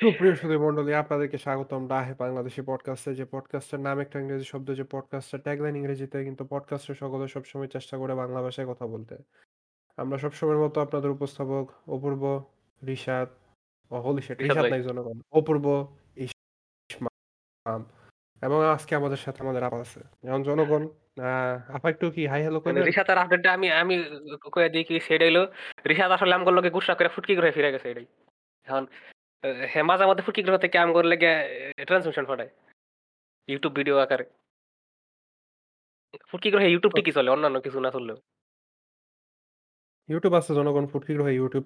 সুপ্রিয় সুধীমণ্ডলী আপনাদেরকে স্বাগতম ডাহে বাংলাদেশী পডকাস্টে যে পডকাস্টের নাম একটা ইংরেজি শব্দ যে পডকাস্টের ট্যাগলাইন ইংরেজিতে কিন্তু পডকাস্টের সকলে সবসময় চেষ্টা করে বাংলা ভাষায় কথা বলতে। আমরা সবসময়ের মতো আপনাদের উপস্থাপক অপূর্ব ও হলি সেট রিশাদ নাই জনগণ অপূর্ব ইসমাম। এবং আজকে আমাদের সাথে আমাদের আপা আছে। এখন জনগণ আপা একটু কি হাই হ্যালো মানে করবেন রিশাতের আপডেটটা আমি আমি কয়ে দিই কি সেটা হইল রিশাদ আসলে আমগুলো লোকে গুসা করে ফুটকি করে ফিরে গেছে এটাই এখন হ্যাঁ মাঝে মধ্যে ফুটকি গ্রহ থেকে আমগুলো লেগে ট্রান্সমিশন পাঠায় ইউটিউব ভিডিও আকারে। ফুটকি গ্রহে ইউটিউবটি কি চলে অন্যান্য কিছু না চললেও। ইউটিউব আছে জনগণ ফুটকি গ্রহে ইউটিউব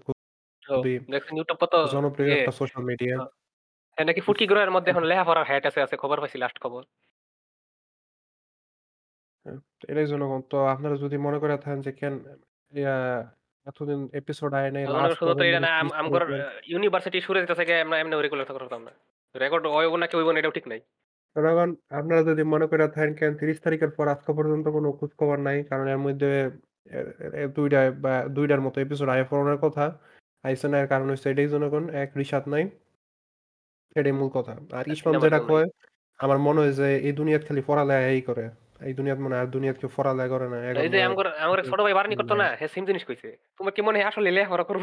দেখছেন ইউটিউব কত জনপ্রিয় একটা সোশ্যাল মিডিয়া হ্যাঁ নাকি ফুটকি গ্রহের মধ্যে এখন লেখাপড়ার হ্যাট আছে আছে খবর পাইছি লাস্ট খবর। এটাই জনগণ। তো আপনারা যদি মনে করে থাকেন যে কেন এতদিন এপিসোড আয় নাই লাস্ট শুধু তো এটা না আম- আমগর ইউনিভার্সিটি সুরে দিতে থেকে আমরা এমনি রেগুলার করতাম না রেকর্ড ওই নাকি ওই এটাও ঠিক নাই। জনগণ আপনারা যদি মনে করে থাকেন কেন তিরিশ তারিখের পর আজকে পর্যন্ত কোনো খোঁজ খবর নাই কারণ এর মধ্যে এ- এ- দুইটা বা দুইটার মতো এপিসোড আয় পড়ানোর কথা আইসে না এর কারণ হচ্ছে এটাই জনগণ এক রিসাত নাই। এটাই মূল কথা। আর ইসমাম সিনেমা যেটা নাই। কয় আমার মনে হয় যে এই দুনিয়াত খালি পড়ালেখা এই করে। এই দুনিয়াত মনে আর দুনিয়াত কেউ পড়ালেখা করে না এই যে মনে আমগর আমগর ছোট ভাই বারনি করতো না হ্যাঁ সেম জিনিস কইছে। তোমার কি মনে হয় আসলে লেখাপড়া করব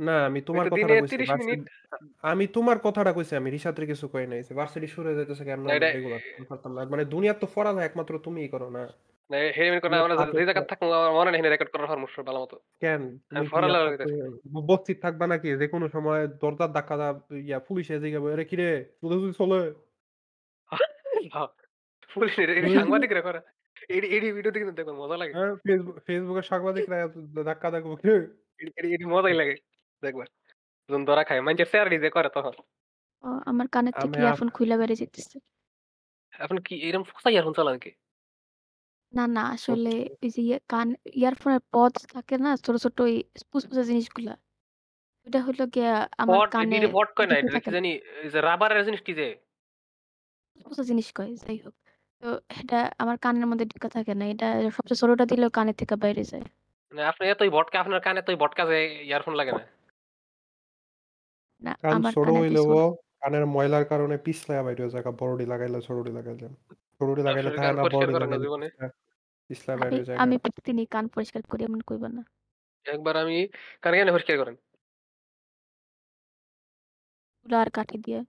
না আমি তোমার কথাটা কইছি 30 ভার্সিটি মিনিট আমি তোমার কথাটা কইছি আমি রিসাতের কিছু কই নাই ভার্সিটি শুরু হয়ে যাইতেছে কেন? করতাম না। মানে দুনিয়ার তো পড়ালেখা একমাত্র তুমিই করো না। মিন থাকব মনে নাকি? যে কোনো সময় দরজার ধাক্কা ইয়া পুলিশে কিরে চলে? পুলিশ এর- এর সাংবাদিক রে করে। এডি এডি ভিডিও দেখতে দেখো মজা লাগে। ফেসবুক ফেসবুকের সাংবাদিকরা ধাক্কা দেখব কিরে। এডি- এডি এডি মজাই লাগে দেখবার যখন ধরা খায় মানুষের চেয়ার যে করে তখন। আমার কানের থেকে ইয়ারফোন খুইলা বেরিয়ে যেতেছে এখন কি এরকম ফসা ইয়ারফোন চালান কি? না না আসলে ওই যে ইয়ে কান ইয়ারফোনের পড থাকে না ছোট ছোট ওই ফুসফুসে জিনিসগুলা। ওটা হলো গিয়া আমার কানে এডি কয় না এটা থাকে কি। জানি যে রাবারের জিনিস কি যে? ফুসফুসে জিনিস কয় যাই হোক। তো এটা আমার কানের মধ্যে ঢুকে থাকে না। এটা সবচেয়ে ছোটটা দিলেও কানের থেকে বাইরে যায়। মানে আপনি এতই ভটকা আপনার কানে এতই ভটকা যে ইয়ারফোন লাগে না। না কান আমার ছোট কানে হইলেও ছোট। কানের ময়লার কারণে পিছলায় বাইরে জায়গা বড়ডি লাগাইলে ছোটডি লাগাইলে ছোটডি লাগাইলে আপনি থাকে কান না পরিষ্কার বড়ডি করেন না লাগাইলে জীবনে? পিছলায় আমি বাইরে জায়গা আমি প্রতিদিনই কান পরিষ্কার করি এমন কইবা না। একবার আমি কানে কানে পরিষ্কার করেন। তুলা আর কাঠি দিয়ে।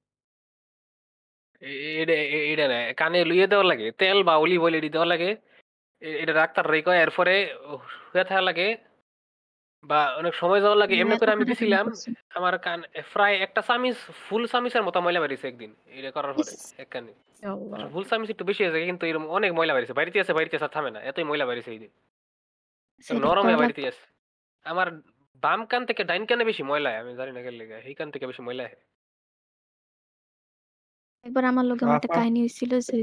এটা এটা না কানে লুইয়ে দেওয়া লাগে তেল বা অলিভ অয়েল এটি দেওয়া লাগে। এ- এটা ডাক্তার রে কয় এরপরে হয়ে থাকা লাগে বা অনেক সময় যাওয়া লাগে। এমনি করে আমি দিছিলাম আমার কান প্রায় একটা চামিচ ফুল চামিচের মতো ময়লা বেরিয়েছে একদিন এটা করার পরে ইস। এক কানে আল্লাহ। ফুল চামিচ একটু বেশি হয়েছে কিন্তু এরকম অনেক ময়লা বেরিয়েছে। বাড়িতে আছে বাড়িতে আছে আর থামে না এতই ময়লা বেরিয়েছে এই দিন সেটা নরম হয়ে করা বাড়িতে আছে। আমার বাম কান থেকে ডাইন কানে বেশি ময়লা হয় আমি জানি না কেন লেগে এই কান থেকে বেশি ময়লা হয়। একবার আমার লোকে আমার একটা আপা- কাহিনী হয়েছিল যে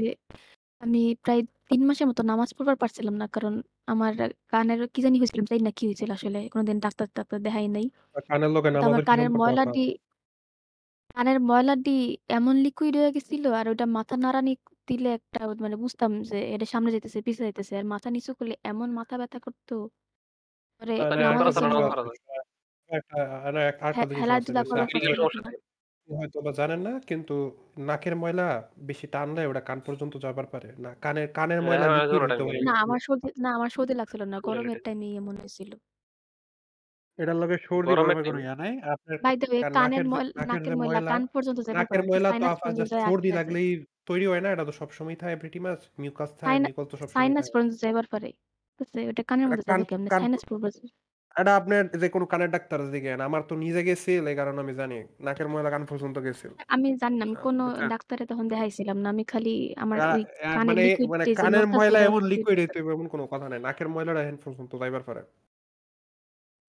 আমি প্রায় তিন মাসের মতো নামাজ পড়বার পারছিলাম না। কারণ আমার কানের কি জানি হয়েছিল জানি না কি হয়েছিল আসলে। কোনোদিন ডাক্তার টাক্তার দেখাই নাই। কানের লোকে তো আমার নামাজের কানের সম্পর্ক ময়লাটি কানের ময়লাটি এমন লিকুইড হয়ে গেছিল আর ওটা মাথা নাড়ানি দিলে একটা মানে বুঝতাম যে এটা সামনে যাইতেছে পিছে যাইতেছে। আর মাথা নিচু করলে এমন মাথা ব্যথা করতো। পরে তাহলে নামাজের জন্য। একটা আরেকটা হ্যাঁ, খেলাধুলা করার সমস্যা না। হয়তো বা জানেন না কিন্তু নাকের ময়লা বেশি টানলে ওটা কান পর্যন্ত যাবার পারে না কানের কানের হ্যাঁ, ময়লা হ্যাঁ, লিকুইড। পারে না আমার সর্দি না আমার সর্দি লাগছিল না গরমের। টাইমে এমন হয়েছিল এটার লগে সর্দি গরমের ভাবে কোনো। ইয়া নাই আপনার বাই দ্য ওয়ে কান- কানের নাকের যে- ময়লা নাকের নাকের ময়লা ময়লা কান পর্যন্ত যাইবার নাকের পারে ময়লা তো সাইনাস আপা পর্যন্ত জাস্ট যায় সর্দি যায়। লাগলেই তৈরি হয় না এটা তো সবসময় থাকে প্রিটি মাছ মিউকাস থাকে সাইনা- মিউকাস তো সবসময় সাইনাস থাকে পর্যন্ত যাইবার পারে ঠিক আছে ওটা কানের এটা মধ্যে যাবে কেমনে কান- সাইনাস পড়বে এটা আপনার যে কোনো কানের ডাক্তার দিকে আমার তো নিজে গেছিল এই কারণে আমি জানি। নাকের ময়লা কান পর্যন্ত গেছিল। আমি জানি না আমি আহ, কোনো বুঝছেন? ডাক্তারে তখন দেখাইছিলাম না। আমি খালি আমার আ- ওই আ- কানে মানে লিকুইড মানে যে কানের ময়লা ছিল, এমন লিকুইড হইতে হবে এমন কোনো কথা নাই। নাকের ময়লাটা এখন পর্যন্ত যাইবার পারে।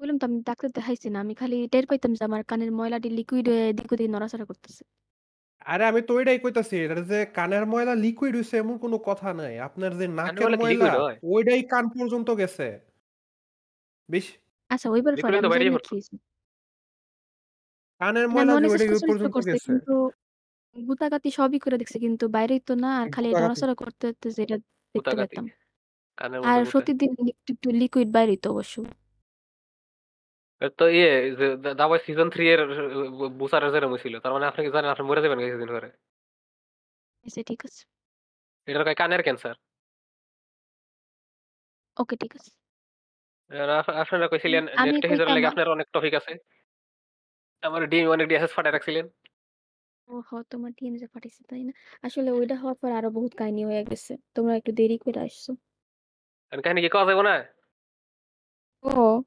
বললাম তো আমি ডাক্তার দেখাইছি না। আমি খালি টের পাইতাম যে আমার কানের ময়লাটি লিকুইড হয়ে দিক ওদিক নড়াচড়া করতেছে। আরে আমি তো ওইটাই কইতাছি এটা যে কানের ময়লা লিকুইড হইছে এমন কোনো কথা নাই। আপনার যে নাকের ময়লা কি ময়লা হয়? ওইটাই কান পর্যন্ত গেছে। বেশ। আচ্ছা ওইবার পরে Liquid তো আমি জানি বাইরেই না। কানের আমি ময়লা যে অনেক ওইটাই চেষ্টা ওই পর্যন্ত করছি গেছে কিন্তু গুতাগাতি সবই করে দেখছি কিন্তু বাইরেই তো না আর খালি গুতাগাতি। নড়াচড়া করতে করতে যেটা দেখতে গুতাগাতি। পেতাম কানের আর মধ্যে গুতা। প্রতিদিন একটু একটু লিকুইড বাইরেই তো অবশ্য তো ইয়ে যে দা- দা সিজন 3 এর যেরকম হইছিল। তার মানে আপনি কি জানেন আপনি মরে যাবেন কিছুদিন পরে। আচ্ছা ঠিক আছে। এটার কয় কানের ক্যান্সার। ওকে ঠিক আছে। আপনারা কইছিলেন আমি কইতাম লাগে আপনার অনেক টপিক আছে। আমার ডিম অনেক ডিএসএস ফাটায় রাখছিলেন। ওহো! তোমার পাঠাইছে, তাই না? আসলে ওইটা হওয়ার পর আরও বহুত কাহিনী হয়ে গেছে। তোমরা একটু দেরি কইরা আসছো। আর কাহিনী কি কওয়া না? ও!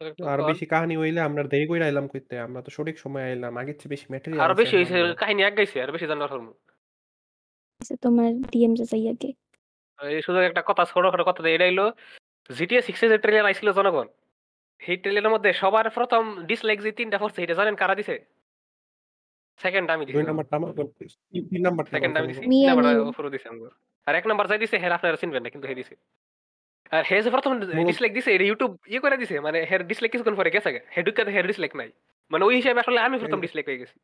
তাহলে একটু আরও কন। বেশি কাহিনী হইলে আমরা দেরি কইরা আইলাম কইতে। আমরা তো সঠিক সময়ে আইলাম। আগের চেয়ে বেশি ম্যাটেরিয়াল আরও আছে বেশি হইছে আমাদের। কাহিনী আগাইছে আরও বেশি জানবার পারমু। আচ্ছা তোমার DMs এ যাই আগে। এই শুধু একটা কথা ছোটখাটো কথা এটা হইল GTA 6 এর যে ট্রেলার আইছিল জনগণ। সেই ট্রেলারের মধ্যে সবার ১ম ডিসলাইক যে ৩ টা পড়ছে এটা জানেন কারা দিছে? সেকেন্ড আমি ২ দিছি। নাম্বারটা আমার বলতে ৩ নাম্বারটা সেকেন্ড আমি দিছি। জনগণ। Me ৩ and নাম্বারটা you. অফরও দিছে আমগো। আর ১ নাম্বার যাই দিছে হের আপনারা চিনবেন না কিন্তু হে দিছে। আর হে যে ১ম মূলত ডিসলাইক দিছে এটা ইউটিউব ইয়ে করে দিছে মানে হের ডিসলাইক কিছুক্ষণ পরে গেছে গা। হে দেখে হের ডিসলাইক নাই। মানে ওই হিসাবে আসলে আমি ১ম এই ডিসলাইক হয়ে গেছি।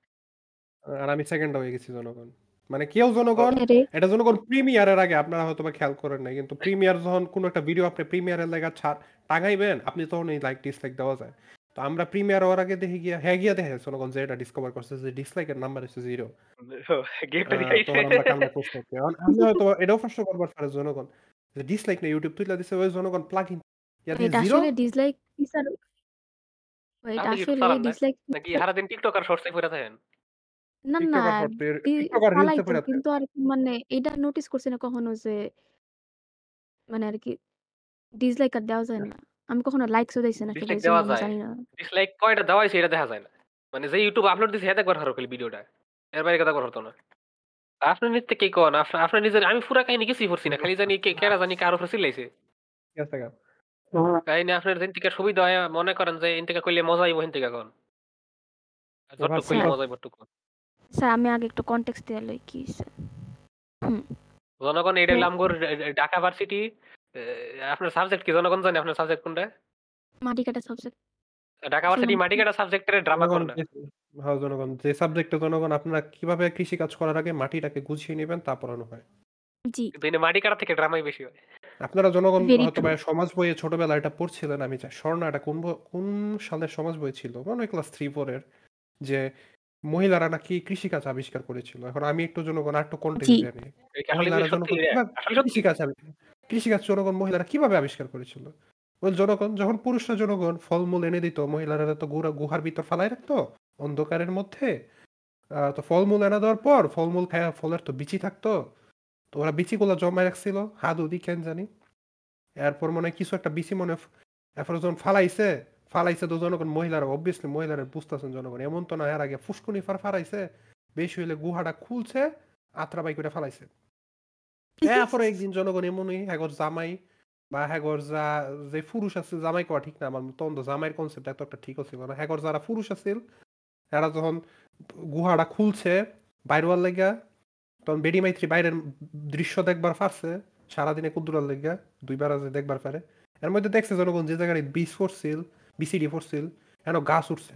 আর আমি সেকেন্ড হয়ে গেছি জনগণ। মানে কেউ জনগণ এটা জনগণ প্রিমিয়ারের আগে আপনারা হয়তোবা খেয়াল করেন নাই। কিন্তু প্রিমিয়ার যখন কোন একটা ভিডিও আপনি প্রিমিয়ারের লাগা ছাড় টাঙাইবেন আপনি তখন এই লাইক ডিসলাইক দেওয়া যায়। তো আমরা প্রিমিয়ার হওয়ার আগে দেখি গিয়া হ্যাঁ গিয়া দেখে জনগণ যে এটা ডিসকভার করছে যে ডিসলাইকের নাম্বার হচ্ছে 0 গেমটা আ দেখাইছে। তখন আমরা কামড়া প্রশ্ন করি। এখন আমি হয়তো এটাও প্রশ্ন করবার পারে জনগণ যে ডিসলাইক না ইউটিউব তুইলা দিছে ওই জনগণ প্লাগইন দিয়ে এটা 0 আসলে ডিসলাইক আসলে ডিসলাইক নাকি সারাদিন টিকটক আর শর্টস থাকেন? না, না টিকটকার ডি টিকটকার রিলসে কিন্তু কি মানে এটা নোটিস করছি না কখনো যে মানে আর কি ডিসলাইক আর দেওয়া যায় না। আমি কখনো না ডিসলাইক এজন্য দেওয়া আমি যায়। জানি না। ডিসলাইক কয়টা দেওয়া হইছে এটা দেখা যায় না। মানে যে ইউটিউব আপলোড দিছে হে দেখবার হারো খালি ভিডিওটা। এর বাইরে না। আপনি নিতে কি কোন? আপ আপনি নিজের আমি পুরা কাহিনী কিছুই পড়ছি না। খালি জানি কে কেডা জানি কার উপরে চিল্লাইছে। কাহিনী আপনার থেকে সুবিধা হয় মনে করেন যে থেকে কইলে মজা আইব হেন থেকে কোন। আর যতটুক কইলে মজা আইব কোন। স্যার আমি আগে একটু কনটেক্সট দেয়া লই কি হইছে। হুম। জনগণ এইটা তো হইল আমগোর এ এ ঢাকা ভার্সিটি আপনার সাবজেক্ট কি জনগণ জানে আপনার সাবজেক্ট কোনটা? মাটি কাটা সাবজেক্ট। ঢাকা ভার্সিটি মাটি কাটা সাবজেক্টের ড্রামা। যে হ্যাঁ, জনগণ যে সাবজেক্টে জনগণ আপনারা কীভাবে কৃষিকাজ করার আগে মাটিটাকে গুছিয়ে নেবেন তা পড়ানো হয়। জি। কিন্তু মাটি কাটা থেকে ড্রামাই বেশি হয়। আপনারা জনগণ ভেরি হয়তোবা ট্রু। সমাজ বইয়ে ছোটবেলায় এটা পড়ছিলেন আমি চাই স্বর্ণা এটা কোন ব কোন সালের সমাজ বই ছিল? মনে হয় ক্লাস 3-4 এর যে মহিলারা নাকি কৃষিকাজ আবিষ্কার করেছিল। এখন আমি একটু জনগণ আরেকটু জি। কনটেক্সট জানি। এই কি আসলে কি মহিলারা সত্যি জনগণ এটা? কীভাবে আসলে সত্যি? কৃষিকাজ আবি কৃষিকাজ জনগণ মহিলারা কীভাবে আবিষ্কার করেছিল? ওই জনগণ যখন পুরুষরা জনগণ ফলমূল এনে দিত মহিলারা তো গুড়া গুহার ভিতর ফালায় রাখতো অন্ধকারের মধ্যে। আ তো ফলমূল এনে দেওয়ার পর ফলমূল খাইয়া ফলের তো বিচি থাকতো। তো ওরা বিচিগুলা জমায় রাখছিল হাদুদি কেন জানি। এরপর মনে হয় কিছু একটা বিচি মনে হয় এরপরে যখন ফালাইছে, ফালাইছে তো জনগণ মহিলারা obviously মহিলারা বুঝতেছেন জনগণ। এমন তো না এর আগে ফুসকুনি ফার ফারাইছে, বেশি হইলে গুহাটা খুলছে, আত্রা বাই কইরা ফালাইছে। এরপরে একদিন জনগণ এমনই হেগর জামাই বা হেগর যা যে পুরুষ আছে জামাই কওয়া ঠিক না আমার তখন তো জামাইয়ের কনসেপ্ট এত একটা ঠিক ছিল না। হেগর যারা পুরুষ আছিল এরা যখন গুহাটা খুলছে বাইর হওয়ার লাইগা তখন বেডি মাইত্রী বাইরের দৃশ্য দেখবার পারছে সারাদিনে কুদ্দুরার লাইগা দুইবার আছে দেখবার পারে। এর মধ্যে দেখছে জনগণ যে জায়গায় বীজ পড়ছিল, বিসিডি পড়ছিল, এন গাছ উঠছে।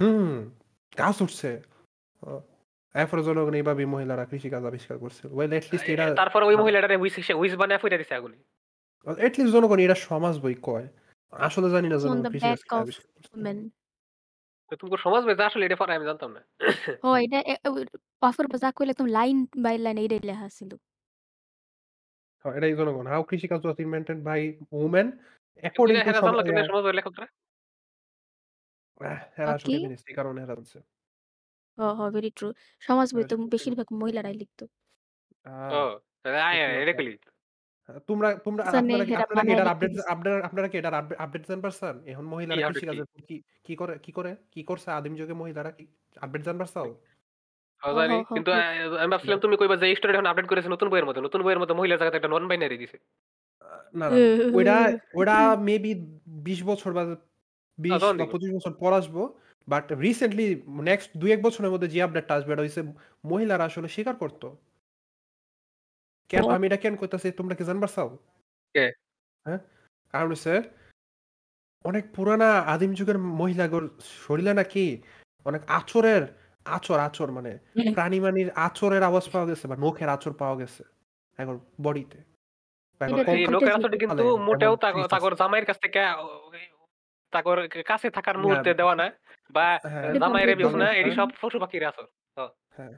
হুম, গাছ উঠছে। এরপরে জনগণ এইভাবেই মহিলারা কৃষিকাজ আবিষ্কার করছিল। ওয়েল এট লিস্ট এ এরা তারপরে ওই মহিলাটারে উইস বানায় ফইরা দিছে আগুনে। এট লিস্ট জনগণ এরা সমাজ বই কয়। আসলে জানি না জনগণ the কৃষিকাজ back কে of আবিষ্কার করছে। women. সমাজ বেজা আসলে এটা আমি জানতাম না। ও এটা কইলে একদম লাইন বাই লাইন এইটাই লেখা ছিল। হ্যাঁ, এটাই জনগণ। হাউ কৃষিকাজ was invented by women কিন্তু হেরা জানলো কেমনে লেখকরা? আসলে কি? ফেমিনিস্ট এই কারণে এরা জানছে। হ, হ ভেরি ট্রু। সমাজ বই তো বেশিরভাগ মহিলারাই লিখতো। ও তাহলে আয় সত্যি কথা। কইলি। তোমরা তোমরা আর জানে আপনারা কি হেরা আপনারা কি বানায় এটার লিখতে আপডেট দিছে। আপনারা আপনারা কি এটার আপডেট জানবার চান? এখন কি মহিলারা আপডেট কি? কৃষিকাজের কি কি করে কি করে কি করছে আদিম যুগে মহিলারা কি আপডেট? হ্যাঁ হ, জানি। হ, হ, কিন্তু আ আমি ভাবছিলাম তুমি কইবা যে এখন আপডেট করেছে নতুন বইয়ের মধ্যে। নতুন বইয়ের মধ্যে মহিলার জায়গাতে একটা নন বাইনারি দিছে। না। ওইটা ওইটা মেবি ২০ বছর বা আ ২০ তখন বা। ২৫ বছর পর আসব। বাট রিসেন্টলি নেক্সট ২-১ বছরের মধ্যে যে আপডেটটা আসবে এটা হইছে মহিলারা আসলে স্বীকার করত। কেন আমি এটা কেন কইতাছি তোমরা কি জানবার চাও? হ্যাঁ? কারণ হইছে অনেক পুরানা আদিম যুগের মহিলাগর শরীরে নাকি অনেক আচরের আচর আচর মানে প্রাণী-মানির আঁচড়ের আওয়াজ পাওয়া গেছে বা নখের আচর পাওয়া গেছে। এখন বডিতে। এই কিন্তু মোটেও। তাগর জামাইয়ের কাছ থেকে কাছে থাকার মুহূর্তে দেওয়া না বা হ্যাঁ, না এটি সব পশু পাখির আসর হ্যাঁ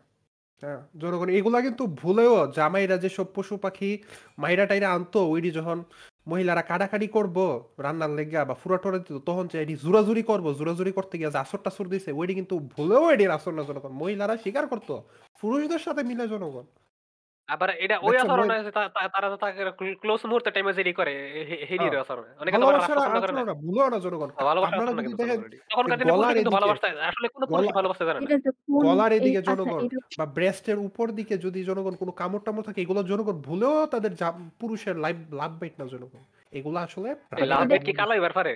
হ্যাঁ জনগণ এগুলা কিন্তু ভুলেও জামাইরা যেসব পশু পাখি মাইরা টাইরা আনতো ওইটি যখন মহিলারা কাটাকাটি করব রান্নার লেগা বা ফুরা টুরা দিত তখন যে এটি জুরাজুরি করব জুরাজুরি করতে গিয়ে যে আসর টাসর দিছে ওইটি কিন্তু ভুলেও এটির আসর না জনগণ। মহিলারা স্বীকার করতো পুরুষদের সাথে মিলে জনগণ। আবার এটা ওই দেখছ, তা- তা- তারা তো তাকে ক্লোজ মুহূর্তে টাইমে যেটি করে হেডির হ্যাঁ। অনেকে তো আবার ভালোবাসার পছন্দ করে না। না না। জনগণ ভালোবাসা আপনারা না যদি কিন্তু দেখেন জনগণ এটি। তখনকার দিনে পুরুষ গলার কিন্তু এদিকে- ভালোবাসতে আসলে কোনো গলা- ভালোবাসতে জানে না। এটা যে কোন গলার এই এদিকে আচ্ছা জনগণ এটা বা ব্রেস্টের উপর দিকে যদি জনগণ কোনো কামড় টামড় থাকে এগুলো জনগণ ভুলেও তাদের পুরুষের লাইফ লাভ বাইট না জনগণ। এগুলো আসলে এই লাভ বাইট কি কালো এবার পারে?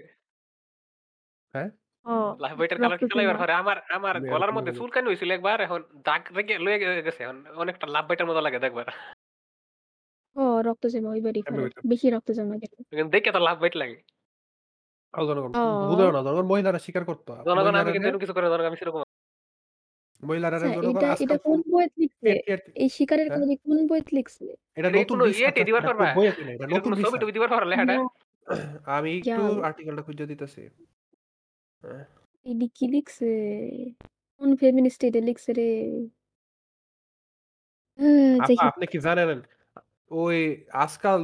ও লাভ বাইটের কালার কি কালো এবার পারে আমার আমার আমি গলার মধ্যে বলি। চুলকানি হয়েছিল একবার? এখন দাগ রেখে লয়ে গেছে। এখন অনেকটা লাভ বাইটের মতো লাগে দেখবার। ও রক্ত জমা ওইবারই আমি বেশি রক্ত জমা গেলে কিন্তু দেখে তো লাভ বাইট লাগে। আর জনগণ ও। ভুলেও না জনগণ মহিলারা স্বীকার করতো। জনগণ আমি মহিলারা কিন্তু এরকম কিছু করে জনগণ আমি সেরকম। মহিলারা আচ্ছা জনগণ এটা আজকাল কোন বইতে লিখছে? এর- এর- এই শিকারের হ্যাঁ? কাহিনী কোন বইতে লিখছে? এটা এটা নতুন কোনো research ইয়েতে আছে, দিবার এটা পারবা? কোনো বইয়েতে এটা এটা নতুন কোনো ছবি research। টবি দিবার পারো লেখাটা? আমি একটু যাও। আর্টিকেলটা খুঁজে দিতেছি। এডি কি লিখছে কোন ফেমিনিস্ট এটা লিখছে রে। আপনি কি জানেন? ওই আজকাল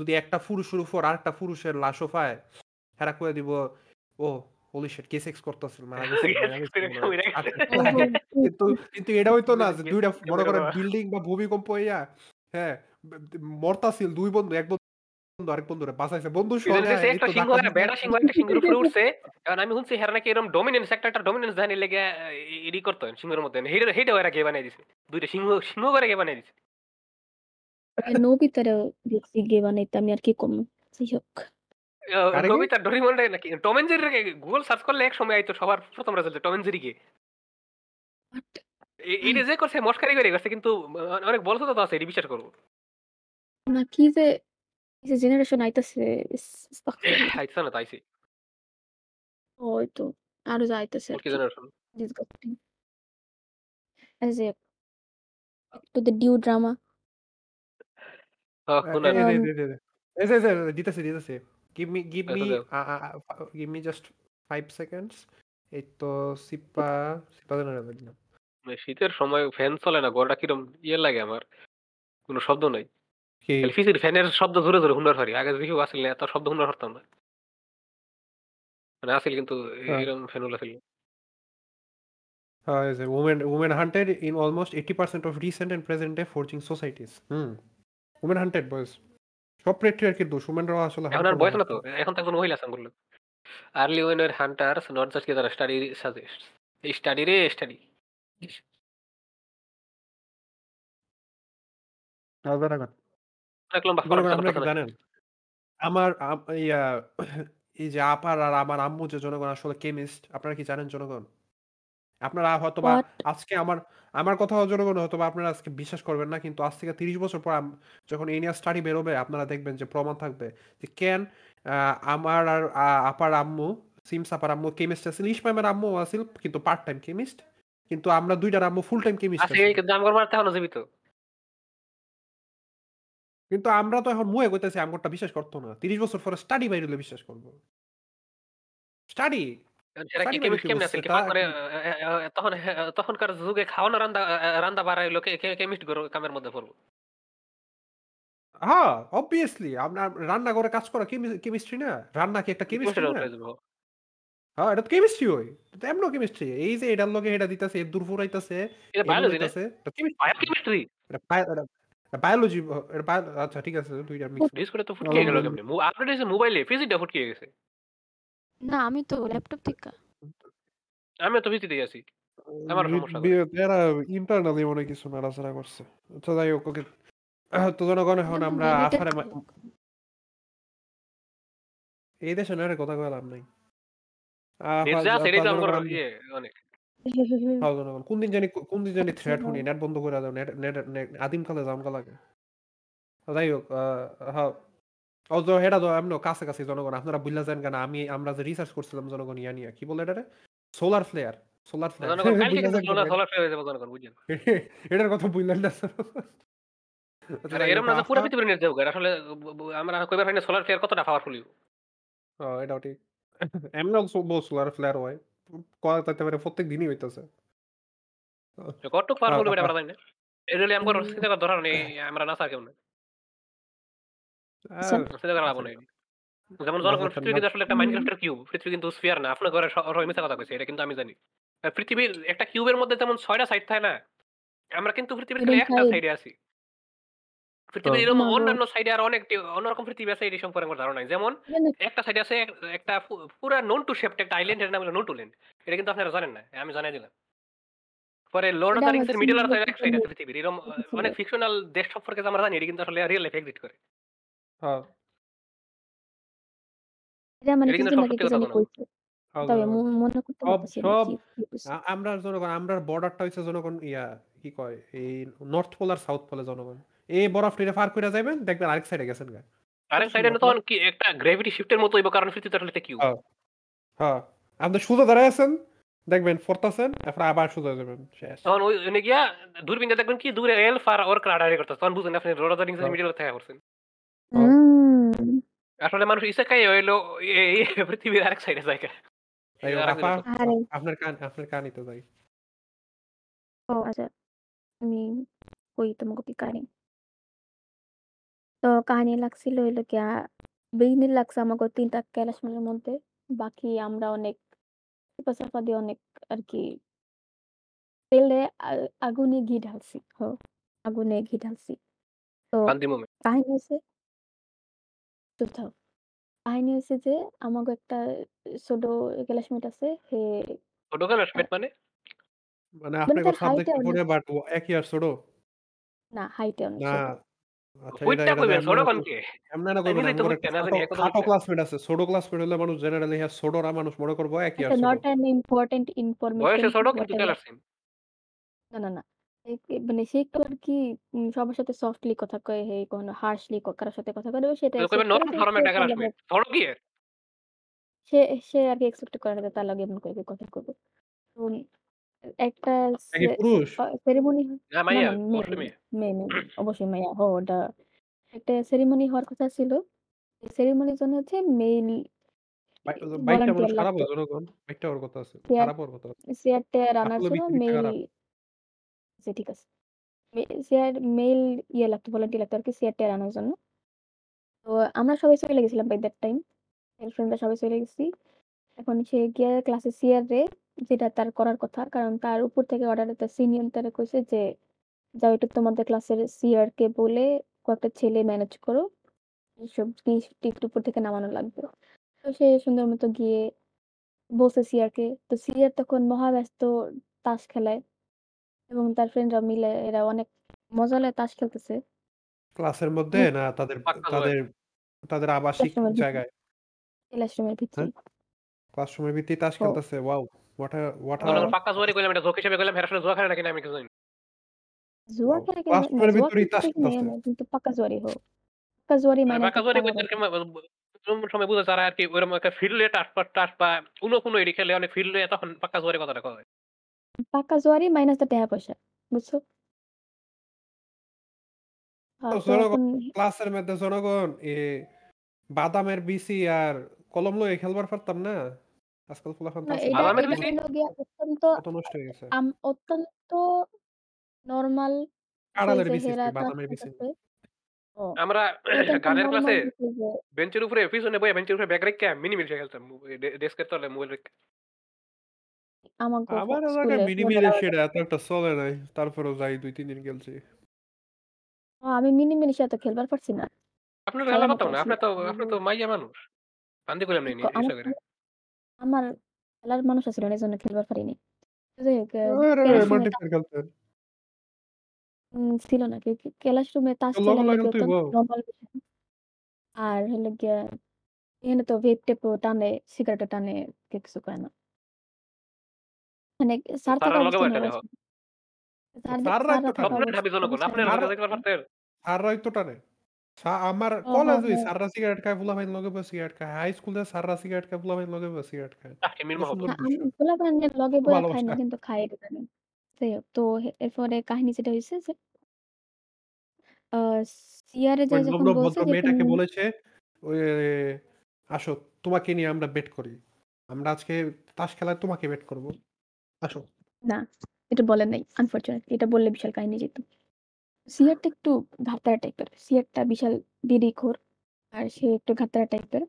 যদি একটা পুরুষের উপর আরেকটা পুরুষের লাশও পায় হেরা করে দিব ও হোলি শিট কে সেক্স করতেছিল? মারা কিন্তু কিন্তু এটা হইতো না যে দুইটা মনে করেন বিল্ডিং বা ভূমিকম্প হইয়া হ্যাঁ মরতাছিল দুই বন্ধু এক বন্ধু আরেক বন্ধুরে বাঁচাইছে। বন্ধু হ্যাঁ, একটা সিংহ বেড়া সিংহ একটা সিংহের উপরে উঠছে। এখন আমি শুনছি হেরা নাকি এরকম ডমিনেন্স একটা একটা ডমিনেন্স জানি লেগে এডি করতো সিংহের মধ্যে। হেডে হেডে ওরা কে বানিয়ে দিছে? দুইটা সিংহ সিংহ করে কে বানিয়ে দিছে? দেখছি গে বানাইতে আমি আর কি কম যাই হোক। আরে কি? নবিতা ডরিমন নাকি? Tom and Jerry Google search করলে এক সময় আইতো সবার প্রথম রেজাল্ট টম এন্ড জেরি কে? এটা যে করছে মস্কারি করে গেছে কিন্তু অনেক বলছো তো আছে এটি বিশ্বাস করব। না কি যে যে জেনারেশন আইতাছে ইস- আস্তাগফিরুল্লাহ। আইসা না তাইছি ওই তো আরও যা আইতাছে আর কি কি generation disgusting. As a to the due drama. হ্যাঁ এ- কোন এ- এ- Um, এ- এ- এ- এই যে- যে- যে- দিতেছি দিতেছি গিভ মি গিভ আচ্ছা, মি দাও। Give me just five seconds এই তো সিপা সিপা জানা মানে শীতের সময় ফ্যান চলে না গড়টা কিরম? ইয়ে লাগে আমার। কোনো শব্দ নাই। কি? ফিসির ফ্যানের শব্দ ধরে ধরে হুন্ডার হারি। আগে দেখি আসলে এত শব্দ হুন্ডার হারতাম না। মানে আসিল কিন্তু হ্যাঁ। এরকম fan is a women women hunted in almost 80% of recent and present day forging societies. Hmm. Women hunted সব দোষ। উমেনরাও আসলে এখন আর বয়স না। তো? এখন তো একজন মহিলা আছে বলল। Early winner hunters not just কি তারা স্টাডি সাজেস্ট স্টাডি রে স্টাডি বাহ, জনগণ কথা আমরা কি কথা জানেন আমার আম- ইয়া এই যে আপার আর আমার আম্মু যে জনগণ আসলে কেমিস্ট আপনারা কি জানেন জনগণ? আপনারা আজকে আমার আমার জনগণ আপনারা আজকে বিশ্বাস করবেন না কিন্তু আজ থেকে তিরিশ বছর পর আম- যখন এই নিয়ে স্টাডি বেরোবে আপনারা দেখবেন যে প্রমাণ থাকবে যে কেন আমার আর আ- আপার আম্মু সিমস আপার আম্মু কেমিস্ট আছিল ইসমামের আম্মু আছিল কিন্তু পার্ট টাইম কেমিস্ট কিন্তু আমরা দুইটার আম্মু ফুল টাইম কেমিস্ট আছে। এই কিন্তু আমার মারতে এখনও জীবিত। কিন্তু আমরা তো এখন মুয়ে কইতেছি আমগরটা বিশ্বাস করতো না। তিরিশ বছর পরে স্টাডি বাইরে বিশ্বাস করব। স্টাডি মানে তখন তখনকার যুগে খাওয়ানো রান্দা রান্দা কেমিস্ট কামের মধ্যে পড়ব? হ্যাঁ অবভিয়াসলি আপনার রান্না করে কাজ করা কেমিস্ট্রি না? রান্না কি একটা কেমিস্ট্রি না? হ্যাঁ এটা তো কেমিস্ট্রি তো এমন কেমিস্ট্রি এই যে এটার লগে এটা দিতেছে এর দূর ফুরাইতেছে এটা বায়োলজি না? কেমিস্ট্রি বায়োলজি আচ্ছা ঠিক আছে দুইটা মিক্স ডিসকোডে তো ফুটকে গেল কেমনে? আপডেট হয়েছে মোবাইলে ফিজিটা ফুটকে গেছে। না আমি তো ল্যাপটপ থেকে। আমি তো ভিজিতে আছি। আমার সমস্যা এরা ইন্টারনালি কিছু নাড়াচাড়া করছে। তো যাই হোক ওকে। তো জনগণ এখন আমরা আসারে এই দেশে না কথা কইলাম নাই আহ, তো এটাই তো জনগণ আমার আমরা- ইয়ে অনেক হ্যাঁ জনগণ কোন দিন জানি কোন দিন জানি থ্রেট হ্যাঁ। শুনি নেট বন্ধ করে দাও নেট নেট লাগে। যাই হোক আহ, হ্যাঁ ও এমন জনগণ আপনারা বুঝলা যান কেন আমি আমরা যে রিসার্চ করছিলাম জনগণ ইয়া নিয়ে কি বলে এটারে? সোলার ফ্লেয়ার সোলার ফ্লেয়ার জনগণ কালকে কিন্তু সোলার সোলার হয়ে যাবে জনগণ বুঝছেন? এটার কথা বুঝলেন না। আচ্ছা, আরে যাই এরকম হোক, না যে পুরো পৃথিবীর নেট যাবে আসলে ব- ব- আমরা কইবার পারি না সোলার ফেয়ার কতটা পাওয়ারফুল ও, এটাও ঠিক। এমনেও স বলছিল ফ্লেয়ার হয়। করা যাইতে পারে প্রত্যেক দিনই হইতেছে। কতটুক আ পাওয়ারফুল এটা আমরা জানি না। হইলে আমগর হুম। চিন্তা করার দরকার নেই। আমরা না কেউ না। চিন্তা করা লাভ আচ্ছা। নাই। যেমন ব্যাপারটা পৃথিবী কিন্তু আসলে একটা মাইনক্রাফটের কিউব। পৃথিবী কিন্তু স্ফিয়ার না। আপনার ঘরে সবাই মিথ্যা কথা কইছে। এটা কিন্তু আমি জানি। পৃথিবীর একটা কিউবের মধ্যে যেমন ৬ টা সাইড থাকে না? আমরা কিন্তু পৃথিবীর একটা সাইডে আছি। হ্যাঁ। পৃথিবীর এরকম অন্যান্য সাইডে আরও অনেকটি অন্যরকম পৃথিবী আছে এটি সম্পর্কে আমার ধারণা নাই। যেমন এটা নাকি? একটা সাইডে আছে একটা পুরা নোন টু শেপড একটা আইল্যান্ড এর নাম হলো নোটু ল্যান্ড। এটা কিন্তু আপনারা জানেন না। আমি জানাই দিলাম। পরে লর্ড অফ দ্য রিংস এর মিডল আর্থ এক সাইড আছে পৃথিবীর। এরকম অনেক ফিকশনাল দেশ সম্পর্কে আমরা জানি এটি কিন্তু আসলে রিয়াল লাইফ এক্সিস্ট করে। হ্যাঁ। এটা মানে জানি। কইছে। হ্যাঁ, তবে। মনে করতে সব আমরা জনগণ আমরার বর্ডারটা হইছে জনগণ ইয়া কি কয় এই নর্থ পোল আর সাউথ পোলে জনগণ। এই বরফটা পার কইরা যাইবেন দেখবেন আরেক সাইডে গেছেন গা। আরেক সাইডে? তখন কি একটা গ্র্যাভিটি শিফটের মতো হইব কারণ পৃথিবী তো আসলে একটা হ্যাঁ। হ্যাঁ। আপনি সোজা দাঁড়ায় আছেন, দেখবেন পড়তাছেন, এরপর আবার সোজা যাবেন। শেষ। তখন ওই ওখানে গিয়া দূরবীন দেখবেন কি দূরে এলফ আর ওরকরা হাঁটাহাঁটি করতেছে। তখন বুঝেন আপনি লর্ড অফ দ্য রিংস এর হ্যাঁ। আসলে মানুষ ইসেকাই হইল এই পৃথিবীর আরেক সাইডে এটা জিনিস। আরে! আপনার কান আপনার কাহিনীতে যাই। ও আচ্ছা। আমি কই তোমাকে কি কাহিনী। তো কাহিনী লাগছিল হইল গিয়া বিগিনিং লাগছে আমাকে ৩ টা ক্যালাশ মধ্যে। বাকি আমরা অনেক দিয়ে অনেক আরকি তেলে আ আগুনে ঘি ঢালছি। হ আগুনে ঘি ঢালছি। তো বান্দি মোমেন্ট। কাহিনী হইছে চুপ থাও। কাহিনী হইছে যে আমাগো একটা ছোট ক্লাসমেট আছে। হে ছোট ক্যালাশ আ মেট মানে? মানে মানে আপনাকে তার হাইটে সাবজেক্ট অনেক বাট ও ইয়ার ছোট? না হাইটে অনেক না। ছোট। আচ্ছা এটা ফুইট্টা এটা কইবেন এমনে ছোট না কন কই কে? এমনে না কইবেন নিজেই তো আমগর ফুইট্টা একটা না খাটো এক কথা খাটো ফুইট্টা। ক্লাসমেট আছে। ছোট ক্লাসমেট হইলে মানুষ জেনারেলি হ্যাঁ মানুষ মনে করব আচ্ছা ছোট। নট অ্যান ইম্পোর্টেন্ট ইনফরমেশন বয়সে কিন্তু হোয়াটএভার। ক্যালাশ না, না, না। কে মানে সে একটু আরকি উম সবার সাথে সফটলি কথা কয়, হে কখনো হার্শলি ক কারও সাথে কথা কয় না। সেটা তো কইবেন একসেপ্ট করে নরম যে সরম সে তার লগে। কি এর? সে সে একসেপ্ট করে না যে তার লগে এমন করে কথা কইব। তো একটা এটা সে সে পুরুষ? আ সেরেমনি না না, মাইয়া, না মেয়ে, অবশ্যই মেয়ে। মেয়ে, মেয়ে, মেয়ে। অবশ্যই মেয়ে। হ ওটা একটা সেরেমনি হওয়ার কথা ছিল। সেরেমনির জন্য হচ্ছে মেইল বাই বাইকটা মানুষ ভলান্টিয়ার খারাপ লাগতো। হয় জনগণ। বাইকটা হওয়ার কথা আছে। চেয়ার খারাপ হওয়ার কথা আছে। চেয়ার-টেয়ার আনার আসলে জন্য পৃথিবীটা মেইল খারাপ। আচ্ছা ঠিক আছে। মে চেয়ার মেইল ইয়ে লাগতো ভলান্টিয়ার লাগতো আরকি চেয়ার-টেয়ার আনার জন্য। তো আমরা সবাই চলে গেছিলাম বাই দ্যাট টাইম। গার্লফ্রেন্ডরা সবাই চলে গেছি। এখন সে গিয়া ক্লাসে সিআররে যেটা তার করার কথা। কারণ তার উপর থেকে অর্ডার তার সিনিয়র তারে কইছে যে, "যাও একটু তোমাদের ক্লাসের সিআর কে বলে কয়েকটা ছেলে ম্যানেজ করো। এসব গিফট-টিফট উপর থেকে নামানো লাগবে।" তো সে সুন্দর মতো গিয়ে বসে বলছে সিআরকে। তো সিআর তখন মহা ব্যস্ত তাস খেলায় এবং তার ফ্রেন্ডরা মিলে এরা অনেক মজা লয়ে তাস খেলতেছে। ক্লাসের মধ্যে না তাদের। তাদের তাদের আবাসিক ক্লাসরুমের ভিতরে। জায়গায়? ক্লাসরুমের হ্যাঁ? ভিতরেই। ক্লাসরুমের ভিতরেই তাস ও খেলতেছে। ওয়াও! জনগণ পাক্কা জোয়ারই কইলাম এটা জোক হিসেবে কইলাম। এরা আসলে জুয়া খেলে নাকি না আমি কিছু জানি না। খেলে কিনা না ক্লাসরুমের জুয়া ভিতরেই খেলতে তাস দেখি নাই খেলতেছে। আমি কিন্তু পাক্কা জুয়ারই হোক। পাক্কা জুয়ারই মানে পাক্কা এক কইতে আরকি পয়সা। মা কোন সময় বুঝে যারা আরকি ওইরকম একটা ফিল্ড টাস টাস বা উনো ফুনো এডি খেলে অনেক ফিল্ড তখন পাক্কা জোয়ারের কথাটা কয়। পাক্কা জুয়ারই মাইনাস দা টাকা পয়সা। বুঝছ? আ তো তো জনগণ এখন ক্লাসের মধ্যে জনগণ এ বাদামের বিচি আর কলম লইয়া খেলবার পারতাম না? আজকাল পোলাপান না তাস এটা খেলে এটা মানুষ গিয়া অত্যন্ত কত নষ্ট হয়ে গেছে। আম অত্যন্ত নরমাল কাঁড়ালের হেরা বাদামের। ও আমরা এটা গানের নরমাল ক্লাসে যে বেঞ্চের উপরে পিছনে বইয়া বেঞ্চের উপরে ব্যাগ রাইখা মিনি মিল খেলতাম। ডেস্কের তলে মোবাইল। আমাগো আমার এলাকায় স্কুলে মিনি ফোনের সেটা এত একটা চলে নাই। তারপরেও যাই ২-৩ দিন খেলছি। ও আমি মিনি মিলির সাথে খেলবার পারছি না। আপনার খেলা পারতাম না। আপনি তো আপনি তো মাইয়া মানুষ। বান্দি ক আমার করে। আমার খেলার মানুষ আছিল না এজন্য খেলবার পারিনি। যাই হোক আ আরে রোমান্টিক তা প্লেয়ার খেলতেন। উম ছিল না। কে কে ক্লাসরুমে তাস খেলা নরমাল বিষয়। আর হইল গিয়া এখানে তো ভেপ-টেপও টানে, সিগারেটও টানে, কেউ কিছু কয় না। মানে স্যার থাকা স্যারের লগে অবস্থায় স্যাররাই তো থাকা টানে। স্বপ্নের ঢাবি অবস্থা জনগণ। অবস্থায় আপনার না স্যার লগে যাইতে পারতেন? স্যাররাই তো টানে। সা আমার স্যাররা সিগারেট খায়, পোলাপাইন লগে বইয়া সিগারেট খায়। হাই স্কুলে স্যাররা সিগারেট খায়, পোলাপাইন লগে বইয়া সিগারেট খায়। আহ কি মিল সুন্দর না আমি দৃশ্য। পোলাপানের লগে কত বইয়া খাই না ভালোবাসা। কিন্তু খাই এটা জানি। যাই হোক তো হে এরপরে কাহিনী যেটা হইছে যে আ সিআরে ওই যায়া যখন নম্র বলছে ভদ্র যে মেয়েটাকে তুমি বলেছে, ওই "আসো তোমাকে নিয়ে আমরা বেট করি।" আমরা আজকে তাস খেলায় তোমাকে বেট করব। আসো। না, এটা বলেন নাই আনফরচুনেটলি এটা বললে বিশাল কাহিনী যেত। সিয়ারটা একটু ঘাড়তারা টাইপের। সিয়ারটা বিশাল বিড়িখোর। আর সে একটু ঘাড়তারা টাইপের।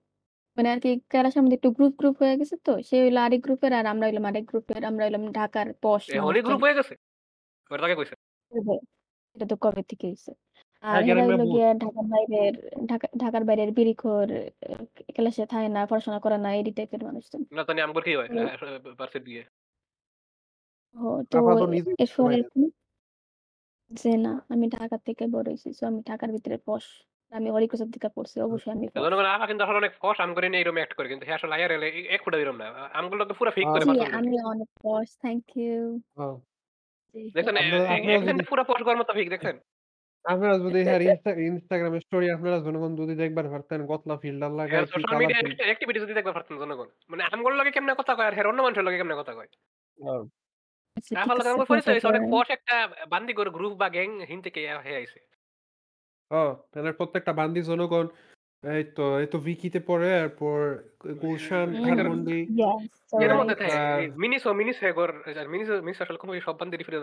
মানে আরকি ক্যালাসের মধ্যে একটু গ্রুপ, গ্রুপ হয়ে গেছে তো। সে হইল আরেক গ্রুপের আর আমরা হইলাম আরেক গ্রুপের। আমরা হইলাম ঢাকার পশ এখনই মানুষজন। গ্রুপ হয়ে গেছে? ওটা আগে কইছে। এটা তো কবে থেকে হইছে। আর হ্যাঁ, হেরা গ্রামে হইল ভূত। গিয়া ঢাকার বাইরের ঢাকা ঢাকার বাইরের বিড়িখোর, এ ক্লাসে থাকে না, পড়াশোনা করে না, এই টাইপের মানুষজন। না জানি আমগর কি হয়? তো আ ভার্সিটি দিয়ে। ও তো তো নিজেই এরপরে যে না আমি ঢাকা থেকে বড় হইছি। সো আমি ঢাকার ভিতরে পশ। আমি হরিপ্রসাদ থেকে পড়ছি। অবশ্যই আমি পশ। জনগণ কিন্তু আসলে অনেক ফস আম করে নিয়ে এরকম অ্যাক্ট করে। কিন্তু সে আসলে IRL এ এক ফুটা এরকম না। আমগুলো তো পুরা ফেক করে জি। আমি অনেক পশ। Thank you. ও জি, দেখছেন এ আপনারা এ আপনারা এখানে যদি পুরা ফস করার মতো ফেক দেখছেন? আপনারা যদি হ্যার ইনস্টা Instagram এর স্টোরি আপনারা জনগণ যদি দেখবার পারতেন গতলা ফিল্টার লাগায় হ্যাঁ, সোশ্যাল মিডিয়া অ্যাক্টিভিটি যদি দেখবার পারতেন জনগণ। মানে আমগুলোর লগে কেমনে কথা কয় আর হের অন্য মানুষের লগে কেমনে কথা কয়। আচ্ছা ঠিক আপার আছে। আমগো পরে পরিচয় হইছে অনেক পরে ফস একটা বান্দিগর গ্রুপ বা গ্যাং হিন থেকে হে আইছে। ও তাহলে প্রত্যেকটা বান্দি জনগণ এই তো এই তো উইকিতে পড়ে এরপর গুলশান, ধানমন্ডি ইয়েস এর রাইট। মধ্যে থাকে আ মিনিসো মিনিস হেগর মিনিস মিনিস আসলে কম সব বান্দিরই ফিরে।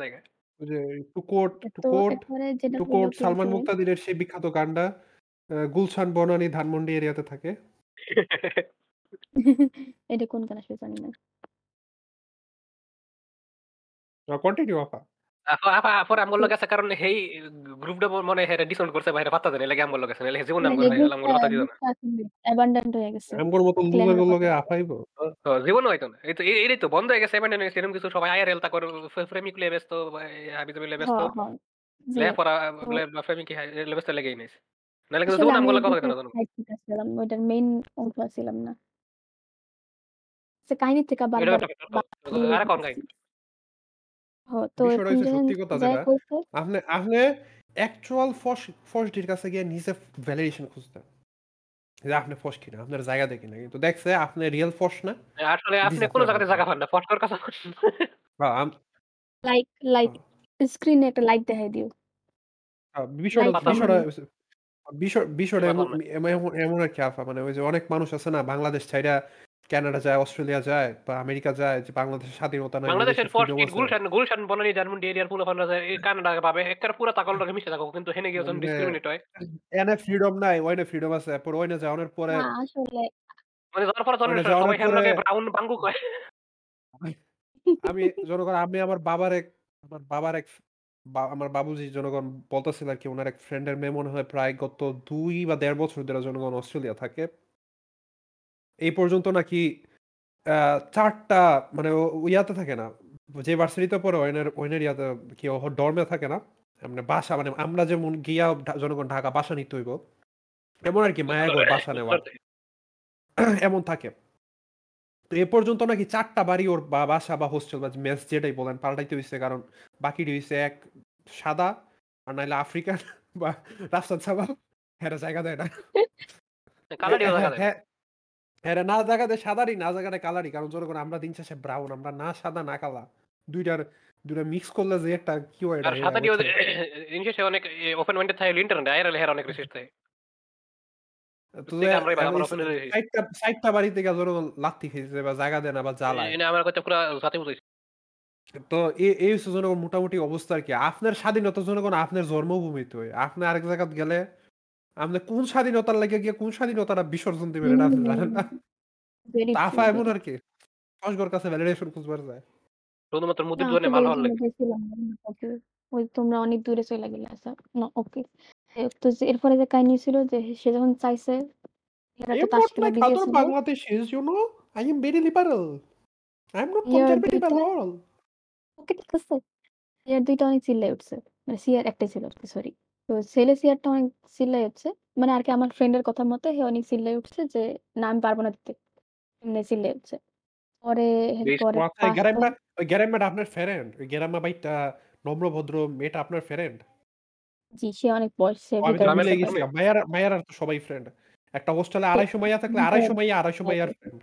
ওই যে টু কোট, টু তো কোট, এরপরে যেটা টু হইল কোট সালমান মুক্তাদিরের সেই বিখ্যাত গানটা আ গুলশান, বনানী, ধানমন্ডি এরিয়াতে থাকে। এটা কোন গান আসলে জানি না। কন্টিনিউ আপা। পরে আমগো তো লগে আছে কারণ হেই গ্রুপটা মনে হেরে ডিসকাউন্ট করছে বা পাত্তা লাগে লগে আছে। নাহলে জীবনে নাই না। গ্রুপটা হয়ে গেছে। আমগোর মতো ক্ল্যানের লগে বলে। আফাইব। তো না। এই তো এই- তো বন্ধ হয়ে গেছে এরকম কিছু সবাই প্রেমিক লইয়া ব্যস্ত, হাবিজাবি লইয়া ব্যস্ত। হ্যাঁ, হ্যাঁ। জি। লেখাপড়া তো প্রেমিক ব্যস্ত লেগেই। নাহলে কিন্তু জীবনে লগে কথা না। ওইটার মেইন অংশ ছিলাম না। সে কাহিনী থেকে বারবার দিতেছি। কাহিনী। হ তো বিষয়টা এরকম হইছে যখন সত্যি কথা যায়া যেটা কইছে আপনি আপনি অ্যাকচুয়াল ফস ফসডির কাছে গিয়ে নিজে ভ্যালিডেশন খুঁজতেন। যে আপনি ফস কিনা, আপনার জায়গা দেখি না। কিন্তু দেখছে আপনি রিয়াল ফস না। আসলে আপনি দিছে কোন আপনার জায়গাতে জায়গা পান না। কথা আম লাইক লাইক আ স্ক্রিনে একটা লাইক দেখাই দিও। আ বিষয়টা লাইক পাতাম বিষয়টা দিও। হইছে বিষয় বিষয়টা এমন। এমন এমন আরকি আফা মানে ওই যে অনেক মানুষ আছে না বাংলাদেশ ছাইড়া কানাডা যায়, অস্ট্রেলিয়া যায় বা আমেরিকা যায় যে বাংলাদেশের স্বাধীনতা নাই, বাংলাদেশের ফ্রিডম গেট গুলশান, গুলশান বনানী ধানমন্ডি এরিয়ার পোলাপানরা যায় এই কানাডা পাবে। এক্কারে পুরা তাকল লগে মিশে থাকো। কিন্তু হেনে গিয়ে যখন মানে ডিসক্রিমিনেট হয়। এনে ফ্রিডম নাই, ওইনে ফ্রিডম আছে। এরপর ওইনে যাওয়ানোর পরে আসলে মানে যাওয়ার পরে যাওয়ানোর সবাই পরে লগে ব্রাউন বাঙ্গু কয়। আমি জনগণ আমি আমার বাবার এক আমার বাবার এক বা আমার বাবুজি জনগণ বলতেছিল আরকি ওনার এক ফ্রেন্ডের মেয়ে মনে হয় প্রায় গত দুই বা দেড় বছর ধরে জনগণ অস্ট্রেলিয়া থাকে। এই পর্যন্ত নাকি ৪ মানে ইয়াতে থাকে না। যে ভার্সিটিতে পড়ে ওইনের ওইনের ইয়াতে কি ডর্মে থাকে না। এমনে বাসা মানে আমরা যেমন গিয়া জনগণ ঢাকা বাসা নিতে হইব। এমন আরকি মায়াগড় বাসা বুঝতে নেওয়া। এমন থাকে। তো এ পর্যন্ত নাকি চারটা বাড়ি ওর বা বাসা বা হোস্টেল বা মেস যেটাই বলেন পাল্টাইতে হইছে। কারণ বাকিটি হইছে এক সাদা আর নাইলে আফ্রিকান বা রাফসান সাবা। হ্যাঁ, জায়গা দেয় না। হ্যাঁ, না জায়গা দেয় সাদারই, না জায়গা দেয় কালারই। কারণ জনগণ আমরা দিন শেষে ব্রাউন। আমরা না সাদা না কালা। ২ টার ২ টা মিক্স করলে যে একটা কি হয় এটা সাদাটিও দিন শেষে অনেক ওপেন মাইন্ডেড থাকে ইন্টারনেটে। IRL হের অনেক রিসার্চ থাকে। তো ঠিক আমরাই ভাই, এখন আমরা এই ওপেন গেছি। ৬০ টা ৬০ টা বাড়ি থেকে জনগণ লাত্থি খাইছে বা জায়গা দেয় না বা জ্বালায়। আমার কথা পুরা জাতি বুঝাইছে। তো এই হচ্ছে জনগণ মোটামুটি অবস্থা আরকি। আপনার স্বাধীনতা জনগণ আপনার জন্মভূমিতে। আপনি আরেক জায়গাত গেলে আপনি কোন স্বাধীনতার লাগি গিয়ে কোন স্বাধীনতাটা বিসর্জন দিবেন এটা আপনি জানেন না। ভেরি তো ট্রু, আফা এমন ভেরি আরকি। কসগর কাছে ভ্যালিডেশন খুঁজবার যায়। শুধুমাত্র মুদির। ওই তোমরা অনেক দূরে চইলা গেলে আচ্ছা। না ওকে। তো যে এরপরে যে কাহিনী ছিল যে সে যখন চাইছে এরা I তো তাস খেলা like বিজি other ছিল। Bangladeshis, you know. I am very liberal. I am not ইয়ার conservative at ২ টা all. ওকে ঠিক আছে। সিয়ার ২ অনেক চিল্লায় উঠছে। মানে সিয়ার একটাই ছিল সরি। তো ছেলে সিয়ারটা অনেক চিল্লায় উঠছে। মানে আরকি আমার ফ্রেন্ডের কথা মতে সে অনেক চিল্লায় উঠছে যে, "না আমি পারব না দিতে।" এমনি চিল্লায় উঠছে। পরে বেশ এরপরে মাথায় ৫ টা গ্যারাম্মা ওই গ্যারাম্মাটা আপনার ফ্রেন্ড। ওই গ্যারাম্মা বাইটটা নম্র-ভদ্র মেয়েটা আপনার ফ্রেন্ড? জি, সে অনেক বয়স ও আমি তো ভিতরে গ্রামের বুঝতে ভুলেই পারে। গেছিলাম। মাইয়ারা মাইয়ারার তো সবাই ফ্রেন্ড। একটা হোস্টেলে তো ২৫০ মাইয়া থাকলে ২৫০ মাইয়া ২৫০ মাইয়ার ফ্রেন্ড।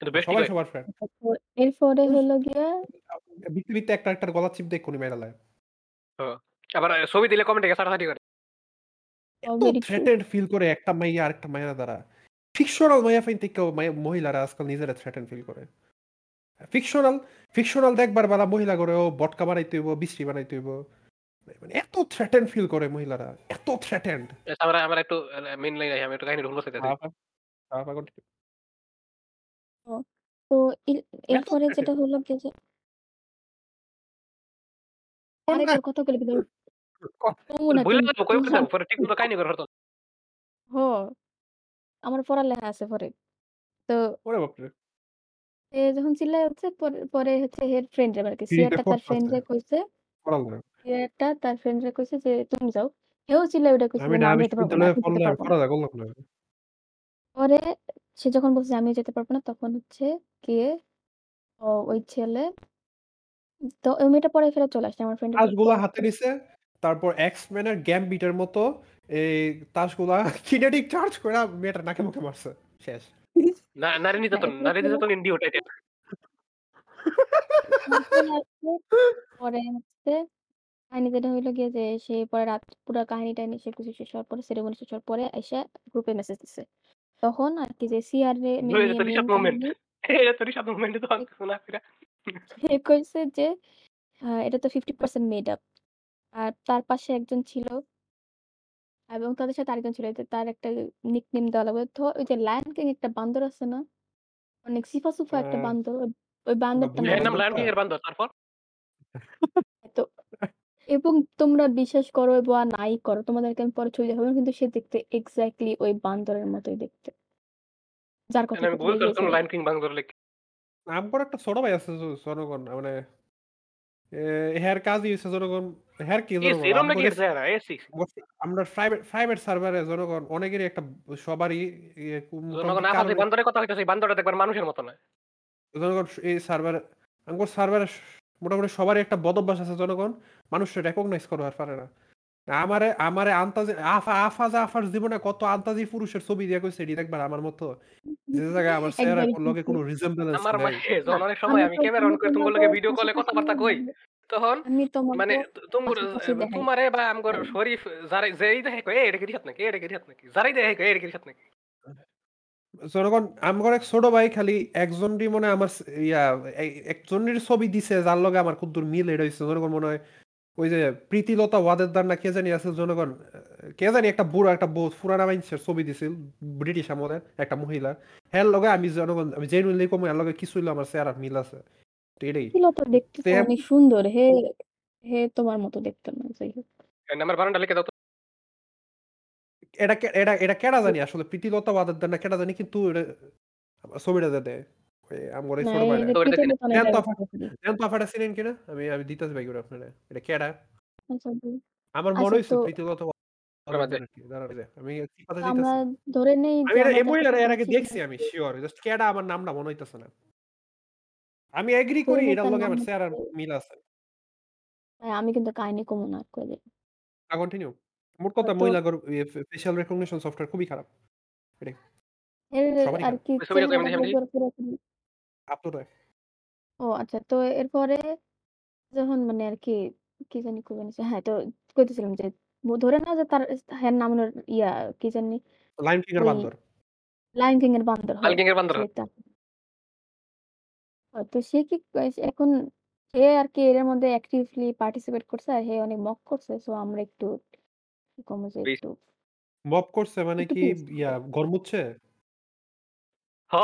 বেশ সবাই। সবার ফ্রেন্ড। তো এরপরে উফ! হলো গিয়া বিত্তে, বিত্তে একটা একটার গলা চিপ দিয়ে এক্ষুনি মাইরা লায়। হ্যাঁ। আবার ছবি দিলে কমেন্টে ছাড়াছাড়ি করে। ফিল করে একটা মাইয়া আরেকটা মাইয়া দ্বারা। ফিকশনাল মাইয়া ফাইন মাইয়া মহিলারা আজকাল নিজেরা থ্রেটেন ফিল করে। ফিকশনাল ফিকশনাল দেখবার বেলা মহিলা করে ও বটকা বানাইতে হইব বিশ্রী বানাইতে হইব। মানে এত থ্রেটেন ফিল করে মহিলারা এত থ্রেটেন্ড আমরা আমরা একটু মেইন লাইন আমি একটু কাহিনী ঢুকলো চাইতেছি। তো এরপরে যেটা হলো গিয়ে যে কিন্তু যাব কই যাব পরে ঠিক মতো কাহিনী করে হতো হ আমার পড়ালেখা আছে পরে। তো ওরে বাপরে এ যখন চিল্লায় পরে পরে হচ্ছে হের ফ্রেন্ড কি সিয়ারটা তার। ফ্রেন্ড রে কইছে পড়ালেখা সিয়ারটা তার ফ্রেন্ড রে কইছে যে তুমি যাও। কেউ চিল্লায় ওটা কইছে আমি যে, না না আমি আমি যেতে পারব না বিদ্যালয়ে আমি যেতে পড়লে আমি পারব না। পড়ালেখা করলাম না। পরে সে যখন বলছে আমি যেতে পারব না তখন হচ্ছে গিয়ে ও ওই ছেলে তো ওই মেয়েটা পরে ফেরত চলে আসছে আমার ফ্রেন্ডের তাসগুলা হাতে নিছে তারপর এক্স ম্যানের গ্যাম বিটের মতো এই তাসগুলা কিনেটিক চার্জ করে মেয়েটার নাকে মুখে মারছে। শেষ। না নারী নির্যাতন নারী নির্যাতন ইন্ডিয়া ওটাই পরে হচ্ছে কাহিনী যেটা হইল গিয়ে যে সে পরে রাত পুরো কাহিনী টাইনি সে কিছু শেষ হওয়ার পরে সেরেমনি শেষ হওয়ার পরে এসে গ্রুপে মেসেজ দিছে। তখন আর কি যে সিআর রে তো তো তো কইছে যে এটা তো ফিফটি পার্সেন্ট মেড আপ আর তার পাশে একজন ছিল। এবং তাদের সাথে আরেকজন ছিল। তার একটা নিক নেম দেওয়া লাগবে। তো ওই যে লায়ন কিং একটা বান্দর আছে না? অনেক সিফা সুফা একটা আহ, বান্দর। ওই- ওই বান্দরটা ভুলে এর নাম নাম। লায়ন কিং এর বান্দর। তারপর? তো এবং তোমরা বিশ্বাস করো বা নাই করো তোমাদেরকে আমি পরে ছবি দেখাবো। কিন্তু সে দেখতে এক্স্যাক্টলি ওই বান্দরের মতোই দেখতে। যার কথা আমি ভুল করতাম বলছিলাম লায়ন কিং বান্দর লেখি আমগর একটা ছোট ভাই আছে জ- জনগণ মানে এ, কাজই হচ্ছে জনগণ হের কি আমরা প্রাইভেট প্রাইভেট সার্ভারে জনগণ অনেকেরই একটা সবারই মোটামুটি জনগণ আবার বান্দরের কথা হইতাছে বান্দরটা দেখবার মানুষের মতো না। জনগণ এই সার্ভার সার্ভারে মোটামুটি সবারই একটা বদ অভ্যাস আছে জনগণ মানুষের রেকগনাইজ করবার পারে না। আমারে আমারে আন্তাজি আফা আফাজা আফার জীবনে কত আন্তাজি পুরুষের ছবি দিয়ে কইছে এটি দেখবার আমার মতো। যে জায়গায় আমার চেহারা একবারই লগে কোনো কিন্তু- আমার নাই মানে যখন অনেক সময় আমি তো- ক্যামেরা অন করে আমি তোমার লগে ভিডিও কলে কথাবার্তা কই তখন আমি তোমাকে মানে তোমার পাশাপাশি দেখাই। তোমারে বা আমগর। শরীফ যারা যেই দেখে কই এটা কি হাত নাকি এটা কি হাত নাকি যারাই দেখে কই এটা কি হাত নাকি জনগণ আমগর এক ছোট ভাই খালি একজনই মনে হয় আমার স- ইয়া এই- একজনের ছবি দিছে যার লগে আমার কুদ্দুর মিল এটা হইছে জনগণ মনে হয় ওই যে প্রীতিলতা ওয়াদেদার না কে জানি আছে জনগণ কে জানি একটা বুড়ো একটা বহুত পুরানা মানুষের ছবি দিছিল ব্রিটিশ আমলের একটা মহিলা। হ্যার লগে আমি জনগণ আমি জেনুইনলি কম এর লগে কিছু আমার চেহারা মিল আছে। তো এটাই। দেখতে অনেক সুন্দর হে হে তোমার মতো দেখতে না যাই হোক। আমার বারান্দা লিখে দাও এটা এটা এটা কেডা জানি আসলে প্রীতিলতা ওয়াদেদার না কেডা জানি কিন্তু এটা ছবিটা দে দেয় আমগর এই ছোট দেন চিনেন কিনা। আমি আমি দিতেছি ভাই করে আপনারা। এটা কেডা? আচ্ছা, আমার আচ্ছা, মনে আর কি। দাঁড়ান এই যে, আমি কথা আমরা ধরে নেই আমি আমরা এই মহিলার এর আগে দেখছি আমি শিওর জাস্ট কেডা আমার নামটা মনে হইতেছে না। আমি এগ্রি করি এটার লগে আমার চেহারার হচ্ছে- মিল আছে। আমি কিন্তু কাহিনী কমু না করে না কন্টিনিউ মোট কথা মহিলাগর ফেশিয়াল রেকগনিশন সফটওয়্যার খুবই খারাপ। আর কি আপনারা ও আচ্ছা তো এরপরে যখন মানে আর কি কি জানি কই জানি হ্যাঁ তো কইতেছিলাম যে ধরে না যে তার হ্যাঁ নাম হলো ইয়া কি জানি লাইন কিং এর ওই- বান্দর লায়ন কিং এর বান্দর লায়ন কিং এর বান্দর। তা- তো সে কি এখন সে আর কি এর মধ্যে অ্যাক্টিভলি পার্টিসিপেট করছে আর সে অনেক মক করছে সো আমরা একটু কি কম যে বেশ। একটু মব করছে মানে একটু কি। ইয়া গরমুচ্ছে হ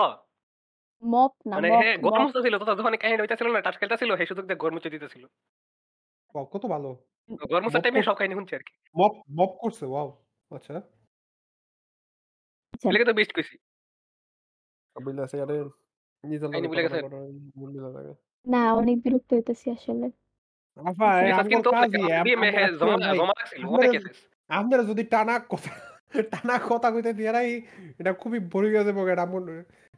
মপ না মানে মপ হে মপ। গরম ছিল তো কাহিনী হইতাছিল না খেলতেছিল সেই সুযোগ দিয়ে দিতেছিল। কত ভালো। গরম মুছার মপ টাইমে করছে। সব কাহিনী শুনছি আর কি মব মব করছে ওয়াও আচ্ছা। আচ্ছা। লেগে তো বেস্ট কইছি। বুঝলে আছে আরে নিজের কাহিনী লগে কথা না অনেক বিরক্ত হইতেছি আসলে। আফা আচ্ছা, এই কিন্তু কাজই দিয়ে আম- মেহে আম- জমা ভাই, জমা রাখছিল আপনারা- কেসেস আপনারা যদি টানা কথা টানা কথা কইতে দিয়ারাই এটা খুবই বড় গেছে বগে এটা আমন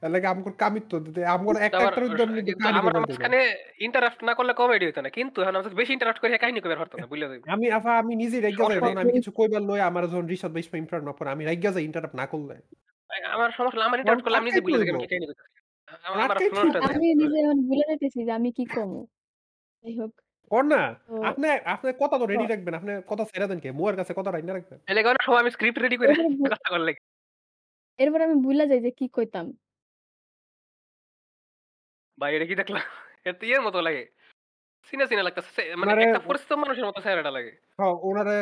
লাগে আমগর কামিত্ব দিতে আমগর একটা একটা উদ্যম কাহিনী আমার মাঝখানে ইন্টারাপ্ট না করলে কমেডি হইতো না। কিন্তু এখন আমি বেশি ইন্টারাপ্ট করে কাহিনী কইবার পারতো না বুঝলে যাই আমি আফা আমি নিজে রাইগা যাই আমি কিছু কইবার লই আমার যখন না আমি রাইগা যাই ইন্টারাপ্ট না করলে। আমার সমস্যা আমার ইন্টারাপ্ট করলে আমি নিজে বুঝে যাই আমি কাহিনী কইতাছি। নিজে এখন ভুলে যে আমি কি কমু। যাই হোক। কর না। আপনি আপনি কথা তো রেডি রাখবেন আপনি কথা ছেড়ে দেন কে? মুয়ার কাছে কথা রাইনা রাখবেন। এলে কোন সময় আমি স্ক্রিপ্ট রেডি করে কথা করলে এরপরে আমি ভুইলা যাই যে কি কইতাম। ভাই এটা কি দেখলাম? এটা ইয়ের মতো লাগে। সিনা চিনা লাগতেছে। মানে একটা পরিচিত মানুষের মতো চেহারাটা লাগে। হ্যাঁ, উনারে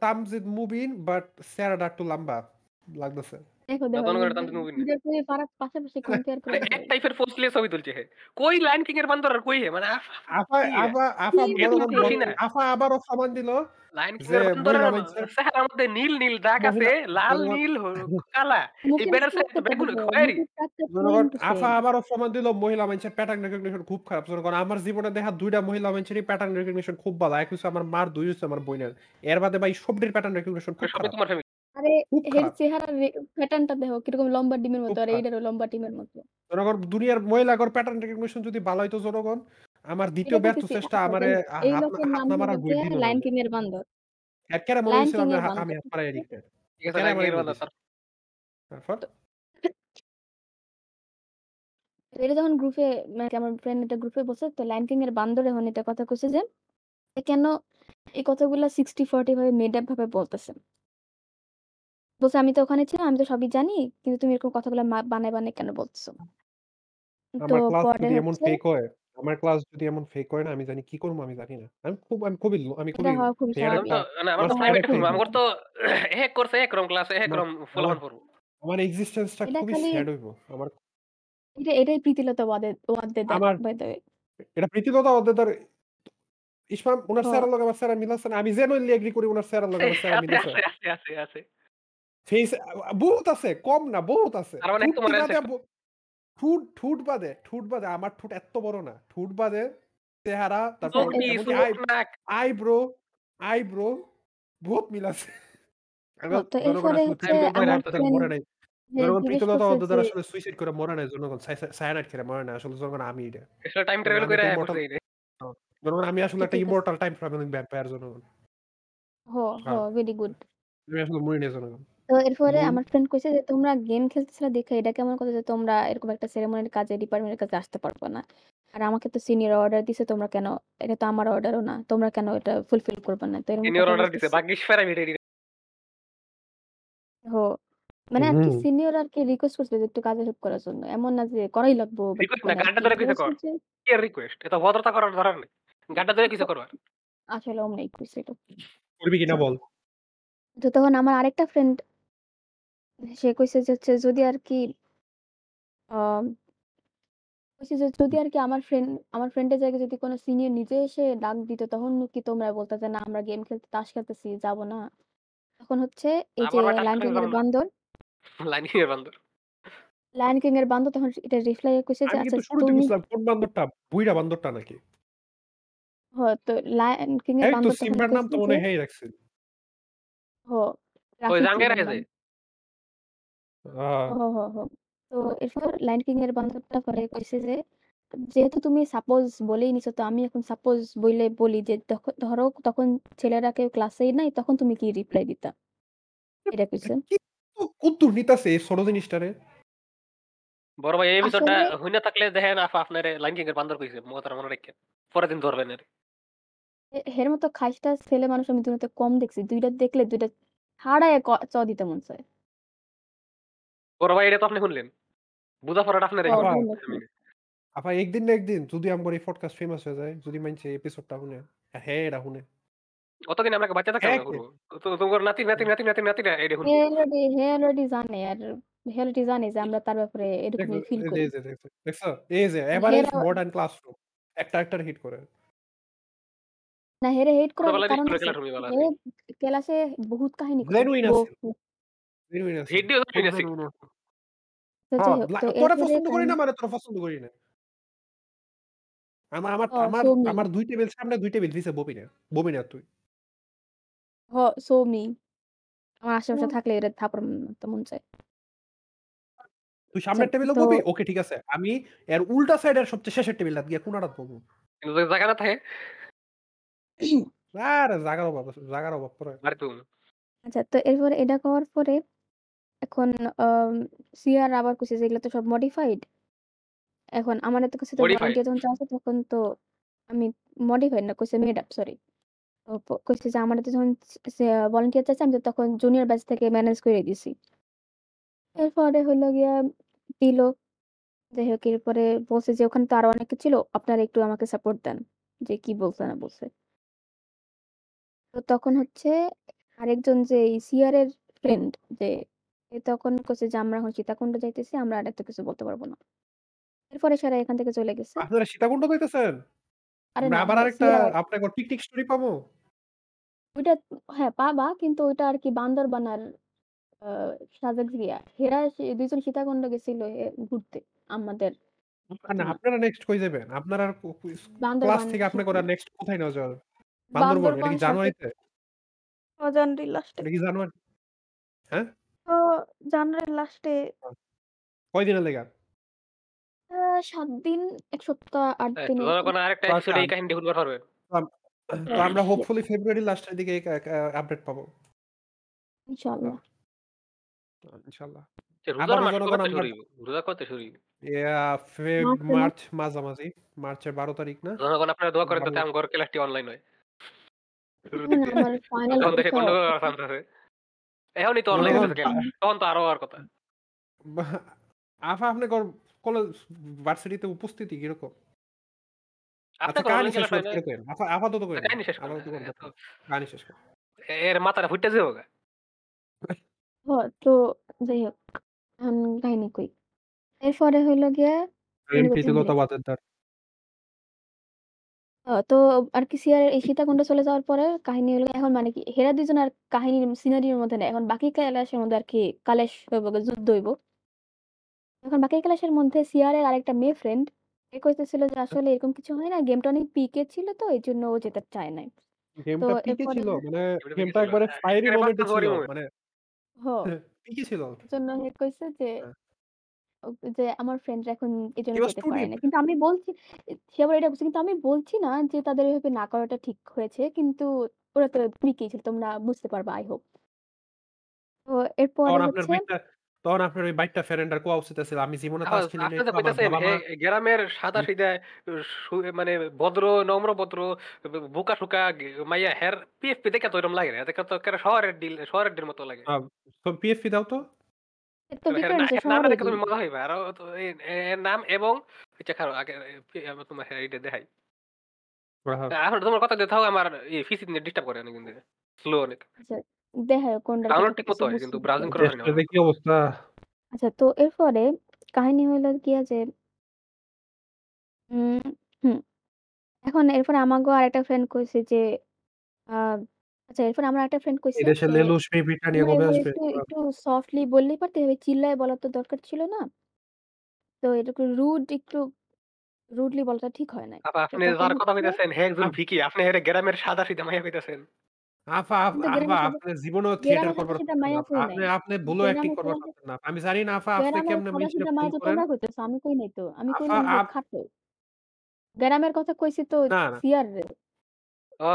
তামজিদ মুবিন বাট চেহারাটা একটু লম্বা লাগতেছে। দেখো, না দেখো দোনো করে তামজিদ মুবিন না। ২ পারা পাশাপাশি কম্পেয়ার করে এক টাইপের পোস্ট লিয়ে ছবি তুলছে কই লায়ন কিং এর বান্দর আর কই হে? মানে আফা আবারও দিল কিং এর মহিলা মানুষের মধ্যে নীল, নীল দাগ আছে। লাল, নীল, কালা। এই বেটার সাইড তো স্ট্রাকচারটা বেগুনি দেখো, খয়েরি। মুখের স্ট্রাকচার জনগণ সেম টু আফা আবারও প্রমাণ দিল মহিলা মানুষের প্যাটার্ন রিকগনিশন খুব খারাপ। জনগণ আমার জীবনে দেখা ২ টা মহিলা মানুষেরই প্যাটার্ন রিকগনিশন খুব ভালো। এক হইছে আমার মার, ২ হইছে আমার বোনের। এর বাদে ভাই সবটির প্যাটার্ন রিকগনিশন খুব খারাপ। তোমার। আরে খুব এর খারাপ। চেহারার রে প্যাটার্নটা দেখো কীরকম লম্বা ডিমের মতো আর খারাপ। এইটারও লম্বা ডিমের মতো। জনগণ দুনিয়ার প্যাটার্ন রিকগনিশন যদি ভালো হইতো জনগণ, আমার দ্বিতীয় এটা ব্যর্থ কইতেছি চেষ্টা আচ্ছা আমারে যাই হোক, আ এই হাত লোকের হাত নাম না মারার হইতেছে বই দিল লায়ন আমারে। কিং এর বান্দর। এর কেন মনে লায়ন হইছিল কিং আমি এর হা বান্দর। আমি হাত মারাই এডিক্টেড। ঠিক আছে কেন আমারে দিছে? তারপর? তো এটা যখন গ্রুপে মানে আমার ফ্রেন্ড এটা গ্রুপে বলছে তো লায়ন কিং এর বান্দর এখন এটা কথা কইছে যে এ কেন এই কথাগুলা 60-40 ভাবে মেড আপ ভাবে বলতেছে। বলছে আমি তো ওখানে ছিলাম, আমি তো সবই জানি। কিন্তু তুমি এরকম কথাগুলা মা বানায়, বানায় কেন বলছো?" তো আমার ক্লাস পরে যদি এমন হচ্ছে ফেক হয়, আমার ক্লাস যদি এমন ফেক হয় না আমি জানি কি করব আমি জানি না। আমি খুব আমি খুবই লো আমি এটা খুবই হওয়া খুবই স্বাভাবিক। তো একটা মানে আমার আমার তো প্রাইভেট একটা খুবই করব। আমগর তো এক করছে একরকম ক্লাসে আমার একরকম আমার ফলাফল পড়ব। আমার এক্সিস্টেন্সটা এটা খুবই খালি স্যাড হইব। আমার এটা এটাই প্রীতিলতা ওয়াদের ওয়াদ্দেদার আমার বাই দ্য ওয়ে। এটা প্রীতিলতা ওদ্দেদার ইসমাম উনার হ চেহারার লগে আমার চেহারা মিল আছে না? আমি জেনুইনলি এগ্রি করি উনার চেহারার লগে আমার আছে, আছে। আছে, আছে, আছে, আছে। ফেস বহুত আছে, কম না বহুত আছে। মানে ঠুট ঠুট বাদে ঠুট বাদে আমার ঠোঁট এত্ত বড় না। ঠুট বাদে চেহারা তারপর আইব্রো আইব্রো বহুত মিল আছে। আমি আসলে সুইসাইড করে মরে নাই জনগণ সাই সাই সায়ানাইড খেয়ে মরে নাই। আসলে জনগণ আমি এটা। আসলে টাইম জনগণ ট্রাভেল আমি কইরা একটা টাইম ট্রাভেলিং ভ্যাম্পায়ার জনগণ। হ, হ হ্যাঁ। Very good. আমি আসলে মরি নাই জনগণ। তো এরপরে মুন আমার ফ্রেন্ড কইছে যে তোমরা গেম খেলতেছিলা দেখে এটা কেমন কথা যে তোমরা এরকম একটা সেরেমনির কাজে ডিপার্টমেন্টের কাজে আসতে পারবা না। আর আমাকে তো সিনিয়র অর্ডার দিছে তোমরা কেন এটা তো আমার অর্ডারও না। তোমরা কেন এটা ফুলফিল করবা না? তো এরকম সিনিয়র কথা অর্ডার দিছে। বলতেছে। ভাগ্যিস প্রাইভেট এডি হ মানে আর কি হুম। সিনিয়র আরকি রিকোয়েস্ট করছে যে একটু কাজে হেল্প করার জন্য। এমন না যে করাই লাগবো রিকোয়েস্ট না না গানটা ধরে জাস্ট কর। হচ্ছে কি আর রিকোয়েস্ট? এত ভদ্রতা করার দরকার নেই। গানটা ধরে কিছু করবার। আসলে অমনেই কইছে এটা। করবি কিনা। বল? তো তখন আমার আরেকটা ফ্রেন্ড সে কইছে যে হচ্ছে যদি আরকি আম কইছে যে যদি আরকি আমার ফ্রেন্ড আমার ফ্রেন্ডের জায়গায় যদি কোন সিনিয়র নিজে এসে ডাক দিত তখন কি তোমরা বলতা যে না আমরা গেম খেলতে তাস খেলতেছি যাব না? তখন হচ্ছে এই যে আমার লায়ন কিং এর বান্দর লাইন কিং এর বান্দর। লায়ন কিং এর বান্দর তখন এটা রিপ্লাই কইছে যে আমি আচ্ছা কিন্তু শুরুতে তুমি বুঝলাম কোন বান্দরটা? বুইড়া বান্দরটা নাকি? হ তো লায়ন কিং এর এই তো বান্দর তখন সিম্বার নাম কইছে তো মনে যে হয় হেই রাখছে। হ ওই রাফিকি। নাম। আ হ, হ, হ। তো এরপর লায়ন কিং এর বান্দরটা পরে কইছে যে যেহেতু তুমি সাপোজ বলেই নিছো তো আমি এখন সাপোজ বইলে বলি যে ধরো তখন ছেলেরা কেউ ক্লাসেই নাই তখন তুমি কি রিপ্লাই দিতা? এটা কইছে। কি কুত্তুর নিতাছে এই ছোট জিনিসটারে? বড় ভাই এই এপিসোডটা আসলে হইনা থাকলে দেখেন আফা আপনারে লাইন কিং এর বান্দর কইছে। কথাটা মনে রাখেন। পরের দিন ধরবেন এরে। এ হের মতো খাইস্টা ছেলে মানুষ আমি দুনিয়াতে কম দেখছি। ২ টা দেখলে ২ টা ছাড়াইয়া ক চ দিতে মন চায়। বড় ভাই এটা তো আপনি শুনলেন। বুঝা পড়াটা আপনারই হ আপা, একদিন না একদিন যদি আমগর এই পডকাস্ট ফেমাস হয়ে যায়, যদি এই এপিসোডটা শুনে, হ্যাঁ এটা শুনে। অতদিন আমরা বাচ্চা হ্যাঁ না। তো তোমার নাতি, নাতি, নাতি, নাতি, শুনব। অলরেডি হে অলরেডি জানে আর হে অলরেডি জানে যে আমরা তার ব্যাপারে দেখছ এরকমই ফিল করি। দেখছ? এই যে এভারেজ মডার্ন ক্লাসরুম। একটা আরেকটারে হিট করে। না হেরে হেট কারণ। ক্লাসে বহুত কাহিনী কয়। জেনুইন আছে। বহুত। জেনুইন আছে। হিট দিও জেনুইন আছি। তো যাই হ্যাঁ, হোক লা তো তোরে এরপরে পছন্দ করি না মানে তোরে পছন্দ করি না। আমা আমার হ আমার সো মি। আমার ২ টেবিল সামনে ২ টেবিল পিছে ববিনা। ববিনা তুই। হ সো মি। আমার আশেপাশে হুম। থাকলে এরে থাপড় মারতে মন চায়। তুই আচ্ছা সামনের তো ববি? ওকে ঠিক আছে। আমি এর উল্টা সাইডের সবচেয়ে শেষের টেবিলটাতে গিয়া কোনাটাত বমু। কিন্তু যদি জায়গা না থাকে আরে জাগার অভাব আছে। জাগার অভাব পড়ে। আচ্ছা তো এরপরে এটা করার পরে এখন সিআর আবার কইছে যে এগুলা তো সব মডিফাইড। এখন আমার এত কাছে তো মডিফাইড। ভলান্টিয়ার যখন চাইছে তখন তো আমি মডিফাইড না কইছে মেড আপ সরি। কইছে যে আমার এতে যখন ভলান্টিয়ার চাইছে আমি তো তখন জুনিয়র ব্যাচ থেকে ম্যানেজ করে দিছি। এরপরে হইল গিয়া দিল। যাই হোক এরপরে বলছে যে ওখানে তো আরও অনেকে ছিল। আপনারা একটু আমাকে সাপোর্ট দেন। যে কি বলছে না বলছে। তো তখন হচ্ছে আরেকজন যে এই সিআর এর ফ্রেন্ড যে তখন কইছে যে আমরা এখন সীতাকুণ্ড যাইতেছি। আমরা আর এত কিছু বলতে পারব না। এরপরে সারা এখান থেকে চলে গেছে। আপনারা সীতাকুণ্ড যাইতেছেন? আরে আমরা না আবার আরেকটা আপনার একবার পিকনিক স্টোরি পাবো? ওইটা হ্যাঁ, পাবা কিন্তু ওইটা আর কি বান্দরবান আর আ সাজেক গিয়া। হেরা সে ২ জন সীতাকুণ্ড গেছিল এ ঘুরতে আমাদের না, না আপনারা নেক্সট কই যাবেন? আপনার আর ক্লাস বান্দরবান থেকে আপনাকে ওরা নেক্সট কোথায় নেওয়া যাবে? বান্দরবন এটা বান্দরবান কি সাজেক জানুয়ারিতে? ও জানুয়ারির লাস্টে। এটা কি জানুয়ারি? হ্যাঁ? ও জানুয়ারির লাস্টে আ কয়দিনের লেগা? আ ৭ দিন, ১ সপ্তাহ ৮ এই দিন তো এরকম। জনগণ আরেকটা তো এপিসোডে এই আচ্ছা কাহিনীটা শুনবার পারবেন। আম তো আমরা হোপফুলি ফেব্রুয়ারির লাস্টের দিকে আপডেট পাবো। ইনশাআল্লাহ। ইনশাআল্লাহ। যে রোজার আবারও মাস জনগণ কবে থেকে আমরা শুরু হইব? রোজা কবে থেকে শুরু হইব? ইয়া ফেব মার্চে মাঝামাঝি। মার্চের ১২ তারিখ না? জনগণ আপনারা দোয়া করেন যাতে আমগর ক্লাসটি অনলাইন হয়। শুরুর দিকে। আমার ফাইনাল তখন দেশে পরীক্ষা গন্ডগোল হওয়ার চান্স আছে। এখনই তো অনলাইন তখন তো আরও হওয়ার কথা। আফা আপনি কলেজ ভার্সিটিতে উপস্থিতি কীরকম? আচ্ছা হয় আপাতত কাহিনী শেষ। এর মাথাটা যাব। তো যাই হোক কাহিনী কই। এরপরে হইল গিয়া তো আর কি সিআর এই সীতাকুণ্ড চলে যাওয়ার পরে কাহিনী হলো এখন মানে কি হেরা ২ জন আর কাহিনীর সিনারিওর মধ্যে নাই। এখন বাকি ক্যালাসের মধ্যে আর কি কালেশ হইব যুদ্ধ হইব। এখন বাকি ক্লাসের মধ্যে সিআর এর আরেকটা মেয়ে ফ্রেন্ড এ কইতেছিল যে আসলে এরকম কিছু হয় না। গেমটা অনেক পিকে ছিল তো এই জন্য ও যেতে চায় নাই। তো গেমটা পিকে ছিল? মানে গেমটা একবারে ফায়ারি মোমেন্ট ছিল। মানে হ পিকে ছিল। এজন্য হে কইছে যে হ্যাঁ। ও যে আমার ফ্রেন্ডরা এখন এজন্য ওয়াজ যেতে পারে। না। কিন্তু আমি বলছি সে আবার এটা বলছে কিন্তু আমি বলছি না যে তাদের এভাবে না করাটা ঠিক হয়েছে। কিন্তু ওরা তো ছিল। তোমরা বুঝতে পারবা আই হোপ। তো এরপরে তখন আপনার হচ্ছে তখন আপনার ওই বাইকটা ফ্রেন্ড আর কোয়া উচিত আছিল। আমি জীবনে তাস খেলি আপনি নাই যে তো আমার কইতাছেন হে বাবা-মা গ্রামের হুম। সাদা-সিধা সু মানে ভদ্র, নম্র-ভদ্র, বোকা-শোকা গে মাইয়া হের পিএফপি দেখে তো এরকম লাগে না। দেখে তো একেবারে শহরের ডিল শহরের ডিল মতো লাগে। আ তো পিএফপি দাও তো? এর তো হের না ডিফারেন্স এর নামটা শহরের দেখে তুমি মজা হইবা। আর তো এ এর নাম এবং আচ্ছা খারাপ আগে এ আমি তোমার এইটা দেখাই। আহা এখন তোমার কথা দিয়ে থাও আমার এই পিসি ডিস্টার্ব করে অনেকদিন ধরে। স্লো অনেক। আচ্ছা দেখায় কোনটার কথা ঠিক মতো কইতেছে হয় কিন্তু বুঝতে ব্রাউজিং করা হয় না দেশের ভালো কি অবস্থা? আচ্ছা তো এরপরে কাহিনী হইল গিয়া যে উম হুম। এখন এরপরে আমাগো আরেকটা ফ্রেন্ড কইছে যে আ আচ্ছা এরপরে আমার আরেকটা ফ্রেন্ড কইছে এদেশে যে লেলুস মেয়ে ব্রিটানিয়া তোমরা কবে এভাবে আসবে? একটু একটু সফটলি বললেই পারতে এভাবে চিল্লায় বলার তো দরকার ছিল না। তো এরকম রুড একটু রুডলি বলাটা ঠিক হয় নাই। আপা তো আপনি তখন যার কথা হচ্ছে কইতাছেন হে একজন আপ ভিকি। আপনি হেরে গ্রামের সাদা-সিধা মাইয়া কইতাছেন। আফা আফ সাদা আপনি জীবনেও থিয়েটার করবার সাদা-সিধা পারতেন না মাইয়া আফা। কই আপনি নাই। আপনি ভুলেও অ্যাক্টিং করবার সাদা পারতেন না। আমি জানি না আফা আপনি গ্রামের কেমনে সাদা-সিধা ভুল মাইয়া তো করেন। তোমরা কইতেছো। আমি কই নাই তো। আমি কই আফা নাই যে আপ খাটো। গ্রামের কথা কইছি তো না, না। সিআর রে। ও,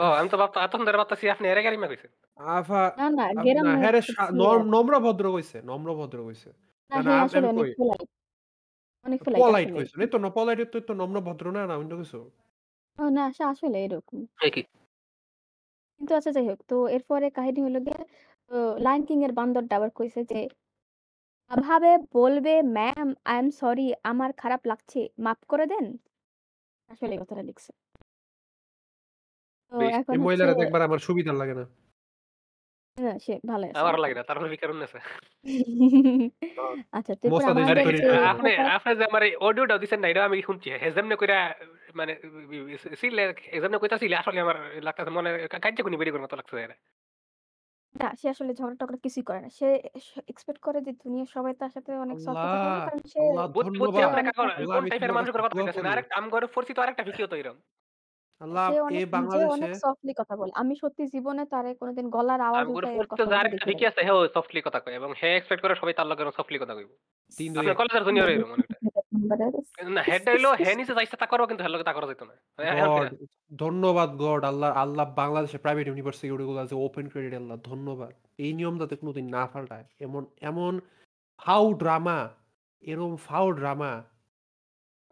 ও আমি তো ভাবতা এতক্ষণ ধরে ভাবতাছি আপনি এরে গারিমা কইছেন। আফা না, না আপ না হ্যাঁ রে সা নম নম্র ভদ্র কইছে, নম্র ভদ্র কইছে। না না, না হে আম আসলে আমি অনেক কই পোলাইট। অনেক পোলাইট পলাইট আসলেই। কইছে। এই তো না তো তো নম্র ভদ্র না, না অন্য কিছু? ও না সে আসলে এরকম। এ কি? কিন্তু আচ্ছা যাই হোক। তো এরপরে কাহিনী হলো গিয়ে লায়ন কিং এর বান্দরটা আবার কইছে যে ভাবে বলবে ম্যাম আই এম সরি আমার খারাপ লাগছে। মাফ করে দেন। আসলে এই কথাটা লিখছে। তো বেশ। এখন এই হচ্ছে মহিলারে দেখবার আমার সুবিধা লাগে না। না সে ভালো আছে আমারও এখন। না। তারপরে ভিকারুন আছে। আ আচ্ছা তো এরপর আরে আমাদের ভেরি যে আ ইন্টেলিজেন্ট। আপনি প্রপার আপনি যে আমার এই অডিওটা দিছেন না এটা আমি শুনছি। হে কইরা মানে সিলে যেমনে কইতাছিলে আসলে আমার লাগতাছে মনে বেরি করার মতো লাগতেছে এরে। না সে আসলে কিছুই করে না। সে এক্সপেক্ট করে যে দুনিয়ার সবাই তার সাথে অনেক সফটলি কথা বলবে কারণ সে আল্লাহ বুঝছি, বুঝছি সে ধন্যবাদ। আপনি অনেক কাকন আল্লাহ কোন আমি টাইপের তোমার কাছে কথা দোয়া কইতাছেন। করি। আরেকটা আমগরে পরিচিত আরেকটা ভিকিও তো এরকম। আল্লাহ সে অনেক বাংলাদেশে অনেক সফটলি কথা বলে। আমি সত্যি জীবনে তারে কোনদিন গলার আওয়াজ আমগরে উঠায়ে পরিচিত কথা যে দেখি ভিকি নাই। আছে হেও সফটলি কথা কয় এবং হে এক্সপেক্ট করে সবাই তার লগে সফটলি কথা কইব। ৩, ২, আপনার ১ কলেজের জুনিয়র এরকম অনেকটা। না হইল হে নিচে যাইছে তা করব কিন্তু হের লগে তা করা যাইত না। এখন গড ফিরা। ধন্যবাদ গড আল্লাহ আল্লাহ বাংলাদেশে প্রাইভেট ইউনিভার্সিটি গুলো আছে ওপেন ক্রেডিট আল্লাহ ধন্যবাদ। এই নিয়ম যাতে কোনদিন না পাল্টায়। এমন এমন ফাউ ড্রামা এরকম ফাউ ড্রামা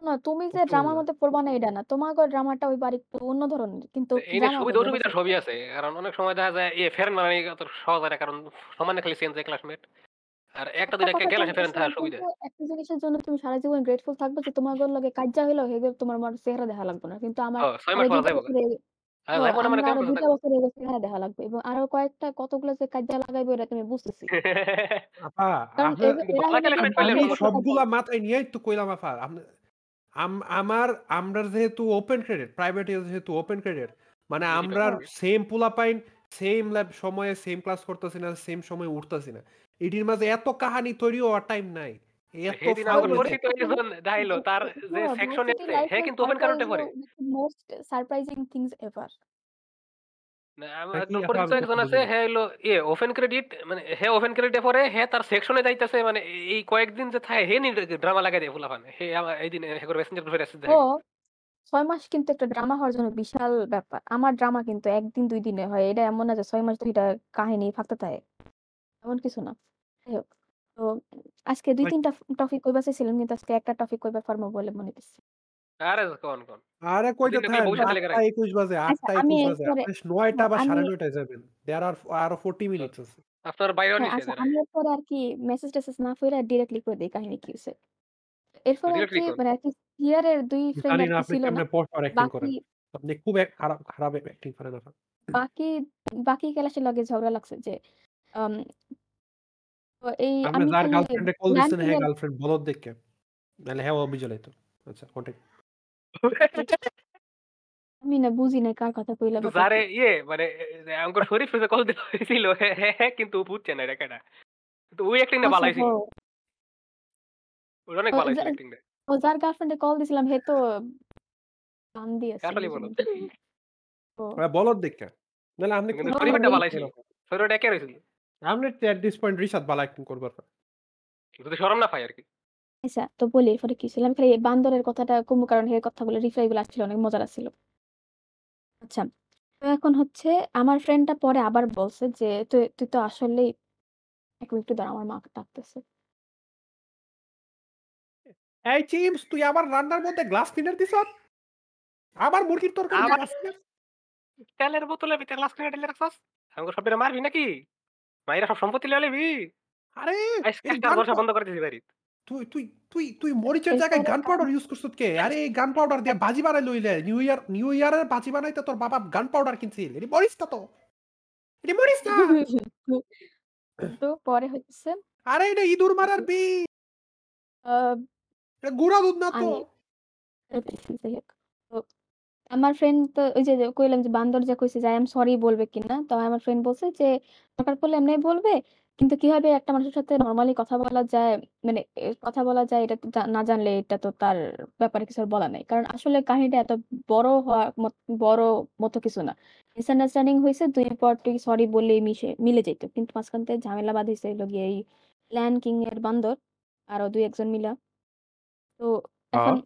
না তুমি যে ড্রামার না। মধ্যে পড়বা না এটা না। তোমাগো ড্রামাটা ওইবার আরেকটু অন্য ধরনের। কিন্তু ড্রামা সুবিধা অসুবিধা? সবই আছে। কারণ অনেক সময় দেখা যায় এ ফেরেন মানে অত সহজ হয় না কারণ সমানে খালি চেঞ্জ হয় ক্লাসমেট। আর একটা একটা দুইটা কে কথা গেলে থাকার সুবিধা। একটা জিনিসের জন্য তুমি সারা জীবন গ্রেটফুল থাকবে যে তোমাগোর লগে কাইজ্জা হইল হেগে তোমার মার চেহারা দেখা লাগবে না। কিন্তু আমার ও ৬ মাস আরও পরে ২ টা যাইবো গা। বছর এ আর হ যাইবো না মানে আমরা আরও কথা ২ টা থাকব? বছর এগো চেহারা দেখা লাগবে এবং আরও কয়েকটা কতগুলো যে কাইজ্জা লাগাইবো এটা তুমি বুঝতেছি। আপা কারণ আপনার এরা গেলে আম। সবগুলা মাথায় নিয়েই তো কইলাম আপা। আপনি আম আমার আমরার যেহেতু ওপেন ক্রেডিট, প্রাইভেট যেহেতু ওপেন ক্রেডিট মানে আমরা সেম পোলা পাইন সেম ল্যাব সময়ে সেম ক্লাস করতেছি না, সেম সময়ে উঠতেছি না। এটির মাঝে এত কাহানি তৈরি হওয়ার টাইম নাই। আমার দেখাইলো তার যে সেকশনে ভার্সিটি আছে লাইফ হে কিন্তু ওপেন কারেন্টে পড়ে। Most surprising things ever. না আমার তা কি পরিচিত আমি একজন আছে বুঝি নাই। হে হইল ইয়ে ওপেন ক্রেডিট মানে হে ওপেন ক্রেডিটে পড়ে হে তার সেকশনে যাইতেছে মানে এই কয়েকদিন যে থাকে হে নি ড্রামা লাগাই দেয় ফুলাফান। হে আমার এইদিন হে করে মেসেঞ্জার গ্রুপে মেসেজ ও দেখাইলো। ৬ মাস কিন্তু একটা ড্রামা হওয়ার জন্য বিশাল ব্যাপার। আমার ড্রামা কিন্তু ১ দিন ২ দিনে হয়। এটা এমন না যে ৬ মাস কাহিনী ফাঁকতে থাকে। এমন কিছু না। যাই হোক। তো আজকে ২ ওই ৩ টপিক কইবা চাইছিলাম কিন্তু আজকে একটা টপিক কইবা পারব বলে মনে হইতেছে। আরে কোন, কোন। আরে। ৮টা ২১ বাজে, আচ্ছা ৮টা ২১ বাজে। এরপরে আপনি ৯টা বা আমি ৯:৩০ যাবেন। দেয়ার আর আরও 40 মিনিটস আছে। আপনার বাইরেও হ্যাঁ, নিছে আচ্ছা আমি। এরপরে আর কি মেসেজ-টেসেজ না দেই কাহিনী কি হইছে। এরপরে আর কি মানে আর কি সিয়ারের ২ ফ্রেন্ড আর আপনি ছিল না। বাকি। আপনি খুব এক খারাপ খারাপ অ্যাক্টিং করেন আপা। বাকি বাকি ক্লাসের লগে ঝগড়া লাগছে যে এই আমি গার্লফ্রেন্ডে কল দিচ্ছেন র‍্যাংকিং হে এর গার্লফ্রেন্ড বলদ দেইখ্যা। নাইলে হেও অভিযোগ। আচ্ছা কন্টিনিউ। আমি না বুঝি নাই কার কথা কইলা কিন্তু যারে কি। ইয়ে মানে এ আমগো শরীফ কল দেওয়া হয়েছিল হে হে হে কিন্তু বুঝছে না। কিন্তু ওই অ্যাক্টিংটা আচ্ছা বালাই হ। ছিল। ওটা অনেক ও বালাই যা অ্যাক্টিংটা। ও যার গার্লফ্রেন্ডে কল দিছিলাম হে তো গান দিয়েছে। নাই। ও হ্যাঁ বলদ দেইখ্যা। নাইলে আপনি কিন্তু হ্যাঁ, শরীফেরটা বালাই ছিল। একা রইছিল। আপনি at this point রিশাদ ভালো অ্যাক্টিং করবার পারেন। যদি শরম না পায় আরকি। আচ্ছা তো বলি এরপরে কি ছিল। আমি খালি বান্দরের কথাটা কমু কারণ এর কথাগুলো রিপ্লাই গুলো আসছিল অনেক মজার আসছিল। আচ্ছা। তো এখন হচ্ছে আমার ফ্রেন্ডটা পরে আবার বলছে যে তুই তুই তো আসলেই ১ মিনিট একটু দাঁড়া আমার মা ডাকতেছে। এই চিমস তুই আবার রান্নার মধ্যে গ্লাস ক্লিনার দিছত? আবার মুরগির তরকারিতে আবার গ্লাস? তেলের বোতলের ভিতরে গ্লাস কিনে ঢেলে রাখছস? আমগো সব মারবি নাকি? মাইরা সব সম্পত্তি লইয়া লিবি? আরে গান বর্ষা বন্ধ করে দিছি বাড়িত। তুই তুই তুই তুই মরিচের জায়গায় গান পাউডার ইউজ করছত কে? আরে এই গান পাউডার দিয়ে বাজি বানাই লইলে। নিউ ইয়ার নিউ ইয়ারের বাজি বানাইতে তোর বাবা গান পাউডার কিনছিল। এটি তো। এটি মরিচ না। তো পরে হচ্ছে আরে এটা ইঁদুর মারার। আ এটা গুঁড়া দুধ না তো। আমার ফ্রেন্ড তো ওই যে যে কইলাম যে বান্দর যা কইছে যে আই এম সরি বলবে কিনা। তো আমার ফ্রেন্ড বলছে যে দরকার পড়লে এমনি বলবে। কিন্তু কীভাবে একটা মানুষের সাথে নরমালি কথা বলা যায় মানে এ কথা বলা যায় এটা তো জা না জানলে এটা তো তার ব্যাপারে কিছু আর বলা নাই। কারণ আসলে কাহিনীটা এত বড় হওয়া মত বড় মতো কিছু না। মিসআন্ডারস্ট্যান্ডিং হইছে ২ পার্টি সরি বললেই মিশে মিলে যাইত। কিন্তু মাঝখান থেকে ঝামেলা বাঁধাইছে হইল গিয়ে এই ল্যান্ড কিং এর বান্দর আরও ২ ১ জন মিলা। তো এখন হ্যাঁ।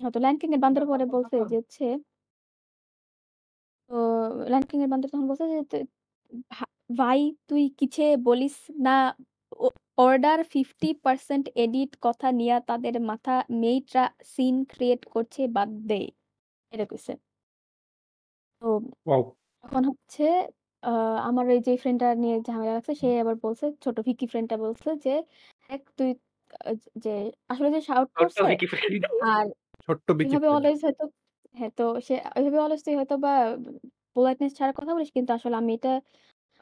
হ্যাঁ, তো ল্যান্ড কিং এর বান্দর পরে বলছে যে হচ্ছে তো ল্যান্ড কিং এর বান্দর তখন বলছে যে তে ভা ভাই তুই কিছে বলিস না ও অর্ডার 50% এডিট কথা নিয়া তাদের মাথা মেইটরা সিন ক্রিয়েট করছে বাদ দে। এটা কইছে। তো ওয়াও! এখন হচ্ছে আ আমার এই যে ফ্রেন্ডটা নিয়ে ঝামেলা লাগছে সে আবার বলছে ছোট ভিকি ফ্রেন্ডটা বলছে যে, "দেখ তুই আ যে আসলে যে শাউট ছোট্ট করছে ভিকি ফ্রেন্ড। আর ছোট্ট বিকি এভাবে ফ্রেন্ড। অলওয়েজ হয়তো হ্যাঁ, তো সে এভাবে অলওয়েজ তুই হয়তোবা পোলাইটনেস ছাড়া কথা বলিস কিন্তু আসলে আমি এটা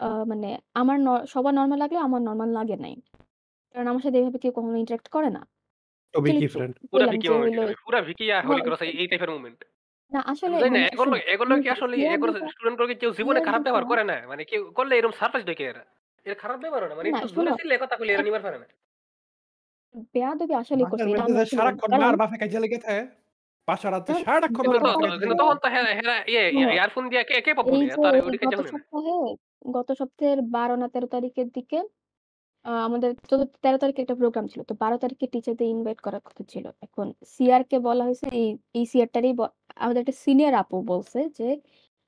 আ মানে আমার ন সবার নরমাল লাগলেও আমার নরমাল লাগে নাই। কারণ আমার সাথে এভাবে কেউ কখনো ইন্টারেক্ট করে না।" Actually Vicky true friend. পুরা বললাম ভিকি যে মোমেন্ট হইল এটা ভাই। পুরা ভিকি আর হ হোলি ক্রস এই টাইপের মোমেন্ট। না আসলে না মানে এগুলো এগুলো কি আসলে এগুলো স্টুডেন্ট গুলোকে কেউ জীবনে খারাপ ব্যবহার করে না। মানে কেউ করলে এরকম সারপ্রাইজ দেয় এরা। এরা খারাপ ব্যবহার না। মানে না একটু শোনো চিল্লে কথা কইলে এরা এক নিবার পারে না। বেয়াদবি আসলেই করছে। এটা মধ্যে আমি যে আসলে বলব। সারাক্ষণ কারণ বাপে লেগে থাকে। বাসার রাতে কারণ সারাক্ষণ তো তখন। তো হেরা হেরা ইয়ে শোনো ইয়ারফোন দিয়ে কে কে পপ এই যে তার ওইদিকে গত যেমন না। সপ্তাহে গত সপ্তাহের ১২ না ১৩ তারিখের দিকে আ আমাদের ১৪ ১৩ তারিখে একটা প্রোগ্রাম ছিল। তো ১২ তারিখে টিচারদের ইনভাইট করার কথা ছিল। এখন সিআরকে বলা হইছে এই এই সিআরটারই ব আমাদের একটা সিনিয়র আপু বলছে যে,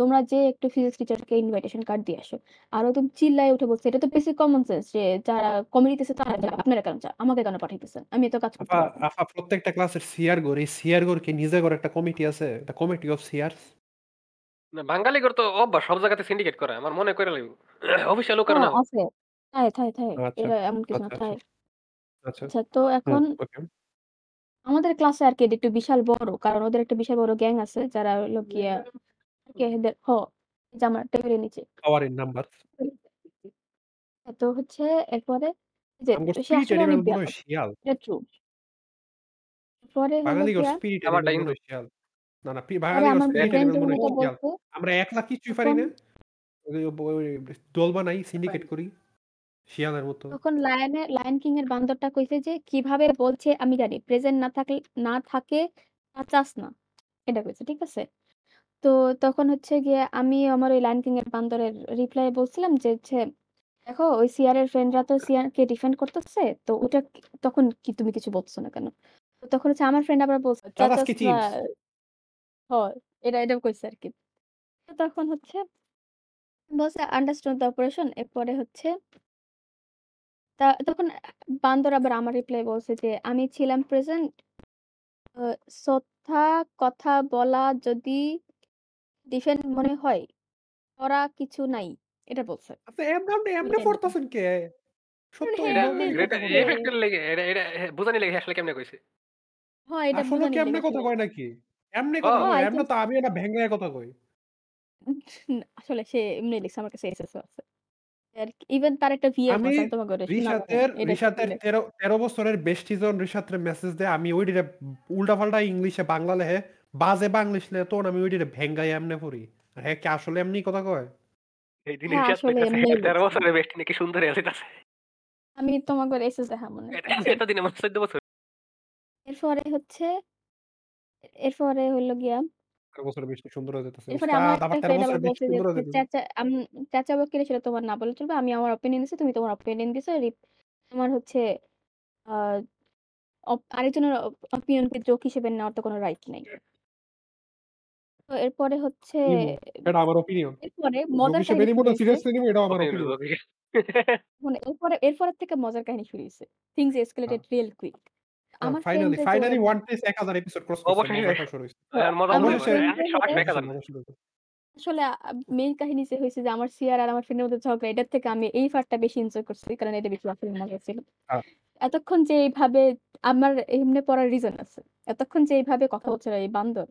"তোমরা যেয়ে একটু ফিজিক্স টিচারকে ইনভাইটেশন কার্ড দিয়ে আসো।" আর একদম চিল্লায়ে উঠে বলছে, "এটা তো বেসিক কমন সেন্স যে যারা দিতেছে তারা যাবে। আপনারা কেন যা আমাকে কেন পাঠাইতেছেন? আমি এত কাজ করতে আপা পারব না।" আপা প্রত্যেকটা ক্লাসের সিআর গর এই সিআর গর কি নিজে করে একটা কমিটি আছে? একটা কমিটি অফ সিআরস? না বাঙালিগর তো অভ্যাস সব জায়গাতে সিন্ডিকেট করে আমার মনে কইরা লইব। অফিসিয়াল হোক আর হ্যাঁ, না আছে। থায়, থায়, থায়। আচ্ছা, এরা এমন কিছু না আচ্ছা, আচ্ছা। আচ্ছা। আচ্ছা তো হুম, এখন ওকে। আমাদের ক্লাসে আরকি এটা একটু বিশাল বড়। কারণ ওদের একটা বিশাল বড় গ্যাং আছে যারা গিয়া কে হ এই যে আমার টেবিলের নিচে। নাম্বারস। তো হচ্ছে এরপরে যে সে স্পিরিট আসলে অ্যানিমাল অনেক মনে হয় বেয়াদব। শিয়াল। এটা ট্রু। পরে হলো বাঙালিগোর গিয়া স্পিরিট আমারটা মনে ইন্দু। হয় শিয়াল। না, না পি পরে বাঙালিগোর আমার স্পিরিট ফ্রেন্ড অ্যানিমাল যখন হয় এটা শিয়াল। বলছে আমরা একলা কিছুই পারি তখন না। ওই ওই দল বানাই, সিন্ডিকেট করি। শিয়ালের মতো। তখন লায়নে লায়ন কিং এর বান্দরটা কইছে যে, "কীভাবে বলছে আমি জানি। প্রেজেন্ট না থাকলে না থাকে না।" এটা কইছে। ঠিক আছে? তো তখন হচ্ছে গিয়ে আমি আমার ওই লায়ন কিং এর বান্দরের রিপ্লাই এ বলছিলাম যে হচ্ছে, "দেখো ওই সিয়ার এর ফ্রেন্ডরা তো সিয়ারকে ডিফেন্ড করতেছে। তো ওটা কি তখন কি তুমি কিছু বলতেছ না কেন?" তো তখন হচ্ছে আমার ফ্রেন্ড আবার বলছে, "চাচাস চাচাসকে না" চিনস। হ এটা কইছে আরকি। তো তখন হচ্ছে বলছে, "আন্ডারস্টুড দ্য অপারেশন" এরপরে হচ্ছে তা তখন বান্দর আবার আমার রিপ্লাই বলছে যে, "আমি ছিলাম প্রেজেন্ট। আ শ্রদ্ধা কথা বলা যদি ডিফেন্ড মনে হয়, করা কিছু নাই।" এটা বলছে। আচ্ছা এমনে আপনি এমনে। পড়তাছেন কে? সত্য হ্যাঁ, এটা এটা কথা কন না। এর লেগে এটা এটা বুঝানি লেগে আসলে কেমনে কইছে? হ এটা আসলেও কি বুঝানির এমনে লেগে কথা কয় নাকি? এমনি। কথা কয়। এমনে তো আমি না ভেঙ্গায়া কথা কই। আসলে সে এমনি লিখছে আমার কাছে আছে। আর ইভেন তার একটা ভিএফ আমি আছে। আমি তোমাকে ওটা শোনাবো। রিশাতের এটা রিশাতের দিলে। ১৩ ১৩ বছরের রিশাতরে মেসেজ দেয়। আমি ওইটারে উল্টা-পাল্টা ইংলিশে বাংলা লেহে, বাজে বাংলিশ লেহে তখন আমি ওইটারে ভেঙ্গাইয়া এমনে পড়ি। আর হ্যাঁ কি আসলে এমনি কথা কয়? এই দিন হ্যাঁ, ইরশাদ আসলে কইতাছে এমনিই ১৩ বছরের বেস্টি নাকি সুন্দরী আসিতাছে। আমি তোমাকে। এটা আচ্ছা। এতদিনে মনে হয় ১৪ বছর। এরপরে হচ্ছে এরপরে হইল গিয়া ১৩ বছরের বেশি সুন্দর হয়ে যাইতেছে। এরপরে আমার উস্তাদ একটা আবার ১৩ ফ্রেন্ড আবার বছরের বেশি বলছে যে সুন্দর হয়ে হচ্ছে, "চাচা আম চাচা বকিলে সেটা তোমার না বললে চলবে। আমি আমার ওপিনিয়ন দিছি, তুমি তোমার ওপিনিয়ন দিছো। রিপ তোমার হচ্ছে আ অপ আরেকজনের অপ ওপিনিয়নকে জোক হিসেবে নেওয়ার তো কোনো রাইট নাই।" তো এরপরে হচ্ছে নিমু। এটা আমার ওপিনিয়ন। এরপরে মজার কাহিনী নিমু শুরু না হইছে। সিরিয়াসলি নিমু এটাও আমার ওপিনিয়ন। ওকে। মানে এরপরে এরপরের থেকে মজার কাহিনী শুরু হইছে। থিংস হ্যাঁ। Escalated real quick. হ্যাঁ, আমার finally, finally one piece ১০০০ episode cross করছে। অবশেষে শুরু হইছে। এখন মজা আমার শুরু অবশেষে হবে। ফ্রেন্ডরে সবাই দেখা মজা যাবে। মজা শুরু হইছে। আসলে আ মেইন কাহিনী যে হইছে যে আমার সিয়ার আর আমার ফ্রেন্ডের মধ্যে ঝগড়া। এটার থেকে আমি এই পার্টটা বেশি এনজয় করছি। কারণ এটা বেশি আসলে মজা ছিল। হ্যাঁ। এতক্ষণ যে এইভাবে আমার এমনে পড়ার রিজন আছে। এতক্ষণ যে এইভাবে কথা বলছিল এই বান্দর।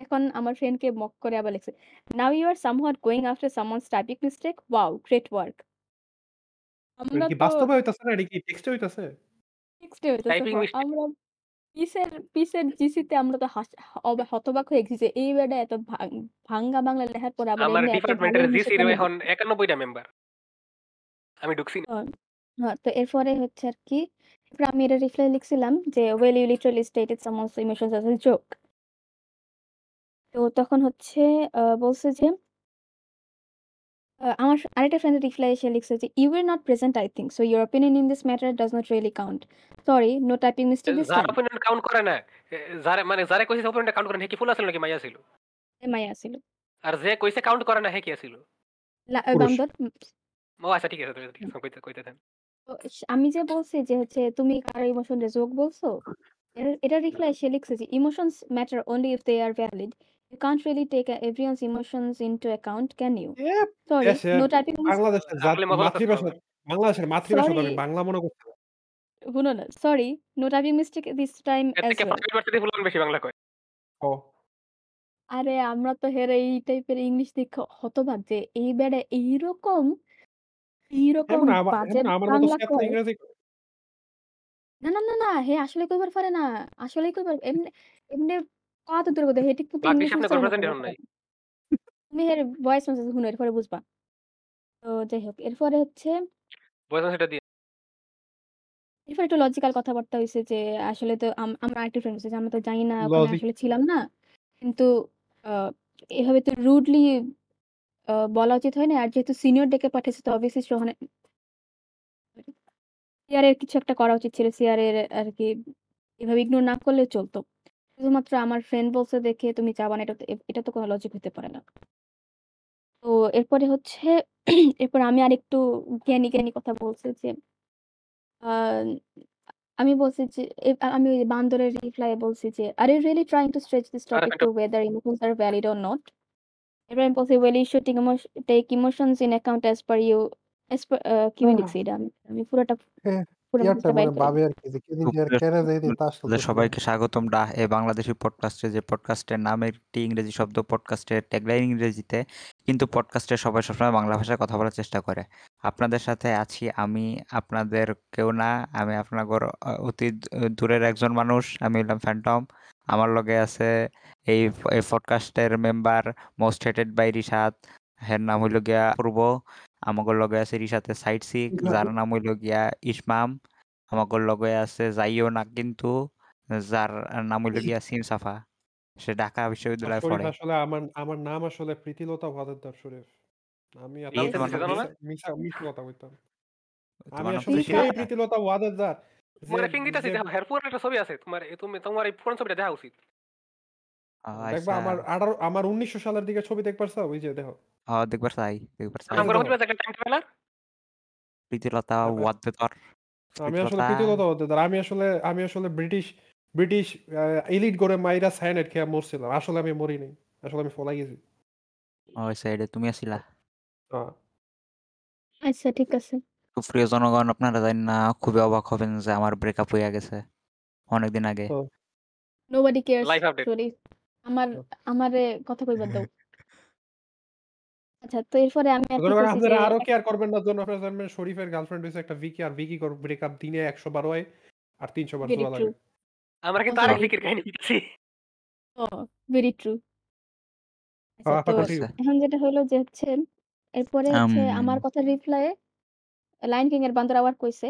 এখন আমার ফ্রেন্ডকে মক করে আবার লিখছে, "now you are somewhat going after someone's typing mistake. Wow, great work." এটা আমরা কি তো বাস্তবে হইতাছে না? এটা কি টেক্সটে হইতাছে? টেক্সটে হইতেছে। টাইপিং হ মিস্টেক। আমরা পিসের পিসের জিসিতে আমরা তো হাস অবা হতবাক হয়ে গেছি যে এই বেডা এত ভাং ভাঙ্গা বাংলা লেখার পরে আবার আমার এমনি এত ভালো ডিপার্টমেন্টের ইংলিশে জিসির কেমনে এখন লিখছে। ৯১ টা মেম্বার। আমি ঢুকছি না। অ হ্যাঁ, তো এরপরে হচ্ছে আর কি, এরপরে আমি এটা রিপ্লাই লিখছিলাম যে, "Well, you literally stated someone's emotions as a joke." তো তখন হচ্ছে আ বলছে যে আ আমার আরেকটা ফ্রেন্ড রিপ্লাই এসে লিখছে যে, "You were not present I think. So your opinion in this matter does not really count. Sorry, no typing mistake this যার time." ওপিনিয়ন কাউন্ট করে না। এ যারে মানে যারে কইছে ওপিনিয়নটা কাউন্ট করে না, হে কি ফুলা ছিল নাকি মাইয়া ছিল? এ মাইয়া ছিল। আর যে কইছে কাউন্ট করে না, হে কে ছিল? লা পুরুষ। ও আচ্ছা ঠিক আছে, ঠিক আছে। কইতে কইতে দেন। তো স আমি যে বলছি যে হচ্ছে, "তুমি কারও ইমোশন রে জোক বলছো?" এর এটার রিপ্লাই সে লিখছে যে, "Emotions matter only if they are valid. You can't really take a everyone's emotions into account, can you? Sorry, দেশের no typing mis" বাংলাদেশের জাত আসলে মজা লাগতেছে মাতৃভাষা আমার। বাংলাদেশের মাতৃভাষা তো "Sorry, বাংলা মনে করছি না। শুনো না, sorry, no typing mistake this time এর as থেকে well." প্রাইভেট ভার্সিটি ফুলান বেশি বাংলা কয়। ও আরে আমরা তো হেরে এই টাইপের ইংলিশ দেখে হতবাক যে এই বেডা এইরকম, এইরকম এমন আমা বাজে এমন আমার মতো বাংলা ছ্যাঁতলা কয়। ইংরেজি না, না, না, না, হে আসলে কইবার পারে না। আসলে কইবার এমনি এমনে কওয়া তো দূরের কথা, হে ঠিকমতো ভাগ্যিস ইংলিশ গার্লফ্রেন্ড করবার এখন নাই। না। তুমি হের ভয়েস মেসেজ শুনো এরপরে বুঝবা। তো যাই হোক, এরপরে হচ্ছে ভয়েস মেসেজটা দিয়ে এরপর একটু লজিক্যাল কথাবার্তা হইছে যে আসলে তো আম আমার আরেকটা ফ্রেন্ড আছে যে আমরা তো জানি না ওখানে লজিক আসলে ছিলাম না। কিন্তু এভাবে তো রুডলি বলা উচিত হয় না। আর যেহেতু সিনিয়র ডেকে পাঠিয়েছে তো অবভিয়াসলি সোহানে সিআরের কিছু একটা করা উচিত ছিল। সিআরের আরকি এভাবে ইগনোর না করলে চলত। শুধুমাত্র আমার ফ্রেন্ড বলছে দেখে তুমি যাবা না এটা তো এটা তো কোনো লজিক হতে পারে না। তো এরপরে হচ্ছে এরপর আমি আরেকটু জ্ঞানী, জ্ঞানী কথা বলছি যে আ আমি বলছি যে এ আমি ওই বান্দরের রিপ্লাই বলছি যে, are you really trying to stretch this আরে topic ফেন্টো to whether emotions are valid or not?" এরপর আমি বলছি, "Well, you should take emotion take emotions in account as per you এসপা আ লিখছি এটা আমি আমি পুরাটা হ্যাঁ, পুরা ইয়ারটা মনে যে কেদিন যে আপনাদের। সবাইকে স্বাগতম। ডাহ এ বাংলাদেশী পডকাস্টে যে পডকাস্টের নাম একটি ইংরেজি শব্দ পডকাস্টের ট্যাগলাইন ইংরেজিতে কিন্তু পডকাস্টে সবাই সবসময় বাংলা ভাষায় কথা বলার চেষ্টা করে। আপনাদের সাথে আছি আমি আপনাদের কেউ না আমি আপনার অতি দূরের একজন মানুষ আমি হলাম ফ্যান্টম আমার লগে আছে এই এই পডকাস্টের member most hated by Rishad. হের নাম হইল গিয়া পূর্ব আমাদের লগে আছে রিশাতের সাইড সিক যার নাম হইল গিয়া ইসমাম আমাগর লগে আছে যাইও না কিন্তু যার নাম হইল গিয়া সিম সাফা সে ঢাকা বিশ্ববিদ্যালয়ে পড়ে আসলে আমার আমার নাম আসলে প্রীতিলতা ওয়াদেদার শরীফ। আমি? মিছা মিছা কথা কইতাম। আমি আসলে সেই? প্রীতিলতা ওয়াদেদার যে তোমার ফিং দিতেছি যে দেখো হের পুরো একটা ছবি আছে তোমার তুমি তোমার এই পুরো ছবিটা দেখা উচিত দেখবা আচ্ছা আমার 18 আমার 1900 সালের দিকে ছবি? ওই যে দেখো। আহ, দেখবার চাই দেখবার চাই আমার দেখো। হইল একটা টাইম ট্রাভেলার প্রীতিলতা ওয়াদ্দেতর আমি আসলে প্রীতিলতা। আমি আসলে আমি আসলে ব্রিটিশ ব্রিটিশ এলিট করে মাইরা সায়ানাইড খেয়ে মরছিলাম। আসলে আমি মরি নাই। আসলে আমি পলাই গেছি। ওই সাইডে তুমি আসিলা হ্যাঁ। আচ্ছা ঠিক আছে। সুপ্রিয় জনগণ আপনারা জানেন না খুবই অবাক হবেন যে আমার ব্রেকআপ হয়ে গেছে অনেকদিন আগে তো নোবডি কেয়ারস লাইফ আপডেট। আমার। আমারে কথা কইবার দাও। আচ্ছা তো এরপরে আমি আর কি জনগণ কইছি যে আপনারা আরও কেয়ার করবেন না জন্য আপনারা জানবেন শরীফের গার্লফ্রেন্ড হইছে একটা ভিকি আর ভিকি কর ব্রেকআপ দিনে 100 বার হয় আর 300 বার ভেরি ট্রু। লাগে। আমরা কিন্তু আরেক। লিকের কাহিনী দিতেছি ও ভেরি ট্রু। আচ্ছা তো কন্টিনিউ। এখন যেটা হলো যে হচ্ছে এরপরে আম, হচ্ছে আমার কথা রিপ্লাই লায়ন কিং এর বান্দর আবার কইছে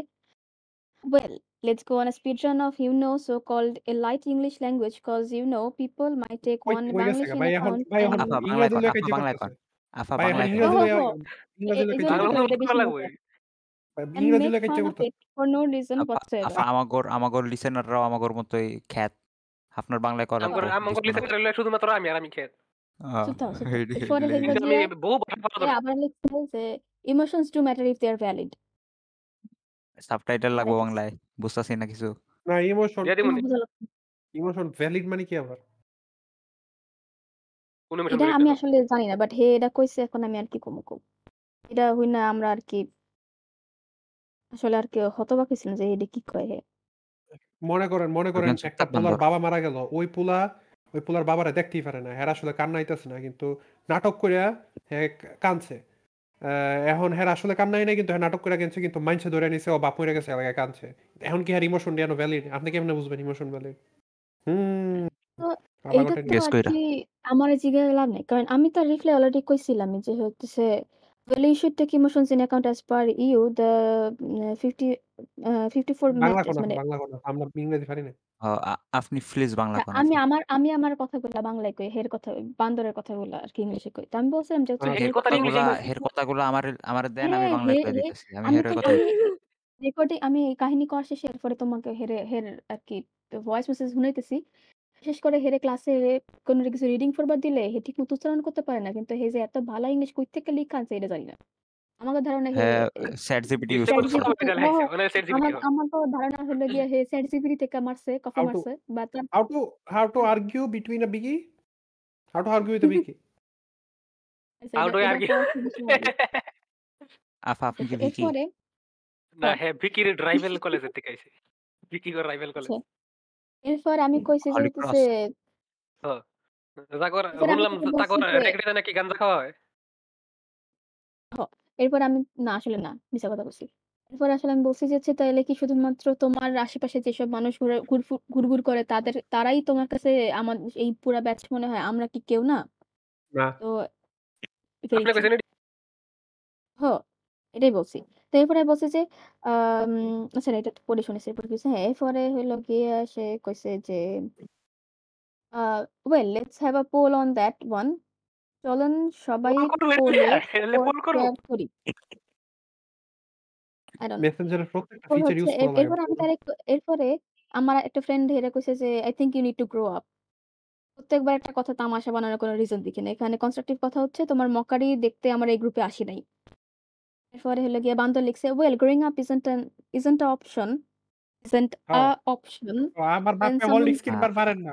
Well, let's go on a speed of you know so-called a light English language cause you know people might take one Bangladeshi ভাই এখন account ভাই এখন and আফা বাংলায় ইংরেজি কন লইয়া আফা কাইজা বাংলায় কন আফা ভাই এখন বাংলায় কন ইংরেজি ইংরেজি এ- লইয়া এই কাইজা জন্যই বাংলা তো করতেছে। ভালো ভাই and ইংরেজি make লইয়া fun of করতেছে। it for no reason Apa whatsoever. আফা আমাগর আমাগর লিসেনাররাও আমাগর মতোই খ্যাত আপনার বাংলায় না লিসেনার হইল শুধুমাত্র আমি আর আমি খেত সুতা সুতা এরপরে হেডি হইল আমি বহু ভাষা এ আবার লিখছে যে emotions do matter if they are valid. Subtitle লাগবো Like বাংলায় বুঝতেছি না কিছু না ইমোশন। ইমোশন ভ্যালিড মানে কি আবার? এটা আমি আসলে জানি না বাট হে এটা কইছে এখন আমি আর কি কমু কম এটা হই না আমরা আর কি আসলে আর কি হতবাক হইছিলাম যে এটা কি কয় হে মনে করেন মনে করেন একটা পোলার বাবা মারা গেল। ওই পোলা ওই পোলার বাবারে দেখতেই পারে না। হের আসলে কান্না আইতাছে না। কিন্তু নাটক কইরা হে কানছে। এখন হ্যাঁ আসলে কান্নাই নাই কিন্তু হ্যাঁ নাটক করে গেছে কিন্তু মাইনসে ধরে নিছে ও বাপ মরে গেছে এলাকায় কাঁদছে এখন কি হ্যাঁ ইমোশন দিয়ে ভ্যালিড? আপনি কেমনে বুঝবেন ইমোশন ভ্যালিড? হুম। আমার জিগায় লাভ নাই। কারণ আমি তো রিফ্লে অলরেডি কইছিলাম যে হইতেছে well you should take emotions in account as per EU the 50 a 54 Bangla matters কোন মানে বাংলা কোন আমরা ইংরেজি পারি না। আহ, আ- আপনি প্লিজ বাংলা কন আমি আফা আমার আমি আমার কথাগুলা বাংলায় কই হের কথা বান্দরের কথাগুলা আর কি ইংলিশে কই। তো আমি বলছিলাম যে হচ্ছে। হের এই কথার ইংলিশ কথাগুলা ইংলিশ হের কথাগুলো আমার আমার দেন আমি হ্যাঁ, বাংলায় হে কয়ে হে দিতেছি আমি আমি হের তো কথা আমি রেকর্ডিং আমি কাহিনী করা শেষে এরপরে তোমাকে হেরে হের আর কি ভয়েস মেসেজ শুনাইতেছি। বিশেষ করে হেরে ক্লাসে কোনো কিছু রিডিং করবার দিলে হে ঠিকমতো উচ্চারণ করতে পারে না। কিন্তু হে যে এত ভালো ইংলিশ কই থেকে লিখা আনছে এটা জানি না। আমাদের ধারণা হে হ্যাঁ চ্যাট জিপিটি ইউজ হ, হ আমার আমার তো ধারণা হলো গিয়ে হে চ্যাট জিপিটি থেকে মারছে, to মারছে বা তার how to how to argue between a biggie? How to argue with a biggie? আচ্ছা হাউ এটা আর্গিউ আফা আপনি কি এরপরে না হ্যাঁ ভিকির রাইভেল কলেজের থেকে আইছে কর রাইভেল কলেজ এরপর আমি কইছি যে হইতেছে এরপর আমি শুনলাম তাকে বলছি তারপর যে রেকড়িতে নাকি গাঞ্জা খাওয়া হয় হ এরপর আমি না আসলে না মিছা কথা বলছি। এরপর আসলে আমি বলছি যে হচ্ছে তাইলে কি শুধুমাত্র তোমার আশেপাশে যেসব মানুষ ঘুরে ঘুরফু ঘুরঘুর করে তাদের তারাই তোমার কাছে আমার এই পুরা ব্যাচ মনে হয় আমরা কি কেউ না? না। তো ভেরি আপনি ট্রু। কইছেন এটি? হ এটাই বলছি। তো এরপরে বলছে যে আচ্ছা এটা পড়ে শুনেছি। এরপরে কইছে হ্যাঁ, এরপরে হইল গিয়ে সে কইছে যে আ well let's have a poll on that one. চলেন সবাই পোল পোলে পোল শেয়ার করি। I don't know. মেসেঞ্জারের প্রত্যেকটা ফিচার ইউজ করা এরপর আমি তারে এরপরে আমার একটা ফ্রেন্ড হেরে কইছে যে I think you need to grow up. প্রত্যেকবার একটা কথা তামাশা বানানোর কোনো রিজন দেখি না। এখানে কনস্ট্রাকটিভ কথা হচ্ছে তোমার মকারি দেখতে আমার এই গ্রুপে আসি নাই। এরপরে হলো গিয়ে বান্দর লিখছে well growing up isn't an isn't a option isn't a হ্যাঁ। option তো আমার when holding someone screen ah, বার পারেন না।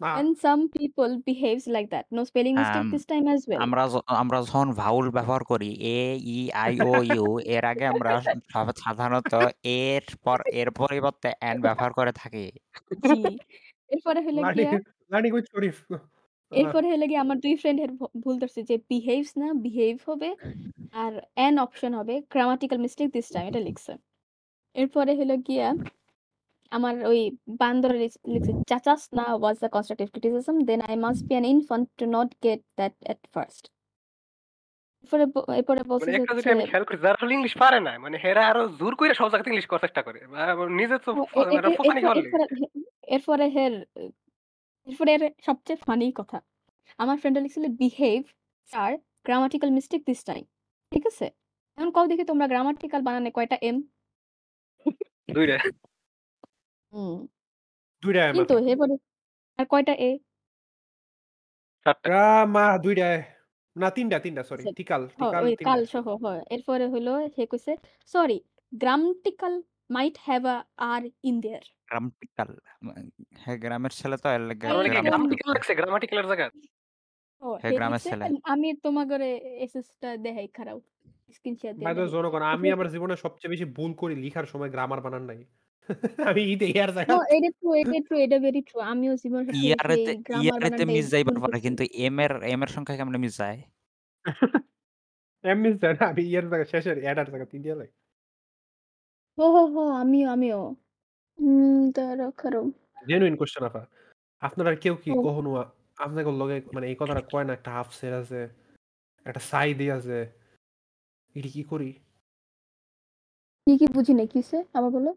না। When some people behaves like that, no spelling mistake um this time as well. আমরা য আমরা যখন ভাউল ব্যবহার করি এ, ই, আই, ও, ইউ এর আগে আমরা সা সাধারণত এর পর এর পরিবর্তে এন ব্যবহার করে থাকি। জি। এরপরে হইল লার্নিং গিয়া লার্নিং উইথ শরীফ। এরপরে হইল গিয়ে আমার 2 ফ্রেন্ডের ভ ভুল ধরছে যে behaves না বিহেভ হবে আর an অপশন হবে grammatical mistake দিস time এটা লিখছে। এরপরে হইল গিয়া আমার ওই বান্দর লিখ লিখছে "Chachas na was the constructive criticism, then I must be an infant to not get that at first." এরপরে ব এরপরে বলছে মানে যে একটা হচ্ছে আমি খেয়াল করি যারা আসলে ইংলিশ পারে না মানে হেরা আরও জোর কইরা সব জায়গাতে ইংলিশ করার চেষ্টা করে। নিজে তো ও ফ এ এ মানে এ এরপর লেগে। এরপরে হের এরপরে এর সবচেয়ে ফানি কথা। আমার ফ্রেন্ডটা লিখছিল "Behave star grammatical mistake this time." ঠিক আছে? এখন কও দেখি তোমরা grammatical বানানে কয়টা এম? ২ টা। হুম। ২ টা এম কিন্তু আছে। এরপরে আর কয়টা এ? ৪ টা। গ্রামা ২ টা না ৩ টা ৩ টা সরি। টিকাল, হ টিকাল কাল সহ হয়। এরপরে হইল সে কইছে "Sorry, grammatical might have a R in there." Grammatical মা হে গ্রামের ছেলে তো এর লেগে তার মানে কি একদম গ্রামাটিক্যাল গ্রামাটিক্যাল লেখছে গ্রামাটিক্যাল এর জায়গায়? ও হে হে গ্রামের ছেলে। আম তোমাগরে এসএসটা দেখাই খাড়াও। স্ক্রিনশট দিয়া বাই দ্য। জনগণ আমি আমার জীবনে সবচেয়ে বেশি ভুল করি লিখার সময় গ্রামার বানান নাই। আমি ই দেই আর হ জায়গা এটা ট্রু, এটা ট্রু, এটা ভেরি ট্রু। আমিও জীবনে সবচেয়ে বেশি এই ইয়ারেতে গ্রামার ইয়ারেতে বানানটাই মিস যাইবার ভুল পারে করছি। কিন্তু এম এর এম এর সংখ্যা কেমনে মিস যায়? এমনি স্যার আমি ইয়ের জায়গায় শেষের এডার জায়গা ৩ দিয়া লাই। হো, হো, হো আমিও, আমিও। উম দাঁড়াও খাড়াও। জেনুইন কোয়েশ্চেন আপা। আপনারা কেউ কি ও কখনো আপনাদের লগে মানে এই কথাটা কয় না একটা হাফ সের আছে, একটা সাই দিয়া আছে। এটি কি করি? কি, কি বুঝি নাই কি হইছে? আবার বলো?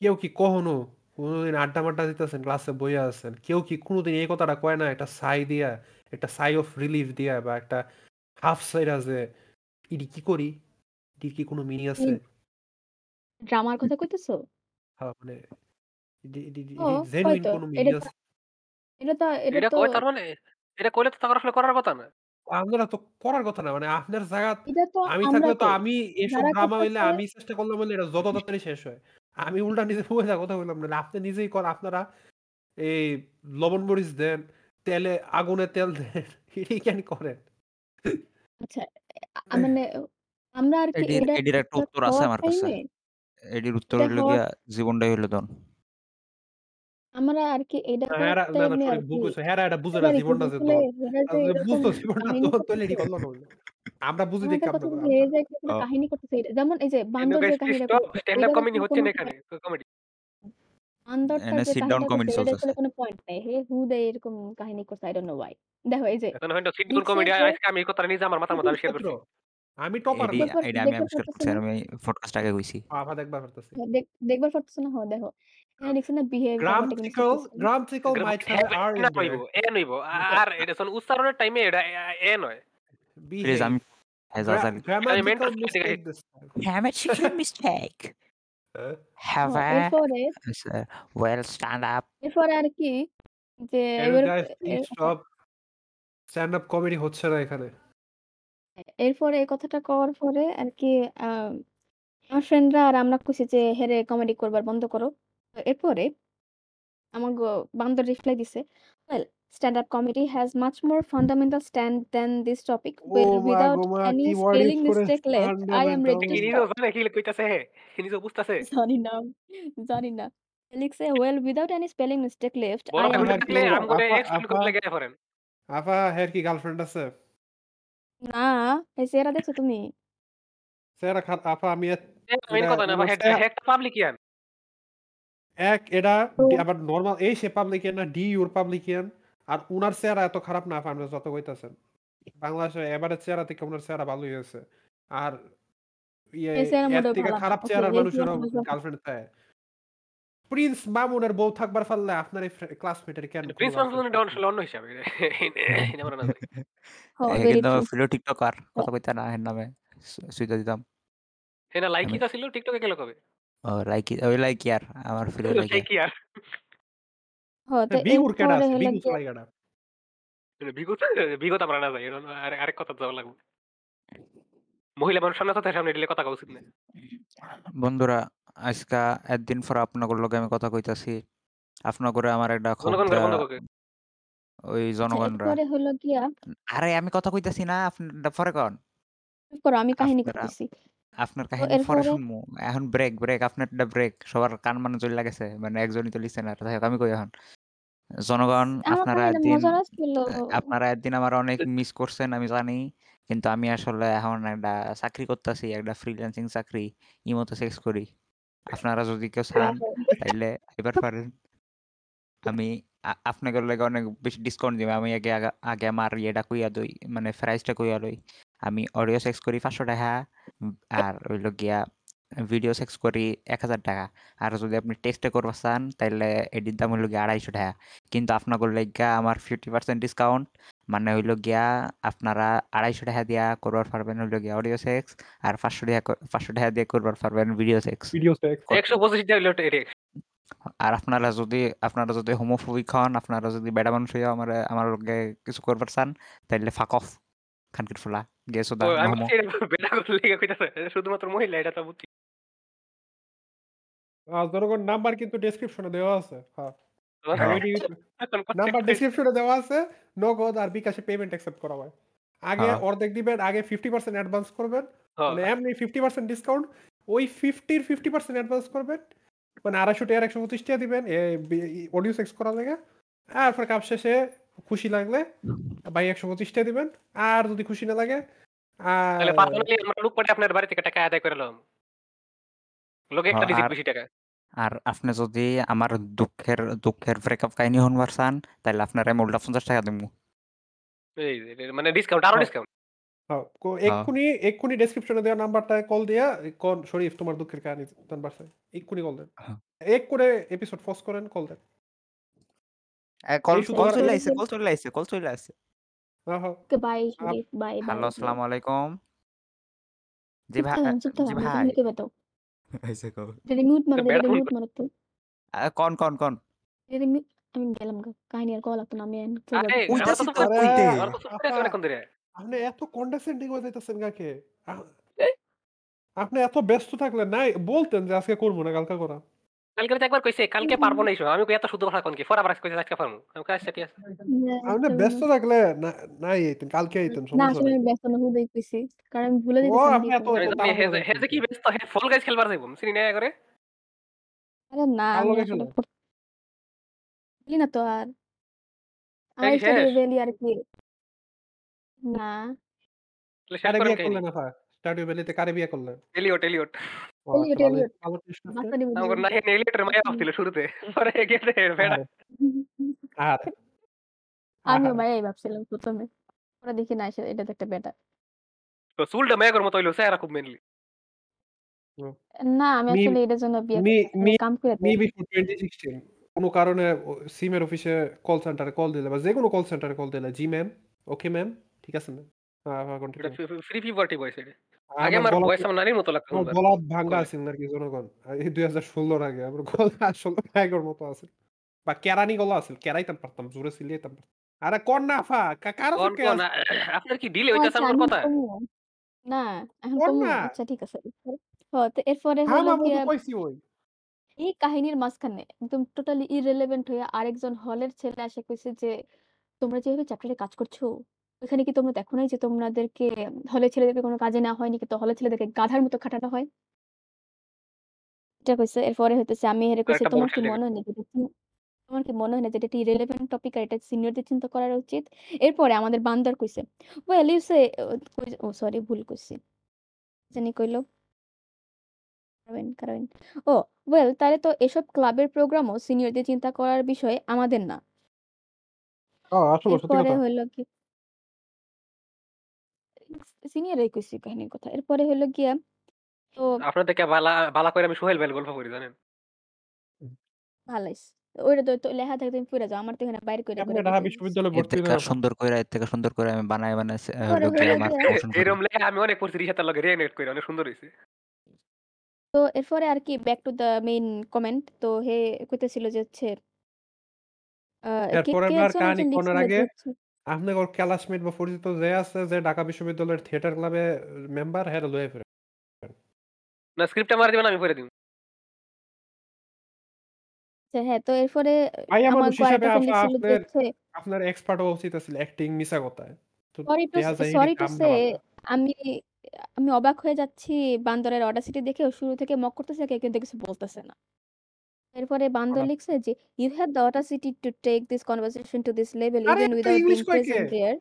কেউ কি কখনো কোনদিন আড্ডা-মাড্ডা দিতেছেন, ক্লাসে বইয়া আছেন। কেউ কি কোনদিন এই কথাটা কয় না একটা সাই দিয়া, একটা সাই অফ রিলিফ দিয়া বা একটা হাফ সাইরা যে এটি কি করি? এটির কি কোনো মিনিং আছে? ড্রামার কথা কইতেছো? হ্যাঁ, মানে এটি এটি ও এটি জেনুইন হয়তো। কোনো এটা তো এটা তো এটা এটা তো কয় তার মানে? এটা কইলে তো তার আসলে করার কথা না। আপনারা তো করার কথা না। মানে আপনার জায়গাত এটা তো আমি আমরা থাকলে তো। আমি এসব যারা ড্রামা হইলে করতেছে আমি চেষ্টা করলাম হইলে এটা যত তাড়াতাড়ি শেষ হয়। আমি উল্টা নিজে কথা বললাম নাহলে আপনি নিজেই কর আপনারা এই লবণ মরিচ দেন, তেলে আগুনে তেল দেন। এটাই কেন করেন? আচ্ছা আ মানে আমরা আর কি এটির এটা এটির একটা উত্তর আছে আমার কাছে। টাইমে এটির উত্তর এটা হইল হওয়ার গিয়া জীবনটাই হইল ধন। আমরা আর কি এটা না না, না আর শরীফ ভুল কি কইছো। হেরা এটা বুঝে না জীবনটা যে আসলে দন। হেরা আর যে যদি এরকম বুঝতো জীবনটা কাহিনী দন তাহলে এটি করল না হইল। আমরা বুঝি দেখি আমাদের আমরা কথা করি। আমরা যায় কি কোনো ও কাহিনী করতেছে এটা যেমন এই যে বান্দর যে কাহিনীটা স্টপ স্ট্যান্ড আপ এটার কমেডি আসলে হচ্ছে কোনো না এখানে। কমেডি। বান্দরটা এনে যে সিট ডাউন কাহিনীটা কমেডি করছে এটার চলতেছে। আসলে কোনো পয়েন্ট নাই। হে হু দে এরকম কাহিনী করছে I don't know why. দেখো এই যে এখন হয়তো সিট ডাউন লিখছে কমেডি যে আজকে আমি এই কথাটা নিজে আমার মাথার মধ্যে আবিষ্কার ছাত্র। করছি। আমি টপার এটা আমি আবিষ্কার করছি আমি ফটোকাস্ট আগে কইছি। আবার হচ্ছে না এখানে। এরপরে এই কথাটা কওয়ার পরে আর কি আ আমার ফ্রেন্ডরা আর আমরা কইছি যে হেরে কমেডি করবার বন্ধ করো। তো এরপরে আমাগো বান্দর রিপ্লাই দিছে, "Well, stand-up comedy has much more fundamental stand than this topic. ও মা মা কি ওয়ার্ড ইউজ করে mistake left, I am fundamental ready কি নিজেও stop." জানে কি কইতাছে হে? কি নিজেও বুঝতাছে? জানি না, জানি না। লিখছে, "Well, without any spelling mistake left, বড় I am ফ্যামিলি হ্যার ready কি to থাকলে stop." আমগরে আপা এক্সপ্লেইন আপা করে লেগে পড়েন। আপা হের কি গার্লফ্রেন্ড আছে? না, এই চেহারা দেখছ তুমি? চেহারা খারাপ আপা আমি এত মেইন এটা কথা না পাবলিকিয়ান। এক এটা তো ডি আবার নরমাল এই সে পাবলিকিয়ান না ডি ইউর পাবলিকিয়ান। আর উনার চেহারা এত খারাপ না আপা আপনারা যত কইতাছেন। বাংলাদেশে এবারের চেহারা থেকে উনার চেহারা ভালোই হয়েছে। আর ইয়ে এই চেহারা এর মোটেও থেকে ভালো না। খারাপ চেহারার এই মানুষেরও গার্লফ্রেন্ড চায়। প্রিন্স মামুনের বউ থাকবার পারলে আপনার এই ক্লাসমেটের কেন প্রিন্স গার্লফ্রেন্ড মানসুন থাকতো না? অন্য হিসাবে। এটা আমরা না কিন্তু ফিলো টিকটকার হ্যাঁ। কথা কইতা না এর নামে সুইদা দিতাম। হে না লাইক আমি ছিল টিকটকে গেল কবে? ও লাইকি ওই লাইকি আর আমার ফিলো লাইকি। আর? তো বিগুর কেডা এরপরে আছে? হলো বিগু গিয়ে চালাই কেডা? বিগত বিগত আমরা না যাই। আরে আরেক কথা যাওয়া লাগবে। মহিলা মানুষ সামনে কথা সামনে দিলে কথা কওয়া উচিত না। বন্ধুরা আজকা একদিন পর আপনাগোর লগে আমি কথা কইতাছি। আপনাগরে আমার একটা খুব জনগণ করে বন্ধ। ওই আচ্ছা জনগণরা। এরপরে হলো গিয়া? আরে আমি কথা কইতাছি না আপনারটা পরে কন। চুপ করো আমি কাহিনী আপনারা করতেছি। আপনার তো কাহিনী পরে এরপরে? শুনব। এখন ব্রেক ব্রেক আপনারটা ব্রেক সবার কান মানে চলে গেছে মানে একজনই তো লিসেনার যাই হোক আমি কই এখন? জনগণ আমার আপনারা কাহিনীটা একদিন মজার আপনারা একদিন আমার অনেক মিস করছেন আমি জানি। কিন্তু আমি আসলে এখন একটা চাকরি করতেছি একটা ফ্রিল্যান্সিং চাকরি ইমোতে সেক্স করি। আপনারা যদি কেউ চান তাইলে এবার পারেন। আমি আপনাদের লাগে অনেক বেশি ডিসকাউন্ট দিব। আমি আগে আগে আমার ইয়েটা কইয়া দই মানে প্রাইসটা কইয়া লই। আমি অডিও সেক্স করি পাঁচশো টাকা আর হইল গিয়া ভিডিও সেক্স করি এক হাজার টাকা। আর যদি আপনি টেক্সটে করবা চান তাইলে এটির দাম হইল গিয়া আড়াইশো টাকা। কিন্তু আপনাদের লাগিয়া আমার ফিফটি পার্সেন্ট ডিসকাউন্ট মানে হইল গিয়া আপনারা আড়াইশো টাকা দিয়া করবার পারবেন হইল গিয়া অডিও সেক্স আর পাঁচশো টাকা পাঁচশো টাকা দিয়ে করবার পারবেন ভিডিও সেক্স ভিডিও সেক্স একশো পঁচিশ টাকা আর আপনারা যদি আপনারা যদি হোমোফোবিক হন আপনারা যদি বেড়া মানুষ হইয়া আমার আমার লগে কিছু করবার চান তাইলে ফাক অফ খানকির ফুলা। গেছো দা শুধুমাত্র মহিলা এটা তো বুঝছি নাম্বার কিন্তু ডেসক্রিপশনে দেওয়া আছে। হ্যাঁ। হ্যাঁ। নাম্বার ডেসক্রিপশনে দেওয়া আছে নগদ আর বিকাশে পেমেন্ট অ্যাকসেপ্ট করা হয়। আগে হ্যাঁ। অর্ধেক দিবেন আগে ফিফটি পার্সেন্ট অ্যাডভান্স করবেন। হ্যাঁ। মানে এমনি ফিফটি পার্সেন্ট ডিসকাউন্ট ওই ফিফটির ফিফটি পার্সেন্ট অ্যাডভান্স করবেন। মানে আড়াইশো টাকার একশো পঁচিশ টাকা দিবেন অডিও সেক্স করা লাগে। আর পরে কাপ শেষে খুশি লাগলে ভাই একশো পঁচিশ টাকা দিবেন। আর যদি খুশি না লাগে আর আপনার বাড়ি থেকে টাকা আদায় করে লোকে একটা হ্যাঁ, বেশি টাকা। আর আপনি যদি আমার দুঃখের দুঃখের ব্রেকআপ কাহিনী শুনবার চান তাহলে আপনারা আমি উল্টা পঞ্চাশ টাকা দিব এই মানে ডিসকাউন্ট আরও হ্যাঁ। ডিসকাউন্ট হ্যাঁ, এক্ষুনি এক্ষুনি ডেসক্রিপশনে দেওয়া নাম্বারটায় কল দিয়া কোন শরীফ তোমার দুঃখের কাহিনী জানবার চাই। এক্ষুনি কল দেন। হ্যাঁ। এক করে এপিসোড ফস করেন কল দেন। কল চলে আইছে কল চলে আইছে কল চলে আইছে। হ্যাঁ হ্যাঁ। বাই বাই বাই হ্যালো আসসালামু আলাইকুম। জি ভাই জি ভাই। আইছে কল এটা মিউট মারো ফোন মিউট মারো তো কোন কোন কোন মিউট আমি গেলাম গা কাহিনী আর কল লাগতো না আমি। ওইটা তো কইতে। আপনি এত কন্ডেসেন্ডিং হয়ে যাইতাছেন কাকে আপনি এত ব্যস্ত থাকলে নাই বলতেন যে আজকে করব না কালকে করা কালকে তো একবার কইছে কালকে পারব না আমি কই এত শুদ্ধ ভাষা কোন কি? ফর আবার কইছে আজকে পারব। আমি কই আচ্ছা ঠিক আছে। আপনি ব্যস্ত থাকলে না- নাই আইতেন কালকে আইতেন না সমস্যা আসলে আমি ব্যস্ত না হুদাই কইছি কারণ আমি ভুলে। আমি হেজে কি ব্যস্ত হে ফল গাছ খেলবার যাইব চিনি না করে আরে না আমি বলি না? তো আর। বেলি আর কি। না। তাহলে শেষ কারে বিয়ে করলেন আপা? স্টাডিও ভ্যালিতে কারে বিয়ে করলেন? এলিয়ট এলিয়ট ও, এলিয়ট, এলিয়ট। ভালো চেষ্টা আছে। বাচ্চা নিবো আমার না এলিয়টের মায়া ভাবছিল শুরুতে পরে গেছে বেড়া আরে, আরে, আমিও মায়াই ভাবছিলাম প্রথমে ওরা দেখি না এটা তো একটা বেটা তো চুলটা মায়াগর মতো হইল স্যার খুব মেনলি না আমি আসলে এটার জন্য বিয়ে কাম করে কোনো কারণে সিমের অফিসে কল সেন্টারে কল দিলে বা যে কোনো কল সেন্টারে কল দিলে জি ম্যাম ওকে ম্যাম ঠিক আছে ম্যাম। ফ্রি পিভার্টি বয়স এটা আগে আমার আমার গলা- বয়স আমার নানির মতো লাগতো আমার শুনবার। গলা ভাঙ্গা কলে। আছে আর জনগণ এই দুই হাজার আগে আমার গলা আসলে ভাইগর মতো আছে বা কেরানি গলা আছে কেরাইতাম পারতাম জোরে সিলিয়েতাম পারতাম আরে কর না আফা কা- কারও কোন চোখে কোন আছে? আ- আপনার কি ডিলে হইতাছে আচ্ছা, আমার কথা। না এখন? আচ্ছা ঠিক আছে এরপরে- হ, তো এরপরে হ্যাঁ হলো মা গিয়া কইছি ওই এই কাহিনীর মাঝখানে একদম টোটালি ইররেলেভেন্ট হয়ে আরেকজন হলের ছেলে এসে কইছে যে তোমরা যেভাবে চ্যাপ্টারে কাজ করছ ওখানে কি তোমরা দেখো নাই যে তোমাদেরকে হলের ছেলেদেরকে কোনো কাজে না হয়নি কিন্তু হলের ছেলেদেরকে গাধার মতো খাটানো হয়? এটা কইছে এরপরে হইতেছে আমি হেরে কইছি একটা তোমার কি মনে হয় না যে তোমার কি মনে হয় না যে এটা ইরেলেভেন্ট টপিক আর এটা সিনিয়রদের চিন্তা করা উচিত? এরপরে আমাদের বান্দার কইছে well you say O sorry ভুল কইছি। জানি কইলো? কারণ ও ওয়েল তাহলে তো এসব ক্লাবের প্রোগ্রামও সিনিয়রদের চিন্তা করার বিষয় আমাদের না। আসলে সত্যি এরপরে কথা। হলো কি? সিনিয়রই কইছি কাহিনীর কথা। এরপরে হলো গিয়া তো আপনার থেকে বালা বালা করে আমি সোহেল বেল গল্প করি জানেন? ভালাইস। ওইটা তো তো লেখা থাকে তুমি পড়ে যাও আমার তো এখানে বাইরে করে আপনি করে ঢাকা বিশ্ববিদ্যালয়ে এর ভর্তি থেকে হয়ে সুন্দর করে এর থেকে সুন্দর করে আমি বানাই বানাই সে- পরে আমার গিয়া- প্রমোশন করি। এরকম লেখা আমি অনেক পড়ছি রিসাতের লগে রিয়েনেট করে অনেক সুন্দর হইছে। তো এরপরে আর কি back to the main comment তো হে কইতেছিল যে হচ্ছে আহ, কে এরপরে কে কাহিনী একজন কোনের লিখছিল যে আগে হচ্ছে আপনি ওর ক্লাসমেট বা পরিচিত যে আছে যে ঢাকা বিশ্ববিদ্যালয়ের থিয়েটার ক্লাবে মেম্বার হ্যাঁ লয়ে ফিরে না স্ক্রিপ্টটা মারা দিবেন আমি পড়ে দিব আচ্ছা হ্যাঁ, তো এরপরে আমার ছিল আপনার আপনার এক্সপার্ট হওয়া উচিত আছিল অ্যাক্টিং মিছা কথায়। তো sorry to sorry to say আমি আমি অবাক হয়ে যাচ্ছি বান্দরের অডাসিটি দেখে ও শুরু থেকে মক করতেছে কেউ কিন্তু কিছু বলতেছে না। এরপরে বান্দর লিখছে যে "You had the audacity to take this conversation to this level আরে even এত without ইংলিশ being কয় কে? present there."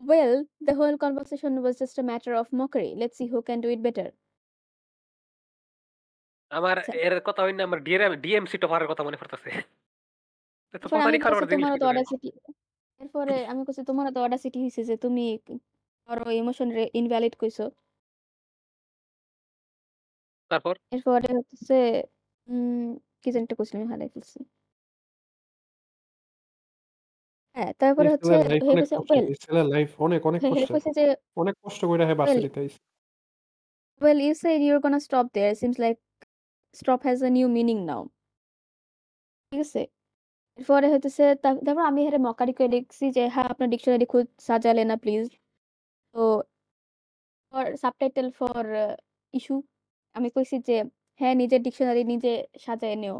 Well, the whole conversation was just a matter of mockery. Let's see who can do it better. আমার আচ্ছা। এর কথা আমার DM DMC টপারের কথা মনে পড়তেছে। এ তো এরপরে আমি মধ্যে তোমারও তো? অডাসিটি এরপরে আমি কইছি তোমারও তো অডাসিটি হইছে যে তুমি কারও ইমোশন ইনভ্যালিড কইছো। তারপর? এরপরে হচ্ছে উম কি জানি একটা আমি হারাই ফেলছি। হ্যাঁ, তারপরে হচ্ছে ছেলের লাইফ হে অনেক কইছে কষ্টের। ওয়েল এই ছেলের লাইফ অনেক, অনেক হে হে কষ্টের। কইছে যে অনেক কষ্ট কইরা হে ওয়েল ভার্সিটিতে আইছে। Well, you said you're gonna stop there. Seems like stop has a new meaning now. ঠিক আছে? এরপরে হইতেছে তা তারপর আমি হেরে মকারি করে লিখছি যে হ্যাঁ, আপনার ডিকশনারি খুদ লেনা প্লিজ। তো ফর সাবটাইটেল ফর ইস্যু আমি কইছি যে হ্যাঁ, নিজের ডিকশনারি নিজে সাজায় নিও।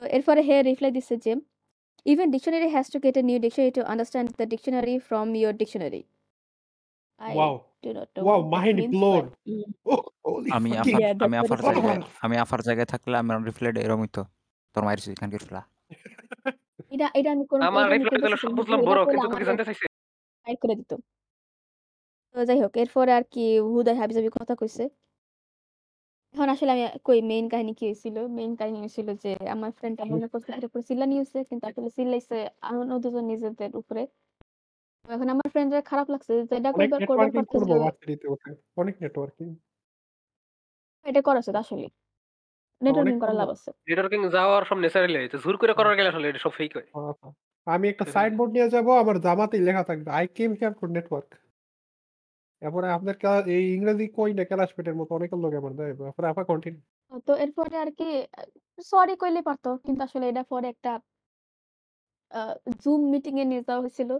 তো এরপরে হে রিপ্লাই দিচ্ছে যে "Even dictionary has to get a new dictionary to understand the dictionary from your dictionary." I wow! do not know wow! Mind blown. but mm, oh! Holy আমি আফার আমি আফার জায়গায় means. আমি আফার জায়গায় থাকলে আমার হইতো। তোর সুইখান গিরফলা। এটা এটা আমি কোন আমার সব বুঝলাম বড় কিন্তু আমারে জানতে চাইছে? করে দিত। তো যাই হোক এরপরে আর কি হুদায় হাবিজাবি কথা কইছে। এখন আসলে আমি কই মেইন কাহিনী কি হইছিল? মেইন কাহিনী হইছিল যে আমার ফ্রেন্ডটা মনে করছে এটার উপরে চিল্লানি হইছে কিন্তু আসলে চিল্লাইছে অন্য দুজন নিজেদের উপরে। তো এখন আমার ফ্রেন্ডের খারাপ লাগছে যে এটা অনেক কইবার করবার নেটওয়ার্কিং করব পারতেছিল ভার্সিটিতে উঠে। অনেক নেটওয়ার্কিং। এটা করা উচিত। অনেক নেটওয়ার্কিং করব। লাভ আছে। নেটওয়ার্কিং যাওয়ার সব ন্যাচারালি হইছে। জোর করে করার গেলে আসলে এটা সব ফেক হয়। আহা! আমি একটা? সাইনবোর্ড নিয়ে যাব আমার জামাতেই লেখা থাকবে "I came here for network." এরপরে আপনার ক্লা এই ইংরেজি কই না ক্লাসমেটের মতো অনেকের লগে আমার দেয়। এরপরে আপা কন্টিনিউ। তো এরপরে আর কি আ সরি কইলে পারত। কিন্তু আসলে এটা পরে একটা আ জুম মিটিং এ নিয়ে যাওয়া হইছিল।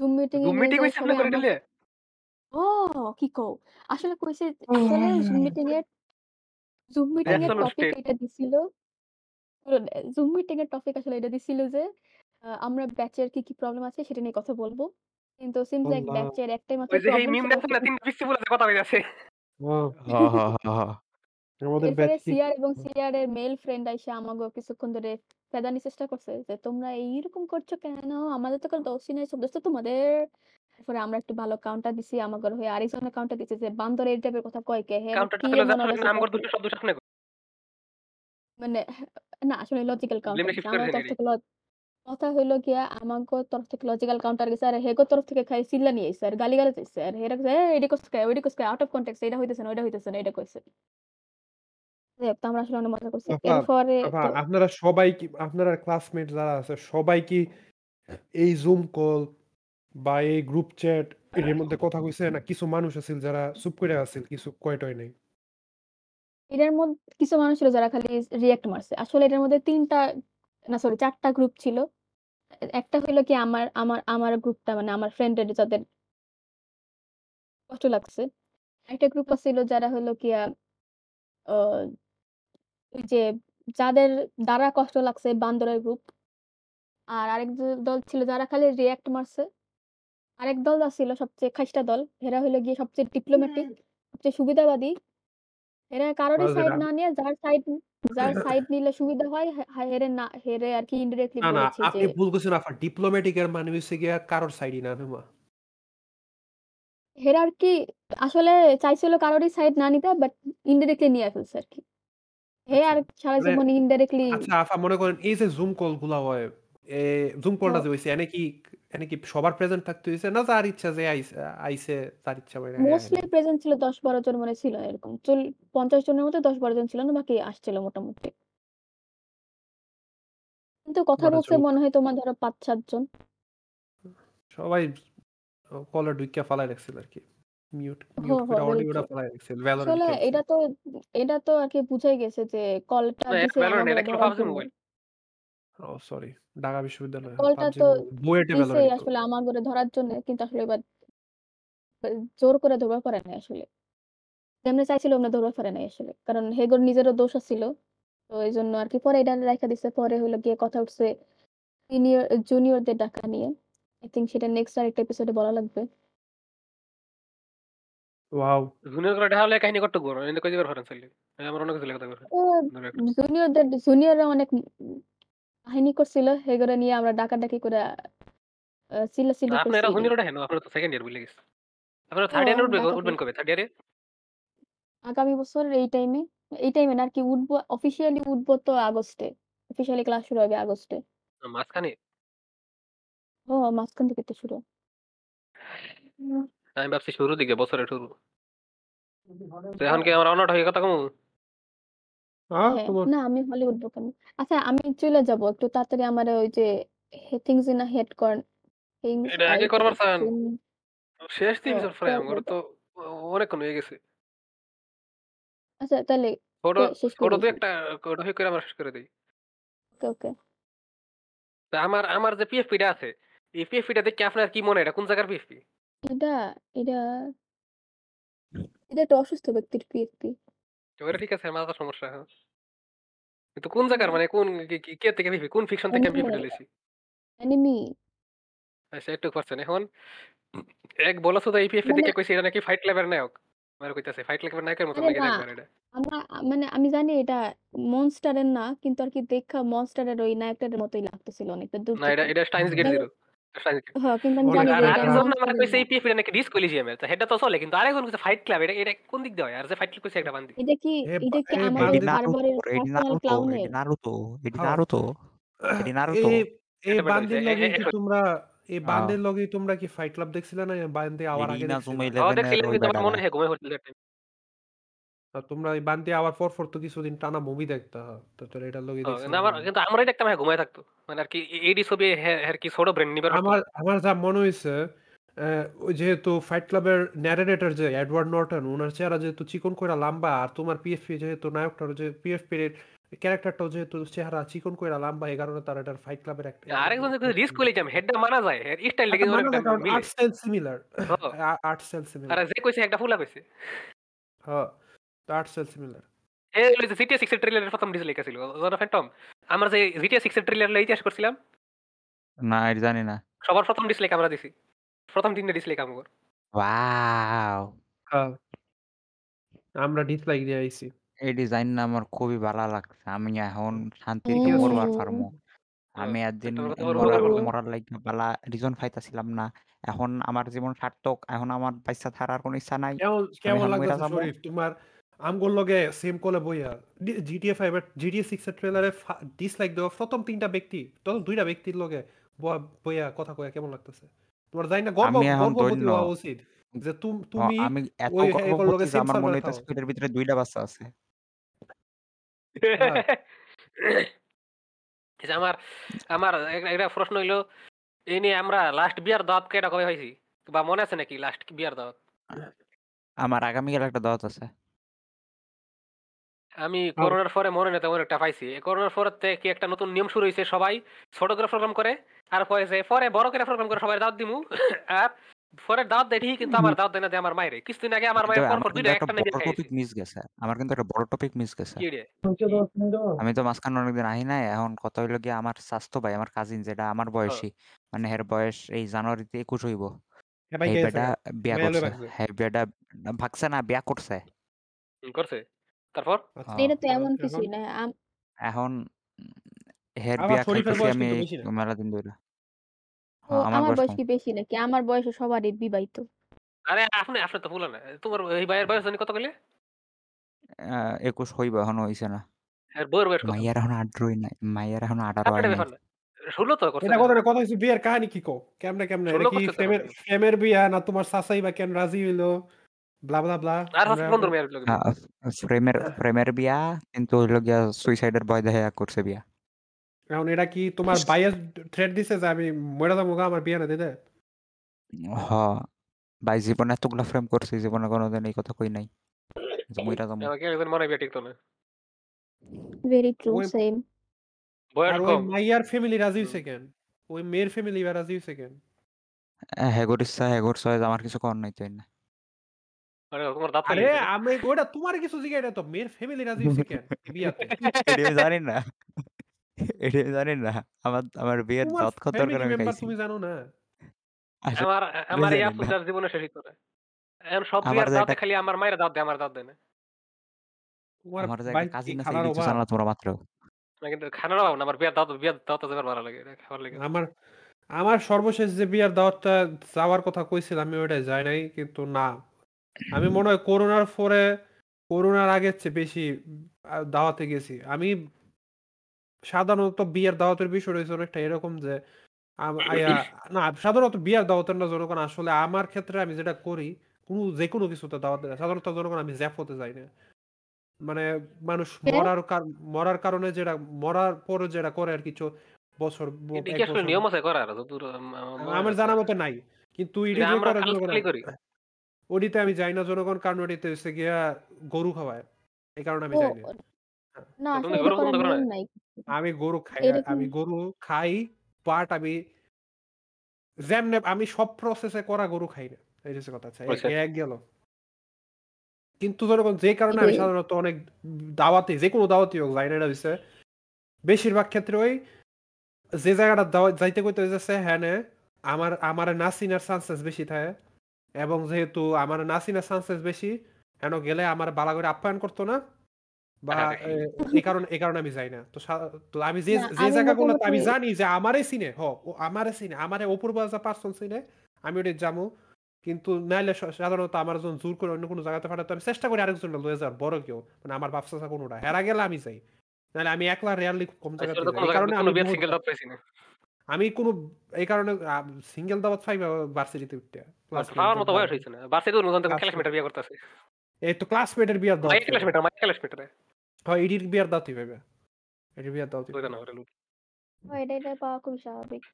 জুম মিটিং এ জুম নিয়ে মিটিং যাওয়ার হইছে পরে আপনাদের আমার এটা নিয়ে? ও কি কও? আসলে কইছে আসলে জুম মিটিং এর জুম মিটিং এর অ্যাবসোলিউট টপিক স্টেট। এটা দিছিল। শুনুন জুম মিটিং এর টপিক আসলে এটা দিছিল যে আ আমরা ব্যাচের কি, কি প্রবলেম আছে সেটা নিয়ে কথা বলব। কিন্তু সিমস লাইক আল্লাহ! ব্যাচের একটাই মাত্র ওই যে এই প্রবলেম মিম দেখছেন না ৩ টা পিচ্চি বলে কথা কইতাছে। ও হ, হ, হ, হ। আমাদের এরপরে ব্যাচ সিআর এবং সিআর এর মেল ফ্রেন্ড আইসা আমাগো কিছুক্ষণ ধরে ফেদানি চেষ্টা করছে যে তোমরা এইরকম করছ কেন? আমাদের তো কোনো দোষই নাই। সব দোষ তো তোমাদের। এরপরে আমরা একটু ভালো কাউন্টার দিছি। আমাগোর হয়ে আরেকজনের কাউন্টার দিছে যে বান্দর এই টাইপের কথা কয় কে? হের কাউন্টারটা কি ছিল যে অডাসিটি নামগর আছে? দুটো শব্দ সামনে মানে না আসলে লজিক্যাল কাউন্টার ব্লেমটা দিছে। শিফট আমাদের করেছেন তরফ এটাই। থেকে ল কথা হইল গিয়া আমাগো তরফ থেকে লজিক্যাল কাউন্টার গেছে আর হেগোর তরফ থেকে খালি চিল্লানি আইছে আর গালিগালাজ আইছে। আর হেরা কইছে, "এই এডি করছিস কে? ওইডি করছিস কে? আউট অফ কনটেক্সট এটা হইতেছে না, ওইটা হইতেছে না" এটা কইছে। আমরা আসলে অনেক মজা করছি। এরপরে আপনারা সবাই কি আপনারা ক্লাসমেট যারা আছে সবাই কি এই জুম কল বা এই গ্রুপ চ্যাট এর মধ্যে কথা কইছে না কিছু মানুষ আছিল যারা চুপ করে আছিল কিছু কয় টয় নাই? এটার মধ্যে কিছু মানুষ ছিল যারা খালি রিঅ্যাক্ট মারছে। আসলে এটার মধ্যে তিনটা না সরি চারটা গ্রুপ ছিল। একটা হইল কি আমার আমার আমার গ্রুপটা মানে আমার ফ্রেন্ডের যাদের কষ্ট লাগছে। আরেকটা গ্রুপ আছিল যারা গিয়া অ ওই যে যাদের দ্বারা কষ্ট লাগছে বান্দরের গ্রুপ। আর আরেক দল ছিল যারা খালি রিঅ্যাক্ট মারছে। আরেক দল আছিল সবচেয়ে খাইস্টা দল। এরা হইল গিয়ে সবচেয়ে ডিপ্লোম্যাটিক, সবচেয়ে সুবিধাবাদী। এরা কারোরই বাস সাইড না নিয়ে যার সাইড যার সাইড নিলে সুবিধা হয় হে হেরে না হেরে আরকি ইনডিরেক্টলি না, না বলেছে যে আপনি ভুল কইছেন আপা। ডিপ্লোম্যাটিক এর মানে হইছে গিয়া কারোর সাইডই না নেওয়া। হেরা আরকি আসলে চাইছিল কারোরই সাইড না নিতে বাট ইনডিরেক্টলি নিয়ে ফেলছে আরকি। হে আচ্ছা। আর সারা মানে জীবন ইনডিরেক্টলি আচ্ছা আপা মনে করেন এই যে জুম কলগুলা হয়, এ জুম কলটা যে হইছে এনে কি এনে কি সবার প্রেজেন্ট থাকতে হইছে না যার ইচ্ছা যে আইছে আইছে তার ইচ্ছা বাইরে মোস্টলি প্রেজেন্ট ছিল ১০-১২ জন মনে ছিল এরকম। চল ৫০ জনের মধ্যে ১০-১২ জন ছিল না বাকি আসছিল মোটামুটি। কিন্তু কথা বলছে মনে হয় তোমার ধরো ৫-৭ জন। সবাই ও কলে ঢুইকা ফালায় রাখছিল আরকি। মিউট মিউট হ অডিওটা ফালায় রাখছিল। ভ্যালরেন্ট এটা তো এটা তো আরকি বুঝাই গেছে যে কলটা দিছে ভ্যালরেন্ট এটা। মোবাইল। ও সরি। ঢাকা বিশ্ববিদ্যালয় হ্যাঁ, কলটা পাবজি তো বুয়েটে দিছে ভ্যালরেন্ট। আসলে আমাগরে ধরার জন্য কিন্তু আসলে এবার এ জোর করে ধরবা পারে নাই আসলে। যেমনে চাইছিল ওমনে ধরবা পারে নাই আসলে। কারণ হেগোর নিজেরও দোষ আছিল। তো এইজন্য আরকি পরে এটা রাইখা দিছে। পরে হইল গিয়ে কথা উঠছে সিনিয়র জুনিয়রদের ডাকা নিয়ে। আই থিংক সেটা নেক্সট আরেকটা এপিসোডে বলা লাগবে। ওয়াও! জুনিয়র করে ঢালে কাহিনী কটুক বড়। এনে কই দিবার পারেন চাইলে। আমার অন্য কিছু লেখা থাকবে। ও ধরে একটা। জুনিয়রদের জুনিয়ররা অনেক কাহিনী করছিল। সেগুলো নিয়ে আমরা ডাকাডাকি করে আ চিল্লাচিল্লি করছি আপনারা এটাই। জুনিয়র ওঠেন? আপনারা তো সেকেন্ড ইয়ার ভুলে গেছি। আপনারা ও থার্ড ইয়ারে উঠবে ডাকা উঠবেন কবে? থার্ড ইয়ারে? আগামী বছর এই টাইমে এই টাইমে না আরকি উঠবো অফিসিয়ালি উঠবো তো আগস্টে। অফিসিয়ালি ক্লাস শুরু হবে আগস্টে। আ মাঝখানে? ও মাঝখান থেকে তো শুরু। আমি ভাবছি শুরুর দিকে বছরের শুরু। তো এখন কি আমরা অনড় হয়ে কথা কমু? আ হ্যাঁ, তোমার না আমি হলে উঠবো কেন? আচ্ছা আমি চইলা যাব। একটু তাড়াতাড়ি আমার ওই যে হে things in a head corn things এটা আই আগে করবার চান? থিং শেষ এপিসোড প্রায় করব। আমার তো অ অনেকক্ষণ হয়ে গেছে। আচ্ছা তাহলে ছোট কে শেষ ছোট করে দুই দিই। একটা ওটা হই করে আমরা শেষ করে দেই। ওকে, ওকে। তা আমার আমার যে পিএফপি টা আছে, এই পিএফপি টা দেখে আপনার কি মনে হয়? এটা কোন জায়গার পিএফপি? এটা এটা এটা একটা অসুস্থ ব্যক্তির পিএফপি। ওটা ঠিক আছে মাথার সমস্যা। হ্যাঁ। কিন্তু কোন জায়গার মানে কোন কি কি কে থেকে পিএফপি? কোন ফিকশন থেকে আমি অ্যানিমি আচ্ছা একটু পারছেন। এখন এক এই পিএফপি মানে দেখে কইছে এটা নাকি ফাইট ক্লাবের নায়ক। আমার কইতাছে ফাইট ক্লাবের নায়কের মতন আরে না দেখবার এটা। আমরা মানে আমি জানি এটা মনস্টারের না কিন্তু আরকি দেখা মনস্টারের ওই নায়কটার মতোই লাগতেছিল অনেকটা দূর না এটা থেকে। এটা স্টাইনস গেট জিরো। হোক স্টাইনস গেট। কিন্তু আমি জানি আর যে এটা আরেকজন আমার মনস্টারের কইছে না। এই নাকি ডিস কলিজিয়ামের। তো হেডা তো চলে কিন্তু আরেকজন কইছে ফাইট ক্লাব। এটা এটা কোন দিক দিয়ে হয়? আর যে ফাইট ক্লাব কইছে একটা বান্দি। এটা কি এ বা এটা কি এ আমাদের এডি বান্দির সার্ভারের নারুতো, পার্সোনাল নারুতো, ক্লাউনের? নারুতো, এডি হ্যাঁ। Naruto, Eddie Naruto. এই এই এটা বেটা হইছে। বান্দির এ এ কি একশো তোমরা বান্দির তোমরা কি ফাইট ক্লাব দেখছিলা না বান্দি আওয়ার এডি আগে ইনাজুমা দেখছিলা? ও 11 দেখছিলাম ওই কিন্তু আমার মনে হয়। আর তোমরা এই বান্দি আওয়ার পর, পর তো কিছুদিন টানা মুভি দেখতা। তো তোর এটার লগেই ও দেখছিলা কিন্তু আমার। কিন্তু আমরাই দেখতাম হ্যাঁ ঘুমায় থাকতো। মানে আর কি এ এডি ছবি হে হের কি ছোট ব্রেন নিবার পারতো আমার না। আমার যা মনে হইছে অ্যা ওই যেহেতু ফাইট ক্লাবের ন্যারেটর যে এডওয়ার্ড নর্টন উনার চেহারা যেহেতু চিকন কইরা লম্বা আর তোমার পিএফপি যেহেতু নায়কটার যে পিএফপি এর ক্যারেক্টারটাও যেহেতু চেহারা চিকন কইরা লম্বা এই কারণে তার এটার ফাইট ক্লাবের একটা আরেকজন যে রিস্ক কইলাম হেডটা মানা যায়। এর স্টাইলটা আচ্ছা কিন্তু মানা অনেকটা যায় কারণ মিলে। Art style similar. হ। আর্ট স্টাইল আর সিমিলার। যে কইছে একটা ফুলা কইছে। হ্যাঁ, তো আর্ট স্টাইল সিমিলার। এ ওই যে GTA 6 এর ট্রেইলারের প্রথম ডিসলাইক ছিল। John Phantom. আমরা যে GTA 6 এর লয়ে ইতিহাস করছিলাম। না এটা জানি না। সবার প্রথম ডিসলাইক আমরা দিছি। প্রথম ৩ টা ডিসলাইক আমগর। ওয়াও! হ্যাঁ। আমরা ডিসলাইক দিয়ে আইছি। এই ডিজাইনটা আমার খুবই ভালো লাগছে। আমি এখন শান্তিতে ইতিহাস মরবার পারমু। হ্যাঁ, আমি একদিন কথা বড় মরার লাইগা বালা রিজন পাইতাছিলাম না। এখন আমার জীবন সার্থক। এখন আমার বাইচ্চা থাকার আর কোনো ইচ্ছা নাই। কেমন। শরীফ তোমার আমগোর লগে সেম কলে বইয়া 5 এর GTA 6 এর ট্রেলারে ডিসলাইক দেওয়া প্রথম ৩ টা ব্যক্তি, প্রথম ২ টা ব্যক্তির লগে বইয়া কথা কইয়া কেমন লাগতেছে? তোমার জানি না গর্ব গর্ববোধ হওয়া উচিত। যে হ তুমি আমি এত গর্ববোধ লগে আমার মনে হইতাছে। ভিতরে ২ টা বাচ্চা আছে। হ্যাঁ। আমার আমার একটা প্রশ্ন হইল এই নিয়ে আমরা লাস্ট বিয়ার দাওয়াত কেডা কবে হইছি? বা মনে আছে নাকি লাস্ট বিয়ার দাওয়াত? আমার আগামীকাল একটা দাওয়াত আছে। আমি করোনার পরে মনে নেই তেমন একটা পাইছি। এই করোনার পরের থেকে কি একটা নতুন নিয়ম শুরু হইছে সবাই ছোট করে প্রোগ্রাম করে। আর পরে যে পরে বড় করে প্রোগ্রাম করে সবাই দাওয়াত দিমু। আর পরে দাওয়াত দেয় ঠিকই কিন্তু আমার দাওয়াত দেয় না দেয় আমার মাইরে। কিছুদিন আগে আমার মাইরে পর, পর ২ একটা একটা না টপিক মিস গেছে। আমার কিন্তু একটা বড় টপিক মিস গেছে। আমি তো মাঝখানে অনেকদিন আহি নাই। এখন কথা হইল গিয়ে আমার চাচাতো ভাই, আমার কাজিন যেটা আমার। বয়সী। মানে হের বয়স এই জানুয়ারিতে ২১ হইব। বেটা বিয়া করছে। ভাগছে। হেই বেটা ভাগছে না বিয়া করছে। করছে। তারপর? আচ্ছা। এটা তো তো এমন এখন কিছুই না। আম এখন হের বিয়া শরীফের খাইতেছি বয়স আমি কিন্তু বেশি না। মেলা দিন ধইরা। হ ও আমার আমার বয়স বয়স কম। কি বেশি নাকি? আমার বয়সে সবারই বিবাহিত। আরে আপনি আপনি তো পুরানা। তোমার এই ভাইয়ের বয়স জানি কত কইলে? আ ২১ হইব এখনও হইছে না। এর বউয়ের বয়স কত? মাইয়ার এখনও ১৮ নাই। মাইয়ার এখনও ১৮ আপনার হয় এটা নাই। ব্যাপার না। ১৬ তো এটা কথা এখনও। না কথা হইছে বিয়ের কাহিনী কি কও? কেমনে, কেমনে? এটা কি করছে তো ফ্রেমের ফ্রেমের বিয়া না তোমার চাচাই বা কেন রাজি হইল? ব্লা, ব্লা, ব্লা। আর আমরা লগে আ বিয়া। ফ্রেমের ফ্রেমের বিয়া কিন্তু হইল গিয়া সুইসাইডের ভয় দেখাইয়া করছে বিয়া। এখন এটা কি তোমার বায়াস থ্রেট দিছে যে আমি গা আমার বিয়া না দিতে? হ। ভাই জীবনে এতগুলা ফ্রেম করছি। জীবনে কোনোদিন এই কথা কই নাই। যে মইরা যামু। আমাকে একজন মনে হয় বিয়া টিকতো না। ভেরি ট্রু ওই সেম। বয়স ওই কম। মাইয়ার ফ্যামিলি রাজি হইছে কেন? ওই মেয়ের ফ্যামিলি বা রাজি হইছে কেন? হ্যাগোর ইচ্ছা হ্যাগোর চয়েস আমার কিছু করার নাই তো এনে। আরে তোমার দাঁত আরে ফেলে গেছে রে। আমি ওইটা তোমার কিছু জিজ্ঞাসা এটা তো মেয়ের ফ্যামিলি রাজি হইছে কেন বিয়াতে? এটা আমি জানি না। এটা আমি জানি না। আমার আমার বিয়ের তোমার দাওয়াত দরকার আমি খাইছি। তুমি জানো না? আমার আমার এই জানি আফসোস না। আর জীবনে শেষ হইতো না। এখন সব বিয়ার যে খালি আমার মায়ের দাওয়াত দেয়, আমার দাওয়াত দেয় না। আমার যে ভাই একটা কি কাজিন আছে কিছু অভাব? তোমরা মাত্র। না কিন্তু খানার অভাব না, আমার বিয়ার দাওয়াত বিয়ার দাওয়াতে যাবার ভালো লাগে, এটা খাবার লাগে। আমার আমার সর্বশেষ যে বিয়ার দাওয়াতটা যাওয়ার কথা কইছিলাম আমি ওইটায় যাই নাই কিন্তু না। আমি মনে হয় করোনার পরে করোনার আগের চেয়ে বেশি দাওয়াতে গেছি। আমি সাধারণত বিয়ের দাওয়াতের বিষয়টা হইছে অনেকটা এরকম যে না সাধারণত বিয়ার দাওয়াতের না জনগণ আসলে আমার ক্ষেত্রে আমি যেটা করি কোনো যেকোনো কিছুতে দাওয়াত দেয় না। সাধারণত জনগণ আমি জ্যাফোতে যাই না। মানে মানুষ মরার কার মরার কারণে যেটা মরার পরে যেটা করে আর কিছু বছর ব এটা ১ কি আসলে বছর নিয়ম আছে করার? আমার। জানা মতে নাই। কিন্তু যে। ওডিতে আমি যাই না জনগণ কারণ হইছে গিয়া গরু খাওয়ায়। এই কারণে আমি যাই না। হ্যাঁ। আমি গরু খাই আমি গরু খাই বাট আমি যেমনে আমি সব প্রসেসে করা গরু খাই না। এই হচ্ছে কথা। আচ্ছা। এক গেল। কিন্তু জনগণ যে কারণে আমি সাধারণত অনেক দাওয়াতে যেকোনো দাওয়াতেই হোক যাই না এটা বেশিরভাগ ক্ষেত্রে ওই যে জায়গাটা দাওয়াত যাইতে কইতে হইতেছে হ্যানে আমার আমারে না চান্সেস বেশি থাকে এবং যেহেতু আমার না চিনার চান্সেস বেশি হেন গেলে আমার বালা করে আপ্যায়ন করতো না বা এই কারণে এই কারণে আমি যাই না। তো তো আমি যে যে আমি জায়গাগুলোতে আমি জানি যে আমারে চিনে হ ও আমারে চিনে আমারে অপূর্ব a person চিনে আমি ওটা যামু। কিন্তু নাইলে সাধারণত আমার যখন জোর করে অন্য কোনো জায়গাতে পাঠাতে আমি চেষ্টা করি আরেকজনটা লয়ে যাওয়ার বড় কেউ। মানে আমার বাপ চাচা কোনোটা। হেরা গেলে আমি যাই। নাহলে আমি একলা রেয়ারলি কম আচ্ছা, জায়গাতে। কোনো কারণে আমি বিয়ার। আমি কোনো এই কারণে সিঙ্গেল দাওয়াত পাই ভার্সিটিতে উঠতে। পাওয়ার মতো বয়স হইছে না। ভার্সিটিতে নতুন তখন ক্লাস ক্লাসমেটের বিয়ে করতেছে। এই তো ক্লাসমেটের বিয়ার দাওয়াত মাইয়া পাইবে। ক্লাসমেট, মাইয়া ক্লাসমেট রে। হয় ইডির বিয়ার দাওয়াতই পাইবে। ইডির বিয়ার দাওয়াতই লইতে পাইবে। না পারে লোক। এটা এটা পাওয়া খুবই স্বাভাবিক।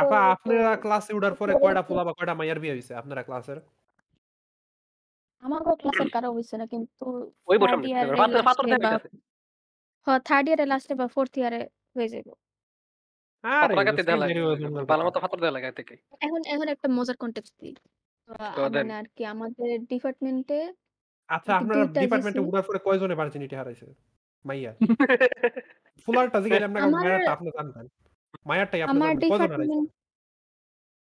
আপা আপনারা ক্লাসে উঠার পরে কয়টা পোলা বা কয়টা মাইয়ার বিয়ে হইছে আপনারা ক্লাসের? আমাকেও ক্লাসের কারও হইছে না কিন্তু ওই বসে 3rd আমরা ইয়ারের পাথর পাথর লাস্টে বা হইতাছে। হ 3rd ইয়ারের লাস্টে বা 4th ইয়ারে হয়ে যাইব। আরে পাথর আগাতে দেয়া লাগে। ইয়ারে ওই ভালো কথা। মতো পাথর দেয়া লাগে আগে থেকে। এখন এখন একটা মজার কনটেক্সট দিই। তো তো দেন। মানে আরকি আমাদের ডিপার্টমেন্টে আচ্ছা আরকি আপনারা ২ টা ডিপার্টমেন্টে জিসি উঠার পরে কয়জনে ভার্জিনিটি হারাইছে? মাইয়া। ফুলারটা জিগাইলে আপনাকে আমার মাইয়ারটা আপনি জানতেন। মাইয়ারটাই আপনি আমার জানতেন। কয়জন হারাইছে? ডিপার্টমেন্ট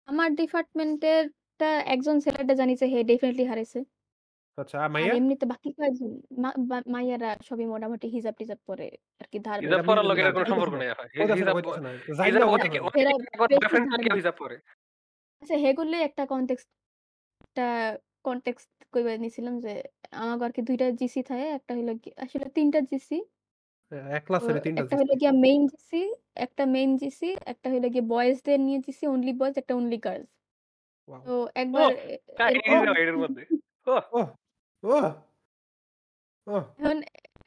আমার ডিপার্টমেন্টেরটা একজন ছেলেটা জানি যে হে ডেফিনিটলি হারাইছে। আচ্ছা আর আর মাইয়া? এমনিতে বাকি কয়েকজন মা বা মাইয়ারা সবই মোটামুটি হিজাব-টিজাব পরে আরকি ধার হিজাব এটা পরার লগে এটার কোনো সম্পর্ক নাই আপা। হি কইতাছে না হিজাব কইতাছে না। হিজাব জাইল্লা অনেকে কইতাছে না। অনেকে এরা বেশি বয়ফ্রেন্ড থেকে হিজাব পরে। আচ্ছা হেগুলোই একটা কনটেক্সট একটা কনটেক্সট কইবা নিছিলাম যে আমাগো আরকি ২ টা জিসি থাকে। একটা হইল গিয়ে আসলে ৩ টা জিসি। হ্যাঁ, এক তো ক্লাসের ৩ টা একটা জিসি। হইল গিয়া মেইন জিসি, একটা মেইন জিসি, একটা হইল গিয়ে বয়েজদের নিয়ে জিসি, অনলি বয়েজ, একটা অনলি গার্লস। ওয়াও! তো একবার এরকম এটার মধ্যে। ওহ! ওহ! ওহ! এখন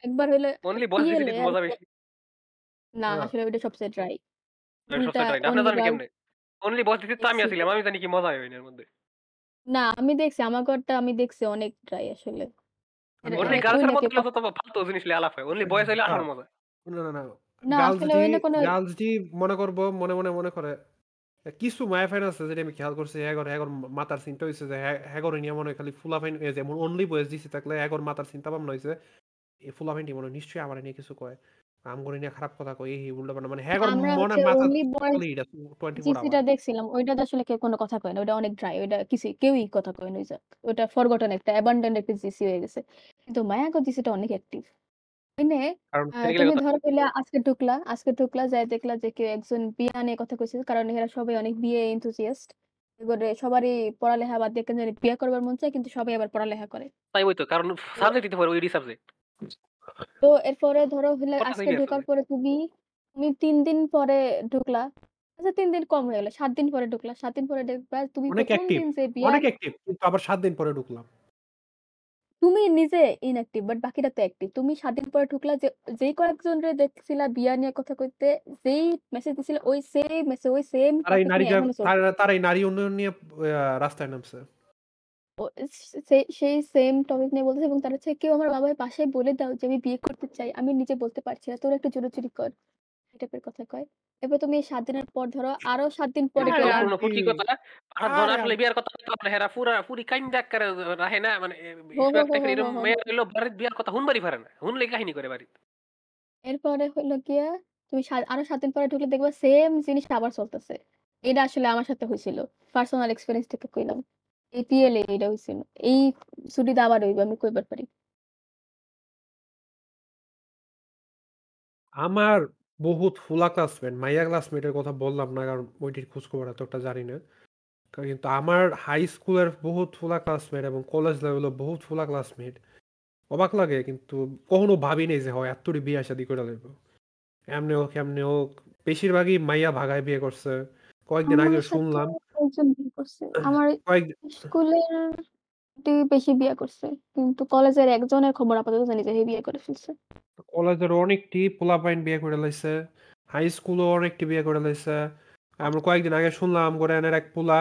একবার হইল অনলি ইয়ে দিছি লই মজা বেশি। না ওহ! আসলে ওইটা সবচেয়ে ড্রাই। এটা উল্টা সবচেয়ে ট্রাই আপনি অনলি জানেন গার্লস কেমনে? অনলি বয়েজ দিছি তো আমি দেখছি আছিলাম। আমি জানি কি মজা হয় এর মধ্যে। না আমি দেখছি আমাগোরটা আমি দেখছি অনেক ট্রাই আসলে। অনলি ওই না মধ্যে কখ তো ফালতু জিনিস আলাপ হয়। অনলি বয়েজ হইলে হ্যাঁ। আসল মজা। না, না, না। না গার্লস আসলে ডি ওই না কোনো গার্লস ডি মনে করব মনে, মনে মনে করে কিছু মায়া ফাইন আছে যেটা আমি খেয়াল করছি এগর এগর মাথার চিন্তা হইছে যে হ্যাগর নিয়ে মনে হয় খালি ফুলা ফাইন যেমন অনলি বয়েস দিছি থাকলে এগর মাথার চিন্তা ভাবনা হইছে এই ফুলা ফাইনটি মনে নিশ্চয়ই আমার নিয়ে কিছু কয়। আমগরে নিয়ে খারাপ কথা কয় এই উল্টাপাল্টা মানে আমরা মনে মাথা অনলি বয়েজ চলে এটা 24 জিসিটা আওয়ার। দেখছিলাম। ওইটাতে আসলে কেউ কোনো কথা কয় না। ওইটা অনেক ড্রাই। ওইটা কিছু কেউই কথা কয় না ওই জাত। ওটা ফরগটন একটা অ্যাবান্ডন্ড একটা জিসি হয়ে গেছে। কিন্তু মায়াগো জিসিটা অনেক অ্যাক্টিভ। ওইনে কারণ আ সেটা তুমি কথা। ধরো কইলা আজকে ঢুকলা, আজকে ঢুকলা যায়া দেখলা যে কেউ একজন বিয়া নিয়ে কথা কইছে। কারণ এরা সবাই অনেক বিয়ে enthusiast এবারে সবারই পড়ালেখা বাদ দিয়ে কেন জানি বিয়া করবার মন চায় কিন্তু সবাই আবার পড়ালেখা করে। তাই ওই তো কারণ তো সাবজেক্ট দিতে পারে ওইডি সাবজেক্ট। তো এরপরে ধরো হইল কথা আজকে থেকে ঢোকার আসলে। পরে তুমি তুমি ৩ দিন পরে ঢুকলা। আচ্ছা ৩ দিন কম হয়ে গেল। ৭ দিন পরে ঢুকলা। ৭ দিন পরে দেখবা তুমি অনেক ১ম অ্যাক্টিভ দিন যে বিয়ার অনেক অ্যাক্টিভ কিন্তু আবার ৭ দিন পরে ঢুকলাম। তুমি নিজে ইনঅ্যাক্টিভ বাট বাকিরা তো অ্যাক্টিভ। তুমি ৭ দিন পরে ঢুকলা যে যেই কয়েকজনরে দেখছিলা বিয়া নিয়ে কথা কইতে, যেই মেসেজ দিছিল ওই সেম মেসেজ ওই সেম তারাই নারী তারাই নারী উন্নয়ন নিয়ে রাস্তায় নামছে। সেই সেই সেম টপিক নিয়ে বলতেছে এবং তারা হচ্ছে কেউ আমার বাবার বাসায় বলে দাও যে আমি বিয়ে করতে চাই। আমি নিজে বলতে পারছি না। তোরা একটু জোরাজুরি কর। এই টাইপের কথা কয়। এরপর তুমি ৭ দিনের পর ধরো আরও ৭ দিন পরে আরে গেলা। সম্পূর্ণ আন্টি কথা। আর যখন আসলে আন্টি বিয়ার কথা হইতো হেরা পুরা পুরি কাইন্দা এক্কারে রাহে না মানে এ হো, হো, ইসপেক্ট হো, টাইপের হো, এরকম হো, হো, হইল বাড়ির বিয়ার কথা হুনবারই পারে না। হুনলেই কাহিনী করে বাড়িত। এরপরে হইল গিয়া তুমি সা আরও ৭ দিন পরে ঢুকলে দেখবা সেম জিনিসটা আবার চলতেছে। এটা আসলে আমার সাথে হইছিল। পার্সোনাল এক্সপেরিয়েন্স থেকে কইলাম। এই পিএল এ এটা হইছিল। এই ছুটিতে আবার হইবে আমি কইবার পারি। আমার বহুত ফুলা ক্লাসমেট, মাইয়া ক্লাসমেটের কথা বললাম না কারণ ওইটির খোঁজখবর এতটা জানি না। কিন্তু আমার হাই স্কুলের বহুত ফুলা ক্লাসমেট এবং কলেজ লেভেলের বহুত ফুলা ক্লাসমেট। অবাক লাগে কিন্তু কখনো ভাবি নেই যে হয় এত্তুরি বিয়ে শাদী কইরা লইব। এমনে হোক, এমনি হোক বেশিরভাগই মাইয়া ভাগায় বিয়ে করছে। কয়েকদিন আগে শুনলাম। আমার স্কুলের বেশি বিয়ে করছে। কিন্তু কলেজের একজনের খবর আপাতত জানি যে বিয়ে করে ফেলছে। কলেজের অনেকটি পোলাপাইন বিয়ে করে লাইছে। হাই স্কুলও অনেকটি বিয়ে করে লাইছে। আমরা কয়েকদিন আগে শুনলাম আমগরে এনের এক পোলা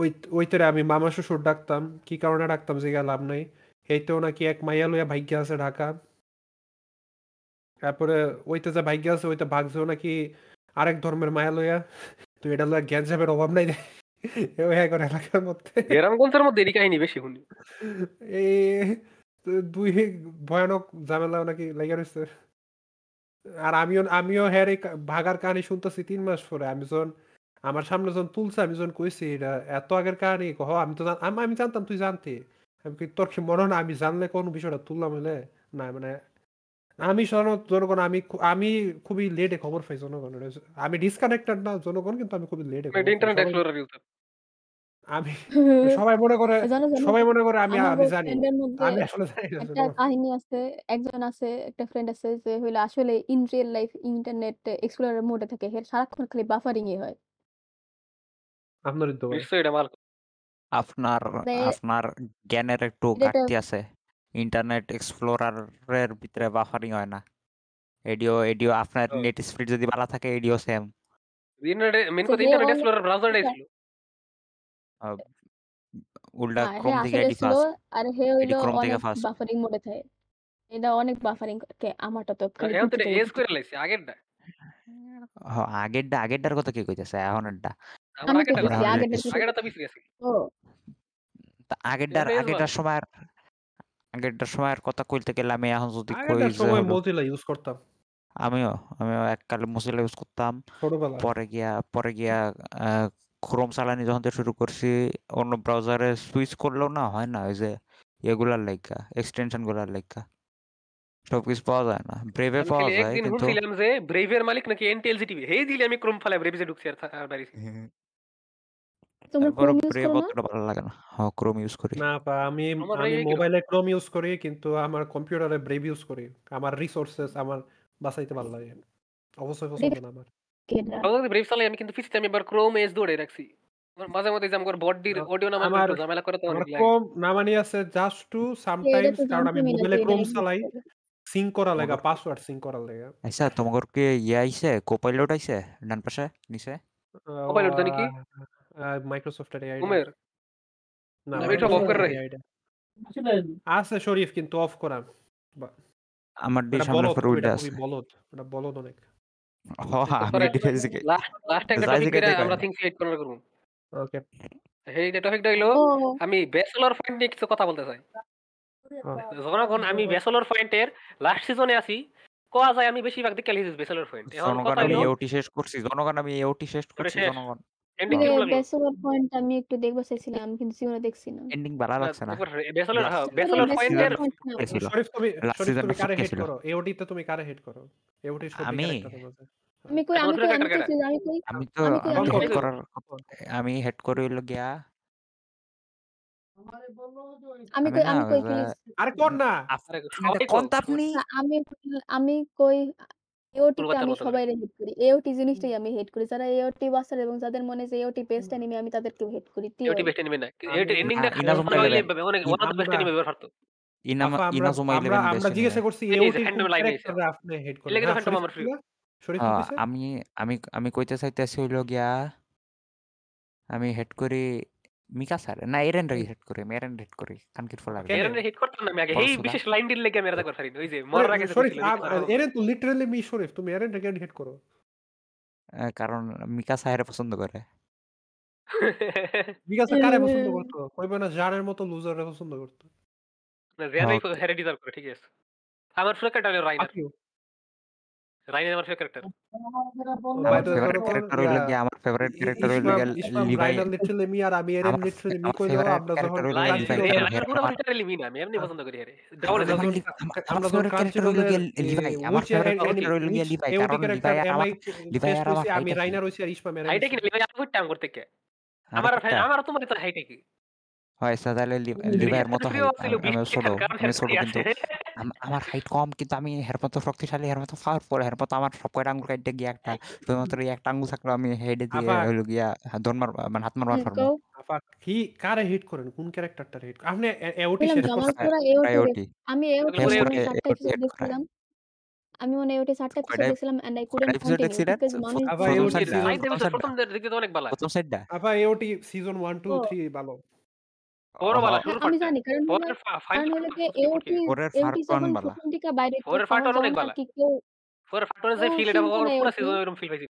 ওই ওইটারে আমি মামা শ্বশুর ডাকতাম। কি কারণে ডাকতাম জিগায় লাভ নাই। হেইতেও নাকি এক মাইয়া লইয়া ভাইগ্যা আছে ঢাকা। তারপরে ওইতে যে ভাইগ্যা আছে ওইটা ভাগছেও নাকি আরেক ধর্মের মায়া লইয়া। তো এটা লইয়া গ্যাঞ্জামের অভাব নাই এলাকার মধ্যে। গ্রামগঞ্জের মধ্যে এরই কাহিনী বেশি শুনি। এই দুই ভয়ানক ঝামেলাও নাকি রইছে। আর আমিও আমিও হ্যার এই ভাগার কাহিনী শুনতেছি ৩ মাস পরে। আমি যখন আমার সামনে যখন তুলছে আমি যখন কইছি এটা এত আগের কাহিনী কহ আমি তো জান আমি জানতাম তুই জানতি। আমি তোর কি মনে হয় না আমি জানলে কোন বিষয়টা তুললাম হইলে? না মানে আমি সন জনগণ আমি আমি খুবই লেটে খবর পাই জনগণের। আমি ডিসকানেক্টেড না জনগণ কিন্তু আমি খুবই লেটে খবর পাই। Internet explorer user. আমি সবাই মনে করে জানো, জানো সবাই মনে করে আমি আমি জানি। ফ্রেন্ডের মধ্যে আমি আসলে জানি না একটা জনগণ। কাহিনী আছে। একজন আছে, একটা ফ্রেন্ড আছে যে হইল আসলে in real life Internet Explorer mode এ থাকে। হের সারাক্ষণ খালি বাফারিং ই হয়। আপনারই তো ভাই। নিশ্চয়ই এটা মাল। আপনার মানে আপনার জ্ঞানের একটু এটা একটা ঘাটতি আছে। ইন্টারনেট এক্সপ্লোরারের ভিতরে বাফারিং হয় না। এডিও এডিও আপনার নেট স্পিড যদি বালা থাকে এডিও সেম। যে কথা ইন্টারনেট এক্সপ্লোরার ব্রাউজারটাই ছিল। উল্টা ক্রোম থেকে এডি ফাস্ট। আর হে হইল ক্রোম থেকে অনেক ফাস্ট। বাফারিং মোড থাকে। এটা অনেক বাফারিং কে আমারটা তো এখন তো এজ করে। লাইছে আগেরটা। হ আগেরডা আগেরডার কথা কে কইতেছে? আমার আমি আগেরটা আগেরটার আগেরটা তো গেছে। ও এজ আগেরটার বাড়ছে। সময়ের কথা কইতে গেলে আমি এখন যদি কই যে সময় Mozilla ইউজ করতাম। আমিও আমিও এককালে Mozilla ইউজ করতাম। পরে গিয়া পরে গিয়া Chrome চালানি যখন শুরু করছি অন্য ব্রাউজারে সুইচ করলেও না হয় না ওই যে এগুলার লাইগা এক্সটেনশনগুলার লাইগা। সবকিছু পাওয়া যায় না। ব্রেভে পাওয়া যায় একদিন কিন্তু শুনছিলাম যে Brave এর মালিক নাকি NTLC টিভি। হেই দিলে আমি ফালায় Brave এ ঢুকছি আর আর বাইরেছি। তোমরা তারপরও ইউজ করো না? অতটা ভালো লাগে না। হ Chrome ইউজ করি। না আপা আমি আমি Brave এ কীরকম? মোবাইলে Chrome ইউজ করি কিন্তু আমার কম্পিউটারে Brave ইউজ করি। আমার রিসোর্সেস আমার বাঁচাইতে ভালো লাগে। অবশ্যই পছন্দ না আমার। আমি চালাই আমি কিন্তু পিসিতে আমি এবার OS দৌড়াই রাখছি। আমার মাঝে মধ্যে বডির আ অডিও নামানোর ঝামেলা করে নামানি আছে জাস্ট টু সামটাইমস কারণ আমি মোবাইলে এক্সিস্ট চালাই করে। সিঙ্ক করা লাগা, পাসওয়ার্ড সিঙ্ক করার লাগা। আচ্ছা তোমাগর কি ইয়ে আইছে? কোপাইলট আইছে? ডান পাশে নিচে? আ জানি কি? এর এআই। না আমি এটা অফ করে রাখি। আছে শরীফ কিন্তু অফ করা। আমার ডি ওটা পর খুবই আছে। বলদ। ওটা বলদ অনেক। আমি এডি লাস্ট একটা টপিক আমরা। থিংস করার করব। ওকে। এই যে টপিকটা হইল আমি ব্যাচেলর পয়েন্ট নিয়ে কিছু কথা বলতে চাই। যখন আমি ব্যাচেলর পয়েন্টের লাস্ট সিজনে আছি, কোয়া যায় আমি বেশিরভাগ দিকে লিখেছি ব্যাচেলর পয়েন্ট। এখন জনগণ কথা আমি হইল এওটি শেষ করছি। জনগণ আমি এওটি শেষ করছি জনগণ। এন্ডিং কিরে কীরকম লাগল? ব্যাচেলর পয়েন্ট আমি একটু দেখবা চাইছিলাম। কিন্তু জীবনে দেখছি না। এন্ডিং ভালো লাগছে না। ব্যাচেলর হ্যাঁ, ব্যাচেলর পয়েন্টের। শরীফ তুমি শরীফ তুমি কারে করো? তে তুমি কারে করো? আমি আমি কই আমি কই আমি ক্যারেক্টার কারা? আমি কই আমি তো আমি আমি আমি হেড? করার আমি হেড হইল গিয়া আমি আমি কই আমি কই আরে কোন না? আরে কোন আপনি? আমি আমি কই আমি মতো করে। সবাইরে হেট করি। এওটি জিনিসটাই আমি হেট করি। যারা এওটি বাসার এবং যাদের মনে যে এওটি বেস্ট অ্যানিমে আমি তাদেরকেও হেট করি। এওটি টিওল। বেস্ট এনিমি না। আমি এওটির এন্ডিংটা না খারাপ ইনাজুমা না হইলে 11 অনেক ই ওয়ান অফ দ্য বেস্ট আমরা এনিমি এভার পারতো। ইনামা আফা আমরা ইনাজুমা আমরা 11 বেস্ট আমরা জিজ্ঞাসা অ্যানিমে। করছি এই যে এওটির ফ্যান্টম কোন লাইভে আইছে। ক্যারেক্টারে আপনি হেট এর করেন? লাগি তো হ্যাঁ ফ্যান্টম শরীফ আমার কি প্রিয়। কইলা? শরীফ কি কইছে? আমি আমি আমি কইতে চাইতেছি হইল গিয়া আমি হেড করি মিকাসার না এরেন হেট করি এরেন হেট করি কানকির ফল লাগে? এরেন হিট করতাম না আমি আগে। এই বিশেষ লাইন দিল লেগে আমি এটা দেখবার পারি ওই যে মরার আগে লিখতে এরেন তো লিটারালি মি শরীফ তুমি এরেন কেন হিট করো। কারণ মিকাসা হেরে পছন্দ করে। বিকাশ কারে পছন্দ করতো? কইবে না জানের মতো লুজারে পছন্দ করতো। না, Okay. হেরে ডিজার্ভ করে ঠিক আছে। আমার হলো রাইনার রাইনার আমার ফেভারিট ক্যারেক্টার আমার ফেভারিট ক্যারেক্টার হইল গিয়ে আমার ফেভারিট ক্যারেক্টার হইল লিভাই লিটারালি মি আর আমি লিটারালি মি আমরা যখন লিটারালি মিন আমি এমনি পছন্দ করি হেরে ডাবল আমরা যখন ছিল হইল গিয়ে লিভাই আমার favorite character হইল গিয়ে লিভাই কারণ লিভাই আমার লিভাই আর আমার আমি রাইনার হইছি আর হাইটে কি লিভাই আর কইতাম করতে কে আর আমার আমার তোমার তো হাইটে কি হয় তাহলে মতো আমি ছোট আমি ছোট কিন্তু আমার হাইট কম কিন্তু আমি হের মতো শক্তিশালী হের মতো পাওয়ারফুল হের মতো আমার সব কয়টা আঙ্গুল কাটতে গিয়ে একটা শুধুমাত্র এই একটা আঙ্গুল থাকলে আমি হেডে দিয়ে আবার- হইল গিয়া ধর মার মানে হাত মারবার পারব আপা কি কারে হিট করেন কোন ক্যারেক্টারটা হিট আপনি এওটি শেষ করছেন আমি এওটি মনে হয়। দেখছিলাম আমি মনে হয় এওটি সাতটা এপিসোড দেখছিলাম and I couldn't continue because মানুষ আবার এওটি প্রথম দিকে তো অনেক ভালো প্রথম সাইডটা আপা এওটি সিজন 1 2 3 ভালো ওরও শুরু আমি জানি কারণ ফোরের কারণ হলো যে এওটি ফোরের এওটি ফার্স্ট যখন বালা। প্রথম দিকে বাইরে ফোরের তখন অনেক বালা। কি কেউ ফোরের ফাটনের যে ফিল এটা কিন্তু পুরো সিজন এরকম ফিল পাইছি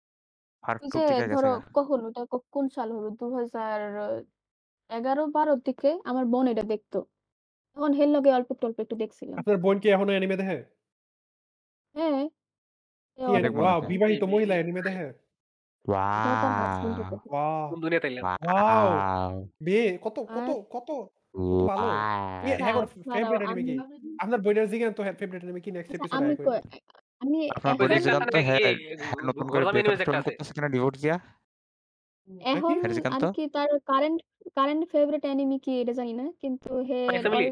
ফার্স্ট ওই টু যে থেকে ধরো কখন? ওটা ক- কোন সাল হবে? দু হাজার এগারো বারোর দিকে আমার বোন এটা দেখতো। তখন হেল লগে অল্প একটু অল্প একটু দেখছিলাম। আপনার বোন কি এখনও অ্যানিমে দেখে? হ্যাঁ। কি অনেক anime? ওয়াও হয়। বিবাহিত মহিলা অ্যানিমে দেখে? এটা তার husband ওয়াও দেখে। ওয়াও কোন দুনিয়া তাইলেন Wow. ওয়াও বে কত কত আর- কত ভালো। এ, ওয়াও হ্যাঁ, ওর ছাড়াও favorite anime আমি কি? আপনার বইনের জিগান তো ফেভারিট অ্যানিমে কি নেক্সট আচ্ছা, এপিসোড আমি কই- আমি আপনার এখন বইনের বইয়ের একটা জিগান আছে তো নাকি? হ্যাঁ এই হ্যাঁ, গো- নতুন গো- করে গোলামি ব্রেকআপ anime যে একটা আছে। করতেছে কিনা ডিভোর্স দিয়া এখন হেরজিকান আর তো? কি তার কারেন্ট কারেন্ট ফেভারিট অ্যানিমে কি এটা জানি না কিন্তু হে My Family?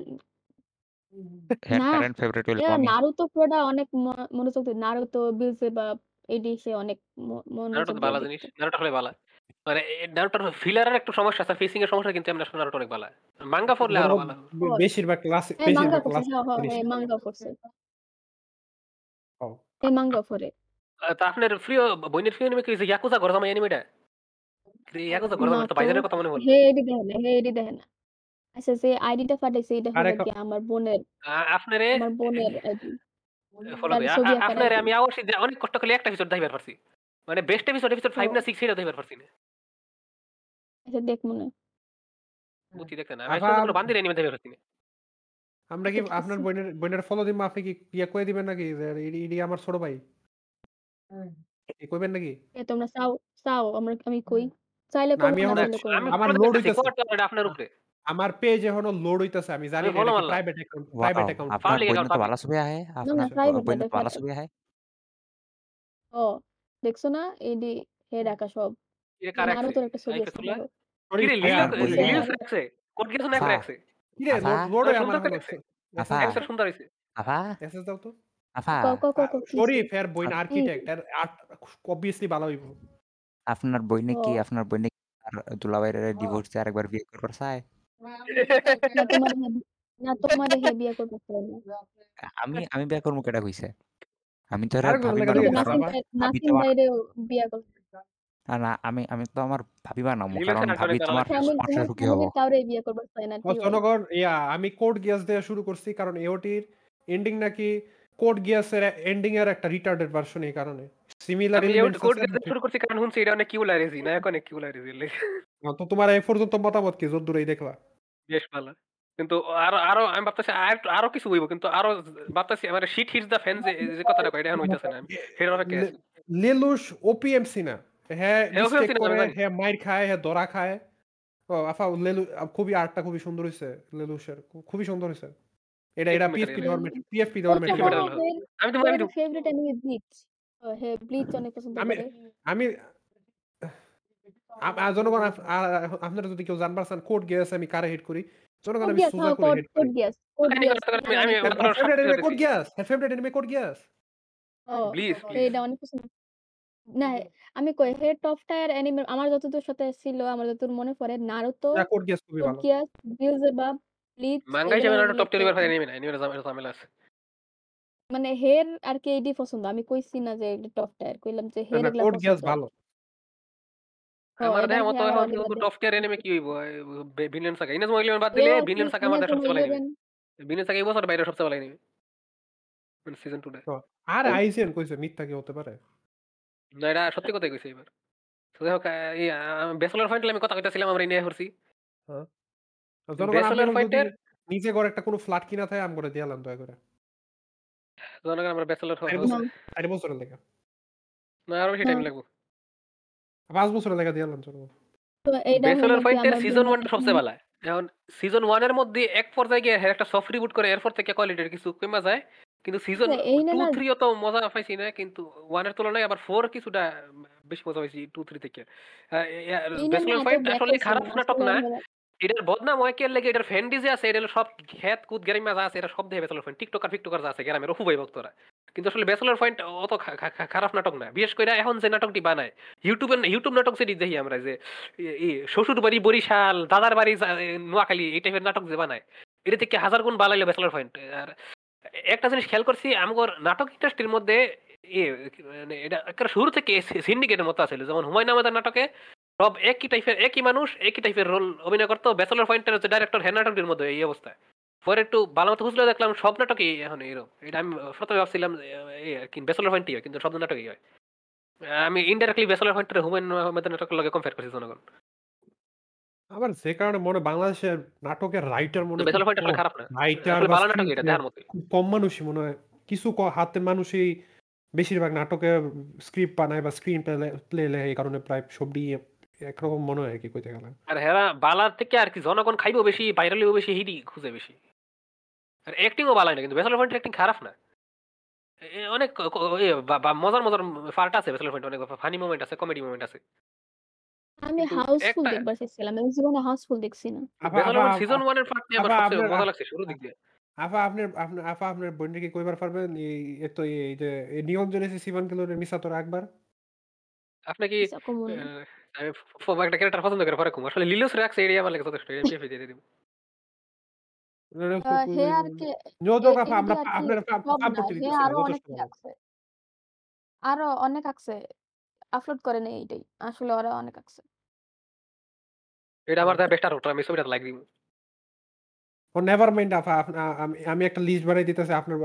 হ্যাঁ না, কারেন্ট ফেভারিট হইল এ আমি নারুতো পুরোটা অনেক ম- মনোযোগ দিয়ে নারুতো বিলসে বা এডি সে অনেক ম- নারুটো মনোযোগ তো দিয়ে ভালো দেখতো। নারুটো হলে ভালো মানে নারুটোর ফিলারের একটু সমস্যা আছে ফেসিং এর সমস্যা কিন্তু আমরা নারুটো অনেক ভালো মাঙ্গা পড়লে আরও ভালো বেশিরভাগ ক্লাস হ্যাঁ মাঙ্গা বেশিরভাগ করছে ক্লাস হ্যাঁ হ্যাঁ হ্যাঁ মাঙ্গা করছে ও। এ। মাঙ্গা আহ, তা আপনার প্রিয় বইনের প্রিয় এনিমে কি হইছে? ইয়াকুজা গরজামা এনিমেটা ইয়াকুজা গরজামা তো তো। বাইজানের কথা মনে হলো হে এডি না হে এডি না আচ্ছা যে আইডিটা পাঠাইছে এটা হলো কি আমার বোনের আপনারে আমার বোনের আইডি। ফলো দেয় আপনারে আমি আওয়াসি যে অনেক কষ্ট করে একটা এপিসোড দেখাইবার পারছি। মানে বেস্ট এপিসোড এপিসোড 5 না 6 এটা দেখাইবার পারছি না। আচ্ছা দেখ মনে। বুঝি দেখতে না। আমি আসলে বান্দির এনিমে দেখাইবার পারছি না। আমরা কি আচ্ছা, আপনার বোনের বোনের ফলো দিম আপনি কি ইয়ে কয়ে দিবেন নাকি? ইডি ইডি আমার ছোট ভাই। কি কইবেন নাকি? এ তোমরা চাও চাও আমরা আমি কই। চাইলে না, আমি না না। আমার লোড। হইতাছে। আপনার উপরে? আমার পেজ এখনও লোড হইতাছে আমি জানি না। প্রাইভেট অ্যাকাউন্ট প্রাইভেট অ্যাকাউন্ট বইনে account, তো। ভালো ছবি আহে আপনার না, private। ছবি আহে ও দেখছ না এডি হে রাখা সব এটা কার আরও রাখছে তোর একটা ছবি আছে দেখো। কি রে বলি- লিলিও রাখছে কোড গেছ না আফা। রাখছে আফা। লোড আমার সুন্দর। আফা। একটা সুন্দর হইছে আফা এসএস দাও তো আফা ক ক ক ক কি শরীফ এর বইন। আর্কিটেক্ট এর অবভিয়াসলি ভালো হইব আপনার বইনে কি আপনার বইনে কি আর দুলাভাইয়ের ডিভোর্স দিয়ে আরেকবার বিয়ে করবার চায় না তোমার হে- না তোমার হে বিয়ে করতে চাই না আমি আমি বিয়ে করব কেটা কইছে? আমি তো আরেকবার ভাবি লাগা বানাবো নাসিম। ভাই- ভাবি নাসিম তোমার- ভাইরেও বিয়ে করতে না, না আমি আমি তো আমার ভাবি বানাবো কারণ ভাবি তোমার। ফ্যামিলি সুখী হব। ফ্যামিলির কাউরে বিয়ে করতে চাই না ও ঠিক জনগণ ইয়া আমি কোড গিয়াস দিয়ে শুরু করছি কারণ এওটির এন্ডিং নাকি কোড গিয়াসের এন্ডিং এর একটা রিটার্ডেড ভার্সন এই কারণে। সিমিলার আমি এলিমেন্টস কোড শুরু করছি কারণ শুনছি এটা অনেক কিউলারেজি না অনেক কিউলারেজি তো তোমার এই পর্যন্ত মতামত কি? যদ্দূরই দেখলা। বেশ ভালো কিন্তু আরও আরও আমি ভাবতেছি আর আরও কিছু হইব কিন্তু আরও ভাবতেছি আমার শিট হিটস দ্য ফ্যান যে যে কথাটা কই এটা এখন হইতাছে না আছি। না হ্যাঁ হ্যাঁ, OPMC মিস্টেক না, আমি জানি। হ্যাঁ মাইর খায় হ্যাঁ দরা খায় ও আফা লেলু খুবই আর্টটা খুবই সুন্দর হইছে লেলুসের খু- খুবই সুন্দর হইছে এটা এটা পিএফপি material। দেওয়ার পিএফপি দেওয়ার। আমি তো আমি তো ফেভারিট এনিমে ব্লিচ হে ব্লিচ অনেক পছন্দ আমি করে আমি জনগণ আপনারা যদি কেউ জানবার চান কোড গিয়াস আমি কারে হিট করি? জনগণ আমি সুজা হ্যাঁ করে কোড হিট কোড করি। গিয়াস কোড আমি- গিয়াস আমি- আমি- হ্যাঁ, আপনার ফেভারিট সাথে এনিমে কোড গিয়াস হ্যাঁ favourite anime Code Geass please এটা অনেক পছন্দ না আমি কই হে টপ টায়ার এনিমে আমার যতদূর সাথে ছিল আমার যতদূর মনে পড়ে নারুতো কোড গিয়াস খুবই কোড ভালো। গিয়াস বিলজেবাব ব্লিচ মাঙ্গা হিসেবে একটা টপ টেলিভার হয় এনিমে না এনিমে ঝামেলা আছে। মানে হের আর কি এডি পছন্দ আমি কইছি না যে টপ টায়ার কইলাম যে হের এগুলা কোড গিয়াস ভালো। ও আমার এবার দেখার মতো হে আবার এখন অলিভার কিন্তু টপ টিয়ার এনিমে কি হইব? ভিলেন সাগা ইনাজমা ইলেভেন বাদ দিলে আর কি সাগা আমার দেখা ইনাজমা সবচেয়ে ভালো এনিমে ইলেভেন ভিলেন সাগা এই বছর বাইরে সবচেয়ে ভালো এনিমে মানে সিজন টু। তো আর আইজিএন কইছে মিথ্যা কি হতে পারে? না এটা সত্যি কথাই কইছে এবার তো দেখো এই ব্যাচেলর ফাইনাল আমি কথা কইতাছিলাম আমরা নিয়ে করছি জনগণ Bachelor আপনারা যদি Fight-এর- নিজে একটা কোনো ফ্ল্যাট কিনা থাকে আমি করে দিয়ালাম দয়া করে। জনগণ আমরা ব্যাচেলর চার না। বছর বছরের না আরও বেশি টাইম লাগবে। পাঁচ বছরের লেগে দিয়ালাম জনগণ তো এইটা কি ফাইটের সিজন বোন- ওয়ানটা সবচেয়ে ভালো এখন সিজন ওয়ানের মধ্যে এক পর্যায়ে গিয়ে হ্যাঁ একটা সফট রিবুট করে এরপর থেকে কোয়ালিটির কিছু কমে যায়। কিন্তু সিজন আচ্ছা, এই টু থ্রি অত মজা পাইছি না কিন্তু ওয়ানের তুলনায় আবার ফোর কিছুটা বেশি মজা পাইছি টু থ্রি থেকে। এত ফাইট আসলে খারাপ নাটক না। এটার বদনাম হয় কে লেগে এটার ফ্যান ডিজে আছে এটা সব খেত কুদ গ্যারিমা আছে এটা সব দেখে ব্যাচেলর ফ্যান টিকটকার ফিকটকার আছে গ্রামের হুবাই ভক্তরা। কিন্তু আসলে ব্যাচেলর পয়েন্ট অত খারাপ নাটক না। বিশেষ করে এখন যে নাটকটি বানায় ইউটিউবে ইউটিউব নাটক সেটি দেখি আমরা যে শ্বশুর বাড়ি বরিশাল, দাদার বাড়ি নোয়াখালী, এই টাইপের নাটক যে বানায়, এটা থেকে হাজার গুণ বানাইলে ব্যাচেলর পয়েন্ট। আর একটা জিনিস খেয়াল করছি, আমগর নাটক ইন্ডাস্ট্রির মধ্যে ই মানে এটা একটা শুরু থেকে সিন্ডিকেটের মতো আছিল যেমন হুমায়ুন আহমেদের নাটকে, সব একই টাইপের একই মানুষ, একই টাইপের রোল অভিনয় করতো। ব্যাচেলর পয়েন্টের হচ্ছে ডাইরেক্টর হ্যাঁ নাটকটির মধ্যে এই অবস্থা পরে একটু ভালো মতো খুঁজলে দেখলাম সব নাটকই এখন এরকম এটা আমি প্রথমে ভাবছিলাম ব্যাচেলর পয়েন্টই হয় কিন্তু সব নাটকই হয়। আমি ইনডাইরেক্টলি ব্যাচেলর পয়েন্টের হুমায়ুন আহমেদের নাটকের লগে কম্পেয়ার করছি জনগণ। আবার কারণে মনে বাংলাদেশের নাটকের রাইটার মনে খুব পয়েন্ট খারাপ না। রাইটার ভালো নাটক এটা স্ক্রিপ্ট দেখার মতো। কম মানুষই মনে হয় কিছু হাতের মানুষই বেশিরভাগ নাটকে স্ক্রিপ্ট বানায় বা স্ক্রিন প্লে লেখে এই কারণে প্রায় সবই একরকম মনে হয় কি কইতে গেলে। আর হেরা বালার থেকে আর কি জনগণ খাইবো বেশি ভাইরালিও বেশি হিডি খুঁজে বেশি। আর অ্যাক্টিংও বালাই না কিন্তু পয়েন্টের অ্যাক্টিং খারাপ না। অনেক মজার মজার পার্ট আছে পয়েন্ট অনেক ফানি মোমেন্ট আছে কমেডি মোমেন্ট আছে। আমি হাউসফুল দেখবার চাইছিলাম আমি জীবনে হাউসফুল দেখছি না। সিজন ওয়ানের পার্ট নিয়ে আমার সবচেয়ে মজা লাগছে শুরু দিক দিয়ে। আফা আপনার আপনার আফা আপনার বোনকে কি কইবার পারবেন? এই তো এই যে নিয়ন জেনেছি সিভান কিলোর মিসা তোর একবার। আপনি কি একটা ক্যারেক্টার পছন্দ করে পরে কম। আসলে লিলোস রাখছে এরিয়া আমার লাগে যথেষ্ট এমপি দিয়ে দিব। হে আর কি যোজক এ- আফা আমরা আর কি আপনার সব না, সাপোর্ট হে দিতেছি আরও অনেক ভালো। আছে। আরও অনেক আছে। আপলোড করে নেই এইটাই। আসলে ওরা অনেক আছে। এটা আমার বেস্ট আর আমি ছবিটা লাইক দিব। ও নেভার মাইন্ড আপনা- আমি আমি একটা লিস্ট বানাই দিতেছি আপনার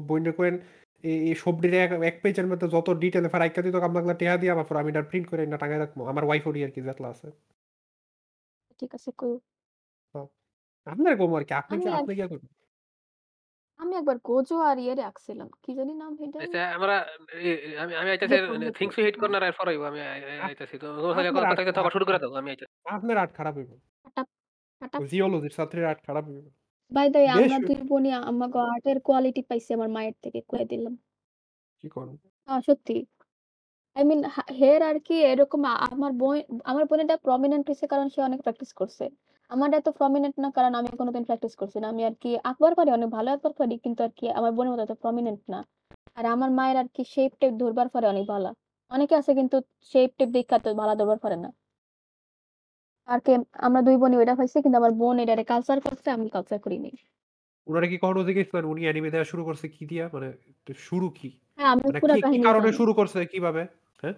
বইন্ডে কোয়েন এই এই সবডির এক এক পেজের মধ্যে যত ডিটেলে ফারাইকা দিত আপনাকে টেহা দিয়ে আমার পর আমি এটা প্রিন্ট করে না টাঙায় রাখব। আমার ওয়াইফ ওরি আর কি যেতলা আছে। ঠিক আছে কই? আপনার কম আর কি? আপনি কি এক- আপনি কি করবেন? আমি একবার গোজো আর ইয়ে রাখছিলাম কি জানি নাম আচ্ছা আমরা এ- এ- আমি আমি আইতাছি। Things you hit corner are for আমি আই- আই- আইতাছি। তো তোমার কথা কইতে শুরু করে দাও আমি আইতাছি। আপনার আর্ট খারাপ হইব। কাটা জিওলজির ছাত্রের আর্ট খারাপ হইব। বাই দ্য বেশ। আমরা দুই বোনই আমাকে আর্টের কোয়ালিটি পাইছি আমার মায়ের থেকে কয়ে দিলাম। কি হ্যাঁ সত্যি। আই মিন হেয়ার আর কি এরকম আ- আমার বোন আমার বোনেটা প্রমিনেন্ট হয়েছে কারণ সে অনেক প্র্যাকটিস করছে। আমার এত প্রমিনেন্ট না কারণ আমি কোনোদিন প্র্যাকটিস করছি না। আমি আর কি আঁকবার পারি অনেক ভালো আঁকবার পারি কিন্তু আর কি আমার বোনের মতো এত প্রমিনেন্ট না। আর আমার মায়ের আর কি শেপ টেপ ধরবার পারে অনেক ভালো। অনেকে আছে কিন্তু শেপ টেপ দেখে তো ভালো ধরবার পারে না। আর কি আমরা দুই বোনই ওইটা পাইছি কিন্তু আমার বোন এটারে কালচার করছে আমি কালচার করিনি। ওনারা কি কখনো দেখেছিলেন উনি অ্যানিমে দেওয়া শুরু করছে কি দিয়া? মানে শুরু কি? হ্যাঁ আমি মানে পুরো কাহিনী কারণে শুরু করছে কীভাবে? হ্যাঁ?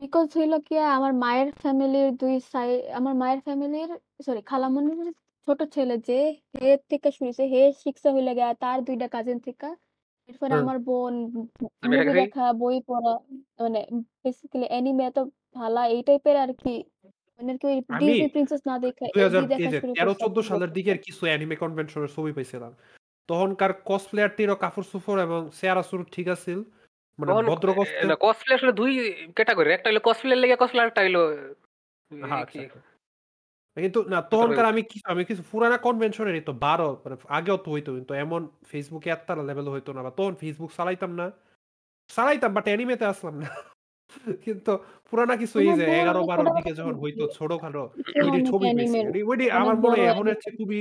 বিকজ হইল কি আমার মায়ের ফ্যামিলির দুই সাইড আমার মায়ের ফ্যামিলির সরি খালামণির ছোট ছেলে যে হে থেকে শুরুছে হে শিখছে হইলে গিয়া তার দুইটা কাজিন থেকে। এরপরে হুম। আমার বোন আমি মুভি দেখা বই পড়া মানে বেসিক্যালি অ্যানিমে এত ভালা এই টাইপের আর কি। মানে আর কি ওই আমি ডিজনি প্রিন্সেস না দেখে দুই হাজার দেখা এই যে শুরু তেরো করছে। চোদ্দ সালের দিকের কিছু অ্যানিমে কনভেনশনের ছবি পাইছিলাম। তখনকার কসপ্লেয়ারটিরও কাপড় সুফর এবং চেহারা সুর ঠিক আছিল। মানে ভদ্র না কসপ্লে আসলে দুই ক্যাটাগরি একটা হলো কসপ্লে লেগে কসপ্লে একটা হলো হ্যাঁ আচ্ছা কিন্তু না তখনকার আমি কিছু আমি কিছু পুরানা কনভেনশনের তো বারো মানে আগেও তো হইতো কিন্তু এমন ফেসবুকে এতটা লেভেল হইতো না বা তখন ফেসবুক চালাইতাম না। চালাইতাম বাট অ্যানিমেতে আসলাম না। কিন্তু পুরানা কিছু এই যে এগারো বারোর দিকে যখন হইতো ওইটি অনেক ছবি আমার মনে হয় এখন হচ্ছে খুবই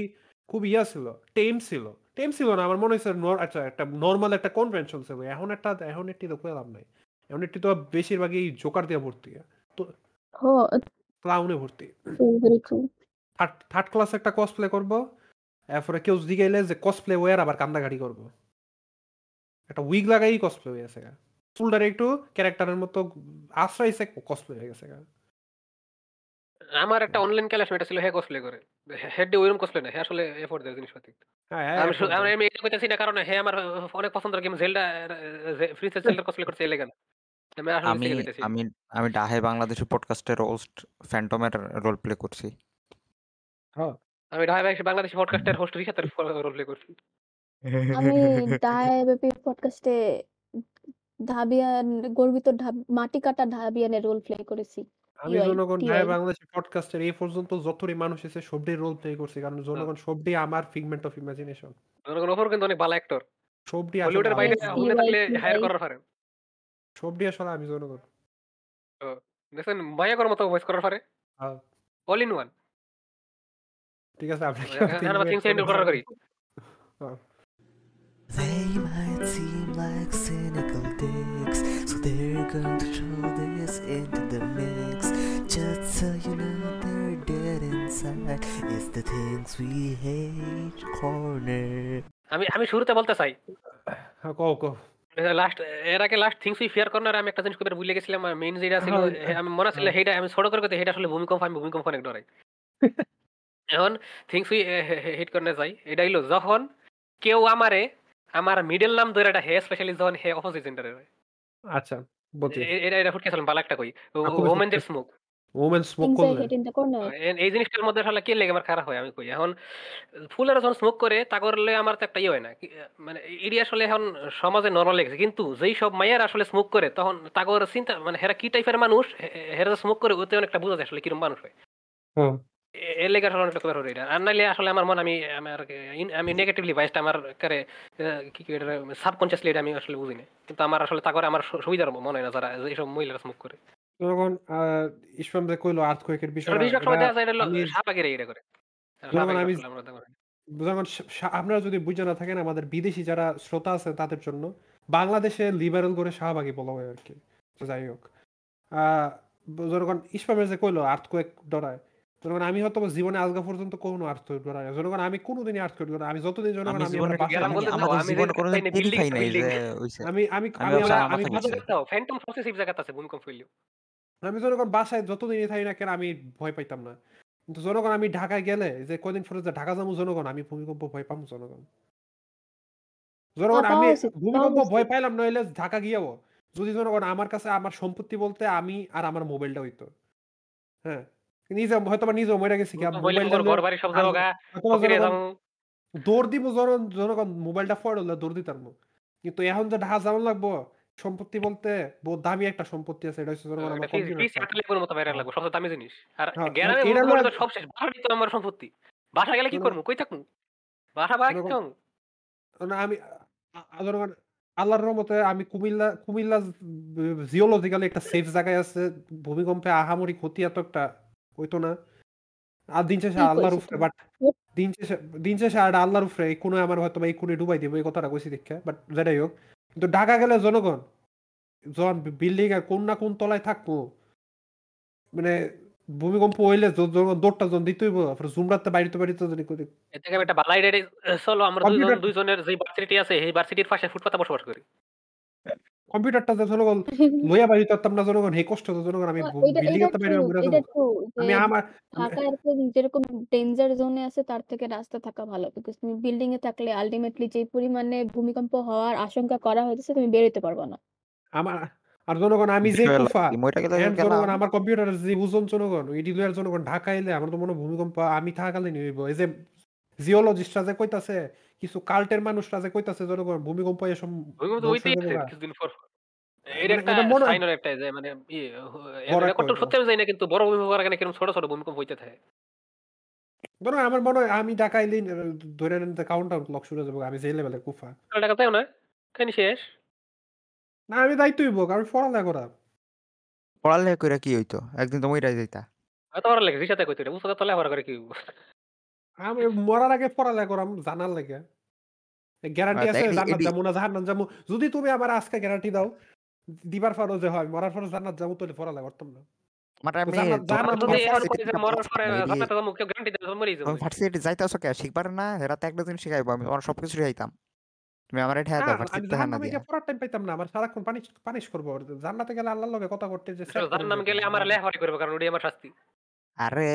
খুব ইয়া ছিল টেম ছিল। টেম ছিল না আমার মনে নর- আচ্ছা একটা নর্মাল একটা কনভেনশন ছিল এখন একটা এখন একটি তো পেলাম নাই। এখন একটি তো বেশিরভাগই জোকার দিয়ে ভর্তি। তো ক্লাউনে ভর্তি। থার্ড ক্লাস একটা কসপ্লে করব এরপরে কেউ জিগাইলে যে কসপ্লে ওয়ার আবার কান্দা কান্দাকাটি করব। একটা উইগ লাগাই কসপ্লে হয়ে গেছে ফুলটারে একটু ক্যারেক্টারের মতো আশ্রয়ছে কসপ্লে হয়ে গেছে গা। আমার একটা অনলাইন ক্লাসমেট ছিল হে কসপ্লে করে। হেডি ওইরকম কসপ্লে না। হে আসলে এফোর্ট দেয় জিনিসপাতি। হ্যাঁ, আমি আমি এটা কইতাছি না কারণ হে আমার অনেক পছন্দের গেম জেলডা ফ্রি ফায়ার জেলডার কসপ্লে করছে এই লেগা আমি আসলে আমি আমি আমি ডাহে বাংলাদেশী পডকাস্টের রোস্ট ফ্যান্টমের রোল প্লে করছি। হ্যাঁ। আমি ঢাকা বাংলাদেশী পডকাস্টের হোস্ট রিশাতের রোল প্লে করছি। আমি ডাহে ডায়াবেটিক পডকাস্টে ধাবিয়ান গর্বিত মাটি কাটা ধাবিয়ানের রোল প্লে করেছি। আমি জনগণ ঢাকায় বাংলাদেশী পডকাস্টের এই পর্যন্ত যতটি মানুষ এসে সবটি রোল প্লে করছি। কারণ জনগণ সবটি আমার ফিগমেন্ট অফ ইমাজিনেশন। জনগণ ওপর কিন্তু অনেক ভালো অ্যাক্টর। সবটি আসলে হলিউডের বাইরে হুনে টিআই থাকলে হায়ার করার পারেন। সবটি আসলে আমি জনগণ। তো দেখছেন মায়াকর মতো ভয়েস করার পারে। হ্যাঁ। All in one. ঠিক আছে আপনাকে এখন আমরা থিংস হ্যান্ডেল করার করি। হ্যাঁ। They might seem like cynical dicks, so they're going to throw this into the mix. Just so you know they're dead inside. It's the things we hate corner. আমি আমি শুরুতে বলতে চাই। হ্যাঁ, কও, কও। লাস্ট এর আগে লাস্ট থিংস উই ফেয়ার কর্নারে আমি একটা জিনিস কইবার ভুলে গেছিলাম। মেইন যেটা ছিল হ্যাঁ, আমি মনে ছিল হ্যাঁ। হেইটা আমি ছোট করে কইতে হেইটা আসলে ভূমিকম্প আমি ভূমিকম্প অনেক ডরাই। এখন থিংস উই হিট কর্নারে যাই। এটা হইল যখন কেউ আমারে আমার মিডল নাম ধরে এটা হে স্পেশালি যখন হে অপোজিট জেন্ডারের হয়। আচ্ছা, বুঝছি। এ এটা এটা ফুটকেছিলাম ভালো একটা কই। ওমেন দের ফুটকেছে। স্মোক। ওমেন স্মোক করলে? এই জিনিসটার মধ্যে শালা কি লেগে আমার খারাপ হয় আমি কই। এখন ফুলেরা যখন স্মোক করে তা করলে আমার তো একটা ইয়ে হয় না। মানে এডি আসলে এখন সমাজে নরমাল লেগেছে। কিন্তু যেই সব মাইয়ারা আসলে স্মোক করে তখন তাগর চিন্তা মানে হেরা কি টাইপের মানুষ হেরা স্মোক করে ওতে অনেকটা বোঝা যায় আসলে কীরকম মানুষ হয়। এর লেগে আসলে অনেকটা। আর নাইলে আসলে আমার মন আমি আমার আমি নেগেটিভলি আমার কারে আ কি এটা সাবকন্সিয়াসলি এটা আমি আসলে বুঝি না। কিন্তু আমার আসলে তা করে আমার সুবিধার মনে হয় না যারা যেসব মহিলারা স্মোক করে। ইসমাম যে কইলো বেশিরভাগ সময় দেখা যায় এটা এটা করে। আমি সা আপনারা যদি বুইঝা না থাকেন আমাদের বিদেশি যারা শ্রোতা আছে তাদের জন্য বাংলাদেশে লিবারেল করে শাহবাগী বলা হয় আরকি। তো যাই হোক। আ জনগণ ইসমামের যে কইলো আর্থ আর্থকুয়েক ডরায়। জনগণ আমি হয়তোবা জীবনে আজগা পর্যন্ত কোনো আর্থকুয়েক ডরাই না। জনগণ আমি কোনদিনই আর্থকুয়েক ডরাই না। আমি যতদিন জনগণ আমি জীবনে আমার বাসায় আমি আমি নাই। আমি আমি ফ্যান্টম প্রসেসিভ জায়গাতে আছে ভূমিকম্প হইলেও। আমি জনগণ বাসায় যতদিনই থাকি না কেন আমি ভয় পাইতাম না। কিন্তু জনগণ আমি ঢাকায় গেলে যে কয়দিন পরে যে ঢাকা যামু জনগণ আমি ভূমিকম্প ভয় পামু জনগণ। জনগণ আমি ভূমিকম্প ভয় পাইলাম নইলে ঢাকা গিয়াও যদি জনগণ আমার কাছে আমার সম্পত্তি বলতে আমি আর আমার মোবাইলটা হইতো। হ্যাঁ। নিজে নিজেও গেছি ঘর বাড়ি সব আর ফকিরে যামু। দৌড় দিব জন জনগণ মোবাইলটা ফড়লে দৌড় দিতামু। কিন্তু এখন যে ঢাকা লাগবো সম্পত্তি বলতে বহুত দামি একটা সম্পত্তি আছে এটা হচ্ছে জনগণ আমার মতো বাইরে হ্যাঁ। লাগবো। সবচেয়ে দামি জিনিস। আর গ্রামে এটা ভূমিকম্প হইলে লইয়া তো সব শেষ। বাসাটাই তো আমার সম্পত্তি। বাসা গেলে কি জনগণ কই থাকমু? বাসা জনগণ না আমি জনগণ আল্লাহর রহমতে আমি কুমিল্লা কুমিল্লা জিওলজিক্যালি একটা সেফ জায়গায় আছে। ভূমিকম্পে আহামরি ক্ষতি এত একটা হইতো না। আর দিন শেষে আল্লাহর উপরে বাট দিন শেষে দিন শেষে আর আল্লাহর উপরে এই কোণে আমার হয়তোবা এই কোণে ডুবাই দিব এই কথাটা কইছি দেইখা। বাট যেটাই হোক। কিন্তু ঢাকা গেলে জনগণ যখন বিল্ডিং এর কোন না কোন তলায় থাকব মানে ভূমিকম্প হইলে জনগণ দৌড়টা যখন দিতে হইব তারপরে জুমরাতে বাইরিতে বাইরিতে যদি করি এর থেকে একটা বালাই রেডি চলো আমরা দুইজন দুইজনের যে ভার্সিটি আছে এই ভার্সিটির পাশে ফুটপাতে বসবাস করি। কম্পিউটারটা যে জনগণ লইয়া পারতাম না জনগণ এই কষ্ট তো জনগণ আমি এটা বিল্ডিং এটা ট্রু, বাইরে এটা যাব। ট্রু যে আমি আমার আমি এরকম যেরকম ডেঞ্জার জোনে আছে তার থেকে রাস্তা থাকা ভালো। বিকজ তুমি বিল্ডিং এ থাকলে আল্টিমেটলি যে পরিমাণে ভূমিকম্প হওয়ার আশঙ্কা করা হইতেছে তুমি বের হইতে পারবা না। আমার আর জনগণ আমি যে বিষয় হলো কুফা কি গেলে এন্ড গেলাম। জনগণ আমার কম্পিউটারের যে ওজন জনগণ এডি লইয়ার জনগণ ঢাকা আইলে আমার তো মনে হয় ভূমিকম্প আমি থাকাকালীনই হইব। এই যে জিওলজিস্টরা যে কইতাছে কিছু কাল্টের মানুষরা যে কইতাছে জনগণ ভূমিকম্প এসব ভূমিকম্প হইতেই আছে কিছুদিন পর। মানে একটা এটা একটা যে মানে ই বড় এটা একটা কতটুকু হইব। সত্যি আমি জানি না কিন্তু বড় ভূমিকম্প হওয়ার কীরকম ছোট ছোট ভূমিকম্প হইতে থাকে। জনগণ আমার মনে হয় আমি ঢাকা আইলেই ধরে নেন কাউন্ট আউট লক শুরু যাব। আমি যে লেভেলের কুফা। টাকা তাইও না? কাহিনী শেষ। না আমি দায়িত্ব হইব কারণ পড়ালেখা করা। পড়ালেখা কইরা কি হইতো? একদিন তো মইরা যাইতা। লাগে রিসাতে কইতো এটা। উচ্চতা তলে হওয়ার করে কি হইব? আমি মরার আগে পড়ালেখা করাম জানার লাগে। গ্যারান্টি আচ্ছা আছে জান্নাত যামু না জাহান্নাম যামু। যদি তুমি আমার আজকে গ্যারান্টি দাও দিবার পারো যে হয় মরার পরে জান্নাত যামু তাহলে পড়ালেখা করতাম না। মানে তো আমি জান্নাত তোমরা আমরা জাহান্নাম তোমরা যদি এখন তোমার কই যে ভার্সিটিতে মরার পড়ছো পরে না এডি জান্নাতে যামু কেউ গ্যারান্টি দেয় মরেই যাব। তুমি ভার্সিটিতে যাইতাছো কে? শিখবার না? হেরা তো একটা জিনিস শিখাইবো। আমি তোমার সবকিছু শিখাইতাম। তুমি আমারে ঠেয়া দাও আমি ভার্সিটিতে হানা দিয়া। গিয়ে টাইম পাইতাম না। আমার সারাক্ষণ পানিশ পানিশ করব। জান্নাতে গেলে আল্লাহর লগে কথা করতে যে সেট করে জাহান্নামে যাইতাম। গেলে আমার লেহাপড়া করবে কারণ ওটাই আমার শাস্তি। আরে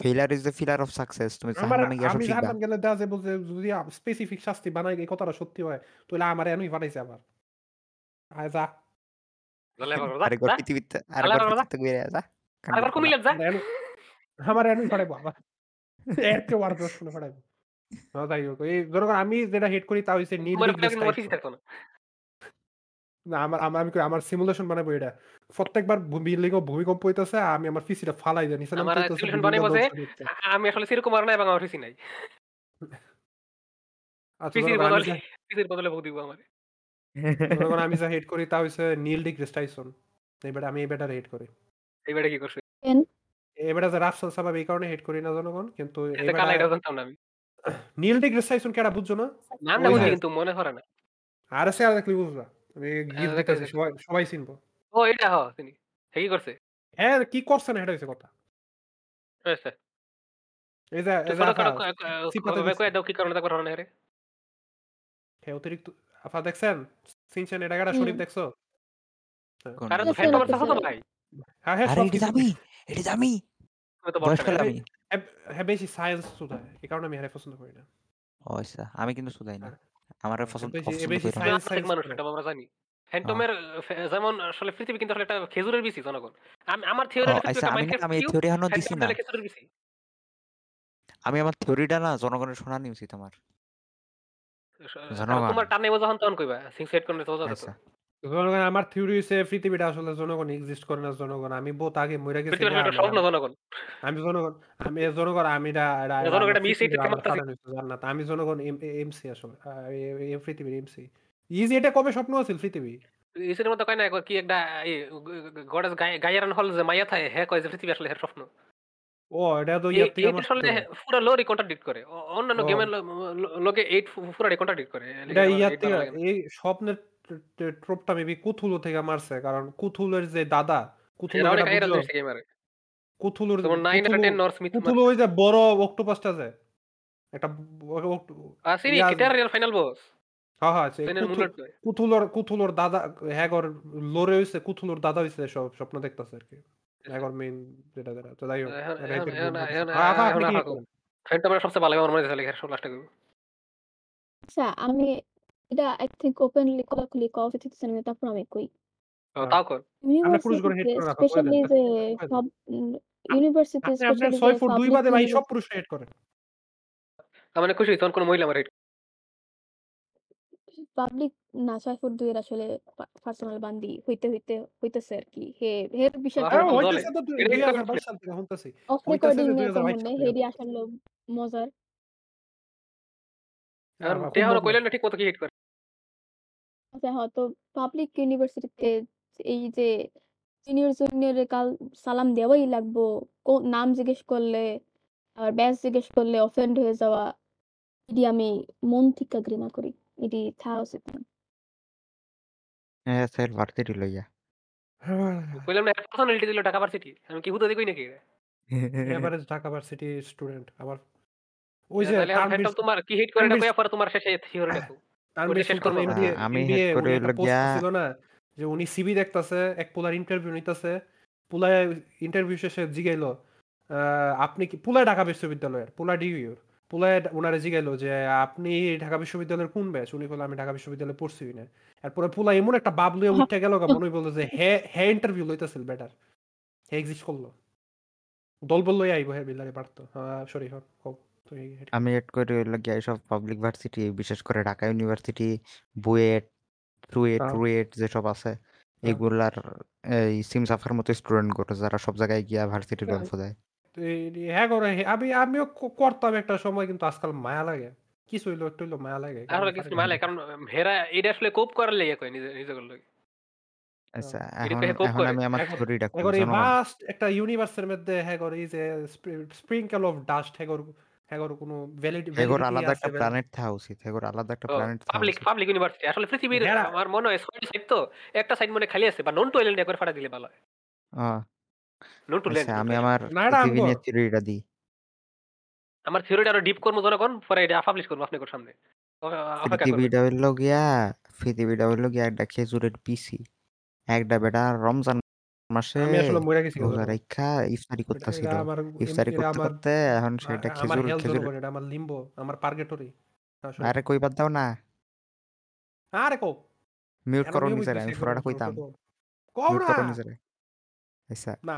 failure is the pillar of success তুমি আমার জাহান্নামে গিয়ে সব আমি জাহান্নাম গেলে যাবে যে যদি স্পেসিফিক শাস্তি বানাই এই কথাটা সত্যি হয় তাহলে আমার এনুই বানাইছে আবার। আয় যা। আরে। পৃথিবীতে আরে। পৃথিবীতে ঘুরে যা। আরেকবার কুমিল্লা যা। আমার ফাড়াইবো আবার আর ফাড়াইবো হ্যাঁ, যাই হোক এই ধরো আমি যেটা হেড করি তা হইছে নীল অফিসে থাকতো না। না আমার আমার আমি কই আমার সিমুলেশন বানাবো এটা। প্রত্যেকবার বিল্ডিং ভূমিকম্প হইতাছে আমি আমার পিসিটা ফালাই নিচে আমার নামতে হইতাছে আ- আমি আসলে সিরকম আর নাই এবং আমার নাই। আচ্ছা পিসির ধরো আমি বদলে যা- পিসির বদলে ভোগ দিব আমার। ধরো আমি যা হেড করি তা হইছে নীল ডিগ্রি টাইসন এবার আমি এই বেটার হেড করি। এইবারে কি করছে? এবারে যে রাফসাল সাহেব এই কারণে হেড করি না জনগণ কিন্তু এতে কালা এটা জানতাম না আমি। নীল ডিগ্রি টাইসন কেডা বুঝছ না? নামটা ওই বুঝি যে- কিন্তু মনে না। আর সে আর দেখলি বুঝবা। আমি গিফট দিতেছি সবাই সবাই চিনবো। ও এটা হ তিনি হে কি করছে? হ্যাঁ কি করছে না এটা হইছে কথা। এই যে। দাও কি কারণে রে? হ্যাঁ, অতিরিক্ত আফা দেখছেন? সিনচেন এটা শরীফ দেখছ? তো ভাই। হ্যাঁ হ্যাঁ আরে এটা আমি এটা হ্যাঁ- হ্যাঁ বেশি সায়েন্স সুদায় এই কারণে আমি হারে পছন্দ করি না। আচ্ছা আমি কিন্তু শুধাই না। আমার পছন্দ পছন্দ করি না। science- মানুষ এটা আমরা জানি। ফ্যান্টমের যেমন আসলে পৃথিবী কিন্তু আসলে একটা খেজুরের বিচি জনগণ। আমি- আমার থিওরি আচ্ছা আমি আমি থিওরি হানো দিছি না। আমি আমার থিওরিটা না জনগণের শোনানি উচিত আমার জনগণ। তোমার টানে যখন তখন কইবা। সিং সেট করলে তো আমার থিওরি হইছে পৃথিবীটা আসলে জনগণ এক্সিস্ট করে না জনগণ। আমি বহুত আগে মরে গেছি আমি- জনগণ। আমি জনগণ আমি জনগণ জান্নাত। আমি জনগণ এমসি আসলে পৃথিবীর এমসি ইজি এটা কবে স্বপ্ন আছিল পৃথিবী? ইসের মধ্যে কয় না কি একটা গডেস গায়ারান হল যে মাইয়া থাকে হ্যাঁ কয় যে পৃথিবী আসলে স্বপ্ন। ও এটা তো ইয়ার থেকে আসলে পুরো লোরি কন্ট্রাডিক্ট করে। অন্যান্য। গেমের লোকে এইট পুরাটি কন্ট্রাডিক্ট করে। এটা না। এই স্বপ্নের ট্রপটা মেবি কুথুলু থেকে মারছে কারণ কুথুলের যে দাদা কুথুলুর কুথুলু- ওই যে বড় অক্টোপাসটা যে একটা আসিনি কিটার রিয়াল ফাইনাল বস হ্যাঁ হ্যাঁ কুথুলোর কুথুলোর দাদা হ্যাগর লোরে হইছে কুথুলোর দাদা হইছে সব স্বপ্ন দেখতাছে আর কি। হ্যাগর মেইন যেটা যেটা তো যাই হোক হ্যাঁ? ফ্যান্টমের সবচেয়ে ভালো আমার মনে লাস্টে আচ্ছা আমি এটা আই থিঙ্ক ওপেনলি খোলাখুলি কওয়া উচিত হচ্ছে না তারপর আমি কই তাও কর। আমরা পুরুষ করে hate করে রাখা, স্পেশালি যে দেন, বলে দেন। সব ইউনিভার্সিটি আপনি আপনার ছয় ফুট দুই বাদে ভাই সব পুরুষ হেড করেন। আমি মানে খুশি তখন কোনো মহিলা আমার hate পাবলিক না ছয় ফুট দুইয়ের আসলে পার্সোনাল বান্দি হইতে হইতে হইতেছে আর কি। হে হের বিষয় আরে হ্যাঁ, তো হইতেছে তো এটা দুই তো হাজার করছে। বাইশ সাল থেকে শুনতেছি। অফ রেকর্ডিং এ 2022 কেমন আসলে মজার। দেহ কইলেন না ঠিক মতো কি হিট করে? আচ্ছা হয়তো পাবলিক ইউনিভার্সিটিতে এই যে সিনিয়র জুনিয়র কাল সালাম দেওয়াই লাগবো। কো- নাম জিজ্ঞেস করলে আর ব্যাস জিজ্ঞেস করলে অফেন্ড হয়ে যাওয়া এটি আমি মন থেকে ঘৃণা করি। এটি থাকা উচিত না। হ্যাঁ স্যার ভার্সিটি লইয়া। কইলাম না পার্সোনালিটি দিল ঢাকা ভার্সিটি আমি কি হুদা কই নাকি? এভারেজ ঢাকা ভার্সিটি স্টুডেন্ট আবার ওই যে তাহলে এখন তানভীর- তোমার কি হিট করে তানভীর- কইয়া পরে তোমার শেষে থিওরি দেখো তানভীর ওইটা শেষ সুলতান আমি MBA করে উনি একটা হইল post গিয়া- ছিল না যে উনি সিবি দেখতাছে এক পোলার ইন্টারভিউ নিতেছে পুলায় ইন্টারভিউ শেষে জিগাইলো আপনি কি পুলায় ঢাকা বিশ্ববিদ্যালয়ের পুলা ডিউর পুলায় ওনারে জিগাইলো যে আপনি ঢাকা বিশ্ববিদ্যালয়ের কোন ব্যাচ উনি বলে আমি ঢাকা বিশ্ববিদ্যালয়ে পড়ছি না। এরপরে পুলা এমন একটা বাব লইয়া উঠে গেল মনে বলল যে হে হে ইন্টারভিউ লইতেছিল বেটার। হে এক্সিস্ট করল। দল বল লই আইবো হে বিলারে পারতো। সরি হোক আমি এড করে হইল গিয়া সব পাবলিক ভার্সিটি বিশেষ করে ঢাকা ইউনিভার্সিটি বুয়েট ট্রুয়েট হ্যাঁ। ট্রুয়েট যেসব আছে এগুলার এই সিম সাফার মতো স্টুডেন্টগুলো যারা সব জায়গায় গিয়া ভার্সিটির হ্যাঁ। গল্প দেয় হ্যাঁ করে আমি আমিও করতাম একটা সময় কিন্তু আজকাল মায়া লাগে। কিছু হইল একটু হইল মায়া লাগে। কিছু মালে কারণ হেরা এটা আসলে কোপ করার লেগে কয় নিজে নিজে আচ্ছা এখন। আমি আমার থিওরিটা একটা ইউনিভার্সের মধ্যে হ্যাঁ করে এই যে স্প্রিঙ্কেল অফ ডাস্ট হ্যাঁ করে হ্যাঁ করে কোনো ভ্যালিড এগোর আলাদা একটা প্ল্যানেট থাকা উচিত এগোর আলাদা একটা প্ল্যানেট থাকা পাবলিক উচিত পাবলিক ইউনিভার্সিটি আসলে পৃথিবীর আমার মনে হয় ছয়টি সাইড তো একটা সাইড মনে হয় খালি আছে বা নন টু আইল্যান্ড একবার ফাটা দিলে ভালো হয়। আহ, নন টু আচ্ছা আমি আমার না, এটা পৃথিবী আমগো। নিয়ে থিওরিটা দিই। আমার থিওরিটা আরও ডিপ করব জনগণ পরে এটা পাবলিশ করব আপনাদের সামনে। অ- অপেক্ষা করবেন। পৃথিবীটা হইল গিয়া পৃথিবীটা হইল গিয়া একটা খেজুরের পিসি। একটা বেটা রমজান মাসে আমি আসলে মইরা গেছি রোজা তখন। রাইখা ইফতারি এটা করতেছিল। এটা আমার এম ইফতারি করতে, আমার করতে এখন আ সেটা আমার খেজুর হেল খেজুর এটা আমার লিম্বো, আমার পার্গেটরি। আসলে। আরে কইবার দাও না। আরে কও। মিউট এখন করো নিয়মিত নিজেরে আমি পুরাটা কইতাম। ছোট। কও মিউট না। করো নিজেরে। আচ্ছা না।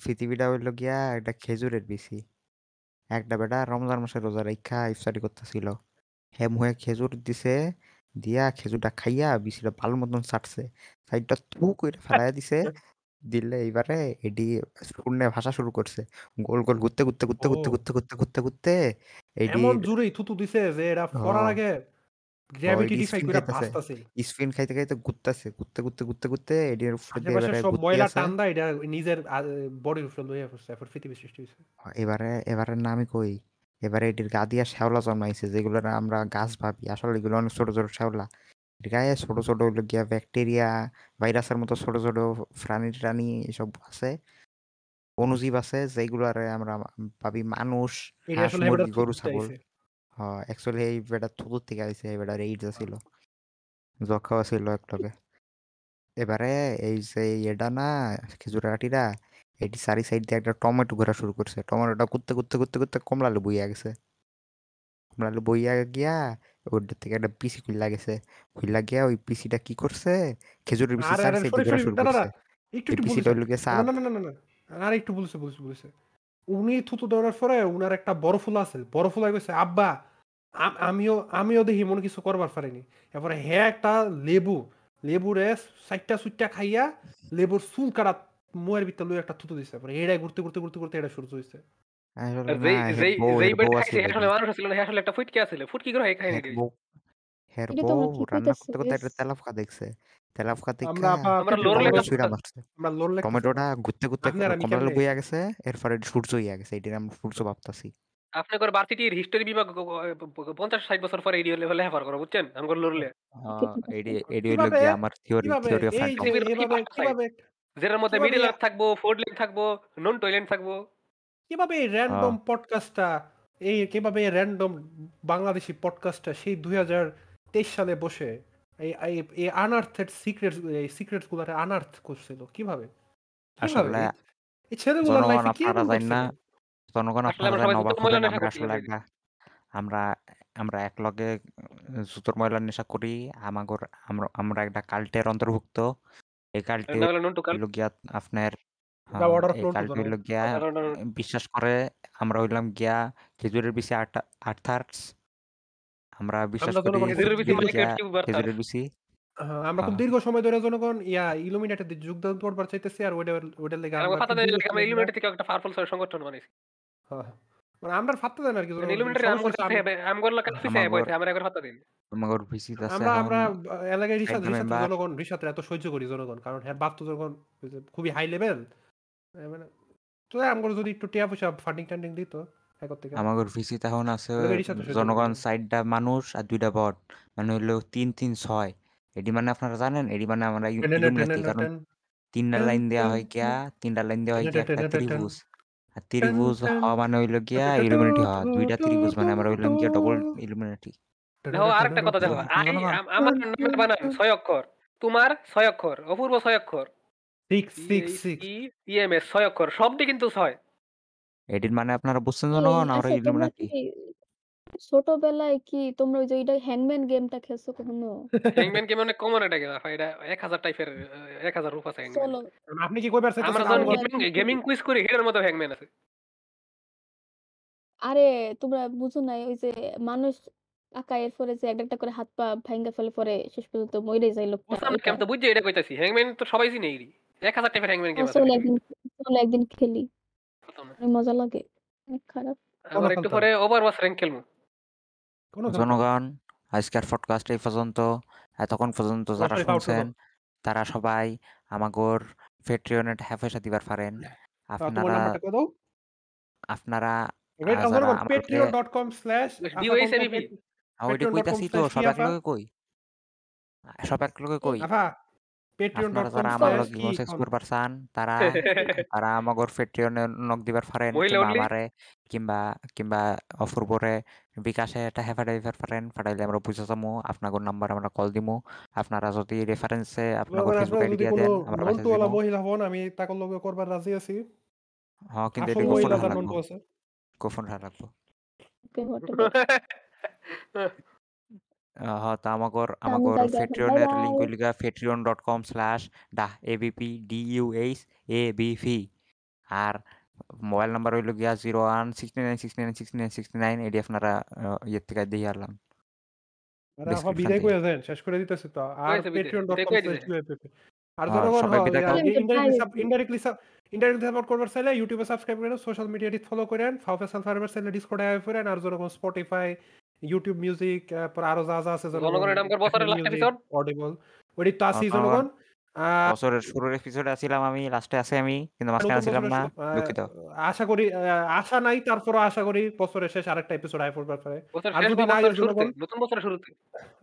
পৃথিবীটা হইল গিয়া একটা খেজুরের বিচি। একটা বেটা রমজান মাসে রোজা রাইখা ইফতারি করতেছিল। হে মুহে খেজুর দিছে, দিয়া খেজুরটা খাইয়া বিচিটা ভালো মতন চাটছে। সাইডটা থু কইরা ফালাইয়া দিছে। দিলে এইবারে এডি শূন্যে ভাসা শুরু করছে। গোল, গোল ঘুরতে, ঘুরতে, ঘুরতে, ঘুরতে। ঘুরতে, ঘুরতে, ঘুরতে, ঘুরতে এমন এডির জোরেই থুতু দিছে যে হ। পড়ার আগে গ্র্যাভিটি ডিফাই। স্পিন খাইতে, খাইতে ঘুরতেছে। ঘুরতে, ঘুরতে, ঘুরতে, ঘুরতে এডির উপরে দিয়ে এবারে সব ময়লা আছে। টান এটা নিজের বডির উপরে লইয়া পড়ছে। এরপর পৃথিবী সৃষ্টি হইছে। এবারে, এবারে না আমি কই। এবারে এটির গা দিয়া শ্যাওলা জন্মাইছে যেগুলোরে আমরা গাছ ভাবি। আসলে এগুলো অনেক ছোট, ছোট শ্যাওলা। গায়ে ছোট, ছোট হইল গিয়া ব্যাকটেরিয়া, ভাইরাসের মতো ছোট, ছোট প্রাণী-টাণী এসব আছে। অণুজীব আছে যেগুলারে আমরা ভাবি মানুষ, হাঁস, মুরগি, গরু, ছাগল। আইছে। হ অ্যাকচুয়ালি এই বেটার থুতুর থেকে আইছে। এই বেটার এইডস। যক্ষাও ছিল একলগে। এবারে এই যে এটা না খেজুরের আটিরা এটি চারি সাইড দিয়ে একটা টমেটো ঘোরা শুরু করছে। টমেটোটা ঘুরতে, ঘুরতে, ঘুরতে, ঘুরতে কমলা লেবু গেছে। কমলা লেবু হইয়া গিয়া ওইটার থেকে একটা পিসি খুইল্লা গেছে। খুইল্লা গিয়া ওই পিসিটা কি করছে? খেজুরের বিচি আরে, চারি আরে সরি, ঘোরা। শুরু। করছে। একটু, একটু পিসিটা। হইল না, না, না, না। আর একটু বলেছে, বলেছে, বলেছে। উনি থুতু দেওয়ার পরে উনার একটা বড় ফুল আছে। বড় ফুল কইছে, "আব্বা আমিও আমিও দেখি মনে কিছু করবার পারিনি।" এরপরে হে একটা লেবু, লেবুরে চাইরটা চুইরটা খাইয়া লেবুর চুল কাটা মুয়ের ভিতর একটা থুতু দিছে। পরে এটাই ঘুরতে, ঘুরতে, ঘুরতে, ঘুরতে এটা সূর্য হইছে। আসলে না যেই হের যেই বউ যেই হের বেটা বউ খাইছে আছিল হে আসলে এডি। মানুষ ছিল না। হে আসলে একটা ফুটকি আছিল। ফুটকি করে হে খাইয়ে হের দিছে। বউ হের এটা বউ তোমরা কি রান্না করতে, করতে কইতাছিস? একটা তেলাপোকা দেখছে। তেলাপোকা আমরা দেইখা আপা আমরা পেঁপে লোর টমেটো লোর ছুঁইড়া করতাছি। মারছে। আমরা লোর লেখতেছি টমেটোটা ঘুরতে, ঘুরতে আপনি আর আমি কমলা কেমনে লেবু হইয়া গেছে। এরপরে সূর্য হইয়া গেছে। এটির আমরা সূর্য ভাবতাছি। আপনি করে ভার্সিটির হিস্টোরি বিভাগ ৫০-৬০ বছর পরে এডি হলে লেখাপড়া করো বুঝছেন? আমগো লড়লে। হ কি কইতাছিস? এডি এডি হইল কীভাবে গিয়া আমার থিওরি, কীভাবে থিওরি অফ এই ফ্যান্টম। পৃথিবীর কি এভাবে পাঁচটা সাইড? কীভাবে যেটার মধ্যে কীভাবে মিডল আর্থ থাকব, লেন থাকব, নন টয়লেন্ট থাকব। কীভাবে এই র‍্যান্ডম পডকাস্টটা এই কীভাবে এই র‍্যান্ডম বাংলাদেশী পডকাস্টটা সেই ২০২৩ সালে বসে এই এই আনআর্থেড সিক্রেটস এই সিক্রেটস গুলারে আনআর্থ করছিল কীভাবে? আসলে এই ছেলেগুলার জনগণ লাইফে কি না জনগণ আপনারা সবাই না ময়লা আমরা আসলে। আমরা আমরা একলগে জুতোর ময়লার নেশা করি। আমাগর আমরা আমরা একটা কাল্টের অন্তর্ভুক্ত। এই কাল্টে আপনার এই কাল্ট জনগণ। হইল গিয়া অর্ডার বিশ্বাস করে আমরা হইলাম গিয়া খেজুরের বিচি আর্থা আর্থার্স। আমরা বিশ্বাস আমরা করি জনগণ খেজুরের বিচি গিয়া খেজুরের বিচি হ্যাঁ, আমরা খুব দীর্ঘ সময় ধরে জনগণ ইয়া ইলুমিনাটিতে যোগদান করবার চাইতেছি আর ওইটা ওইটার লেগে আর আমরা আমার খুব দেয় দীর্ঘ আমরা সময় ধরে ইলুমিনাটি থেকে একটা পাওয়ারফুল সংগঠন বানাইছি। হ্যাঁ, হ্যাঁ। মানে আমরা ফাত্তা দেন আর কি জনগণ ইলুমিনাটি সমস্যা আমগর হচ্ছে কাছে আমি কাছে পিছে আমাগর বইতে আমরা একবার ফাতা দিন। আমাগর ভিসিত আছে আমরা এখন আমরা এলাকায় রিসাতের মেম্বার। জনগণ রিসাতের এত সহ্য করি জনগণ কারণ হ্যাঁ বাপ তো যখন খুবই হাই লেভেল মানে তো আমগর যদি একটু টিয়া পয়সা ফান্ডিং টান্ডিং দিত একর থেকে আমাগর ভিসিত এখন আছে জনগণ। চাইরটা মানুষ আর ২ টা বট। মানে হইল ৩, ৩, ৬ এডি মানে আপনারা জানেন? এডি মানে আমরা ইলুমিনাতি কারণ টেন, ৩ টা টেন, লাইন দেয়া টেন, হয় গিয়া ৩ টা লাইন দেওয়া হয় গিয়া একটা ত্রিভুজ। আর ত্রিভুজ হওয়া মানে হইল গিয়া ইলুমিনাটি হওয়া। টু, ২ টা টু, ত্রিভুজ মানে আমরা হইলাম গিয়া ডবল ইলুমিনাটি। দেখো আরেকটা কথা দেখো। আমার বানান ৬ অক্ষর। তোমার ৬ অক্ষর। অপূর্ব ৬ অক্ষর। সিক্স সিক্স সিক্স ইএমএস ৬ অক্ষর। শব্দই কিন্তু ৬। এডির মানে আপনারা বুঝছেন এই জনগণ? আমরা আচ্ছা তোমরা ইলুমিনাটি। কি ছোটবেলায় কি তোমরা ওই যে ওইটা হ্যাংম্যান গেমটা খেলছো কখনো? হ্যাংম্যান গেম অনেক কমন এটা গেম। এটা ১০০০ টাইপের ১০০০ রূপ আছে হ্যাংম্যান। চলো আপনি কি কইবার আমরা চাইতেছেন যখন আমগো চলো গেমিং গেমিং কুইজ করি এটার মধ্যে হ্যাংম্যান আছে। আরে তোমরা বুঝো নাই ওই যে মানুষ আকা এর পরে যে একটা, একটা করে হাত পা ভাইঙ্গা ফেলে পরে শেষ পর্যন্ত মইরাই যায় লোকটা বুঝলাম না ওইটা। আমি তো বুঝছি এটা কইতাছি। হ্যাংম্যান তো সবাই চিনে। ১০০০ টাইপের হ্যাংম্যান গেম হ্যাঁ আছে চলো একদিন চলো একদিন খেলি। মজা লাগে। অনেক খারাপ। আবার একটু পরে ওভারওয়াচ র‍্যাংক খেলব। কোনো জনগণ আজকের পডকাস্ট এই পর্যন্ত। এতক্ষণ পর্যন্ত যারা শুনছেন তারা সবাই আমাগর Patreon-এ টাকা পয়সা দিবার পারেন। আপনারা দাও। আপনারা ওয়েট আ আ যারা জনগণ আমাকে patreon.com/afaconco DOACBP ওইটা কইতাছি তো সব একলগে কই। সব একলগে কই। patreon.com আপনারা যারা আমার slash লগ কি ইমো সেক্স কোন? করবার চান তারা তারা আমাগর পেট্রিয়নে নক দিবার পারেন মহিলা কিংবা only? আমারে কিংবা কিংবা অপূর্বরে বিকাশে এটা হেফাটাই দিবার পারেন ফাটাইলে আমরা বুঝা যামু আপনাগর নাম্বার আমরা কল দিমু আপনারা যদি রেফারেন্সে আপনাগর করেন ফেসবুক আপনারা আইডি যদি দিয়া কোনো দেন আমরা মেসেজ নন্টুওয়ালা দিমু। মহিলা হন আমি তাকর লগে করবার রাজি আছি। হ্যাঁ কিন্তু আসল এটি গোপন মহিলা রাখা যার লাগবো নন্টু আছে গোপন রাখা লাগবো হ্যাঁ এবিপি ডিইউএইচ এ বিভি আর মোবাইল নাম্বার হইল গিয়া zero one sixty nine sixty nine sixty nine sixty nine এটি আপনারা আহ, ইয়ের থেকে দিয়ে আনলাম। আরে আপা ডেসক্রিপশন বিদায় থেকে করে দেন শেষ করে দিতেছি তো। আর কয়েছে বিদায়? patreon.com বিদায় দিছে আর জনগণ সবাই বিদায় করেন indirectly sub indirectly sub indirectly support করবার চাইলে ইউটিউবে সাবস্ক্রাইব করেন সোশ্যাল মিডিয়াটি ফলো করেন ফাউফেসাল ফার্মার চাইলে ডিসকর্ডে আয় করেন আর জনগণ স্পটিফাই ইউটিউব মিউজিক তারপর আরও যা যা আছে অডিবল ওইটি তো আছি আহ, জনগণ। বছরের শুরুর এপিসোডে আছিলাম আমি লাস্টে আছে আমি কিন্তু মাঝখানে ছিলাম না দুঃখিত। আশা করি আশা নাই তারপরও আশা করি বছরের শেষ আরেকটা এপিসোড আয় পড়বার পারে আর যদি না হয় শুরুতে? নতুন বছরের শুরুতে?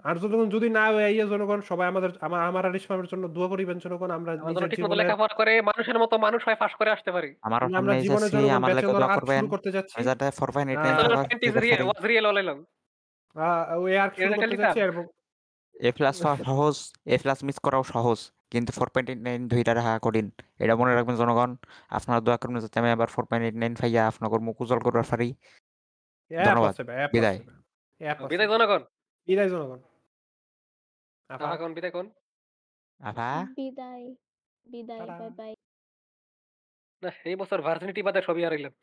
আর জনগণ যদি না হয় এই জনগণ সবাই আমাদের আমার আমার আর ইসমামের জন্য দোয়া করিবেন জনগণ আমরা আমরা নিজের জীবনে লেখাপড়া করে মানুষের মতো মানুষ হয় পাশ করে আসতে পারি। আমারও আমরা জীবনে জনগণ আমার লেগে দোয়া করবেন। করতে যাচ্ছি। ফোর পারবার টোয়েন্টি দিতে পারি ওয়াজ রিয়েল অলাইলাম আহ, ওই আর্ট শুরু করতে যাচ্ছি এবং এ প্লাস সহজ এ প্লাস মিস করাও সহজ কিন্তু ফোর পয়েন্ট এইট নাইন ধৈর্য রাখা কঠিন। এটা মনে রাখবেন জনগণ আপনারা দোয়া করবেন যাতে আমি আবার ফোর পয়েন্ট এইট নাইন আপনাদের মুখ উজ্জ্বল করবার পারি। ধন্যবাদ। বিদায়। বিদায় জনগণ। বিদায় জনগণ। কোন বিদায় বিদায় বাই বাই না এই বছর ভার্সিটি বাদে সবই হারাইলাম।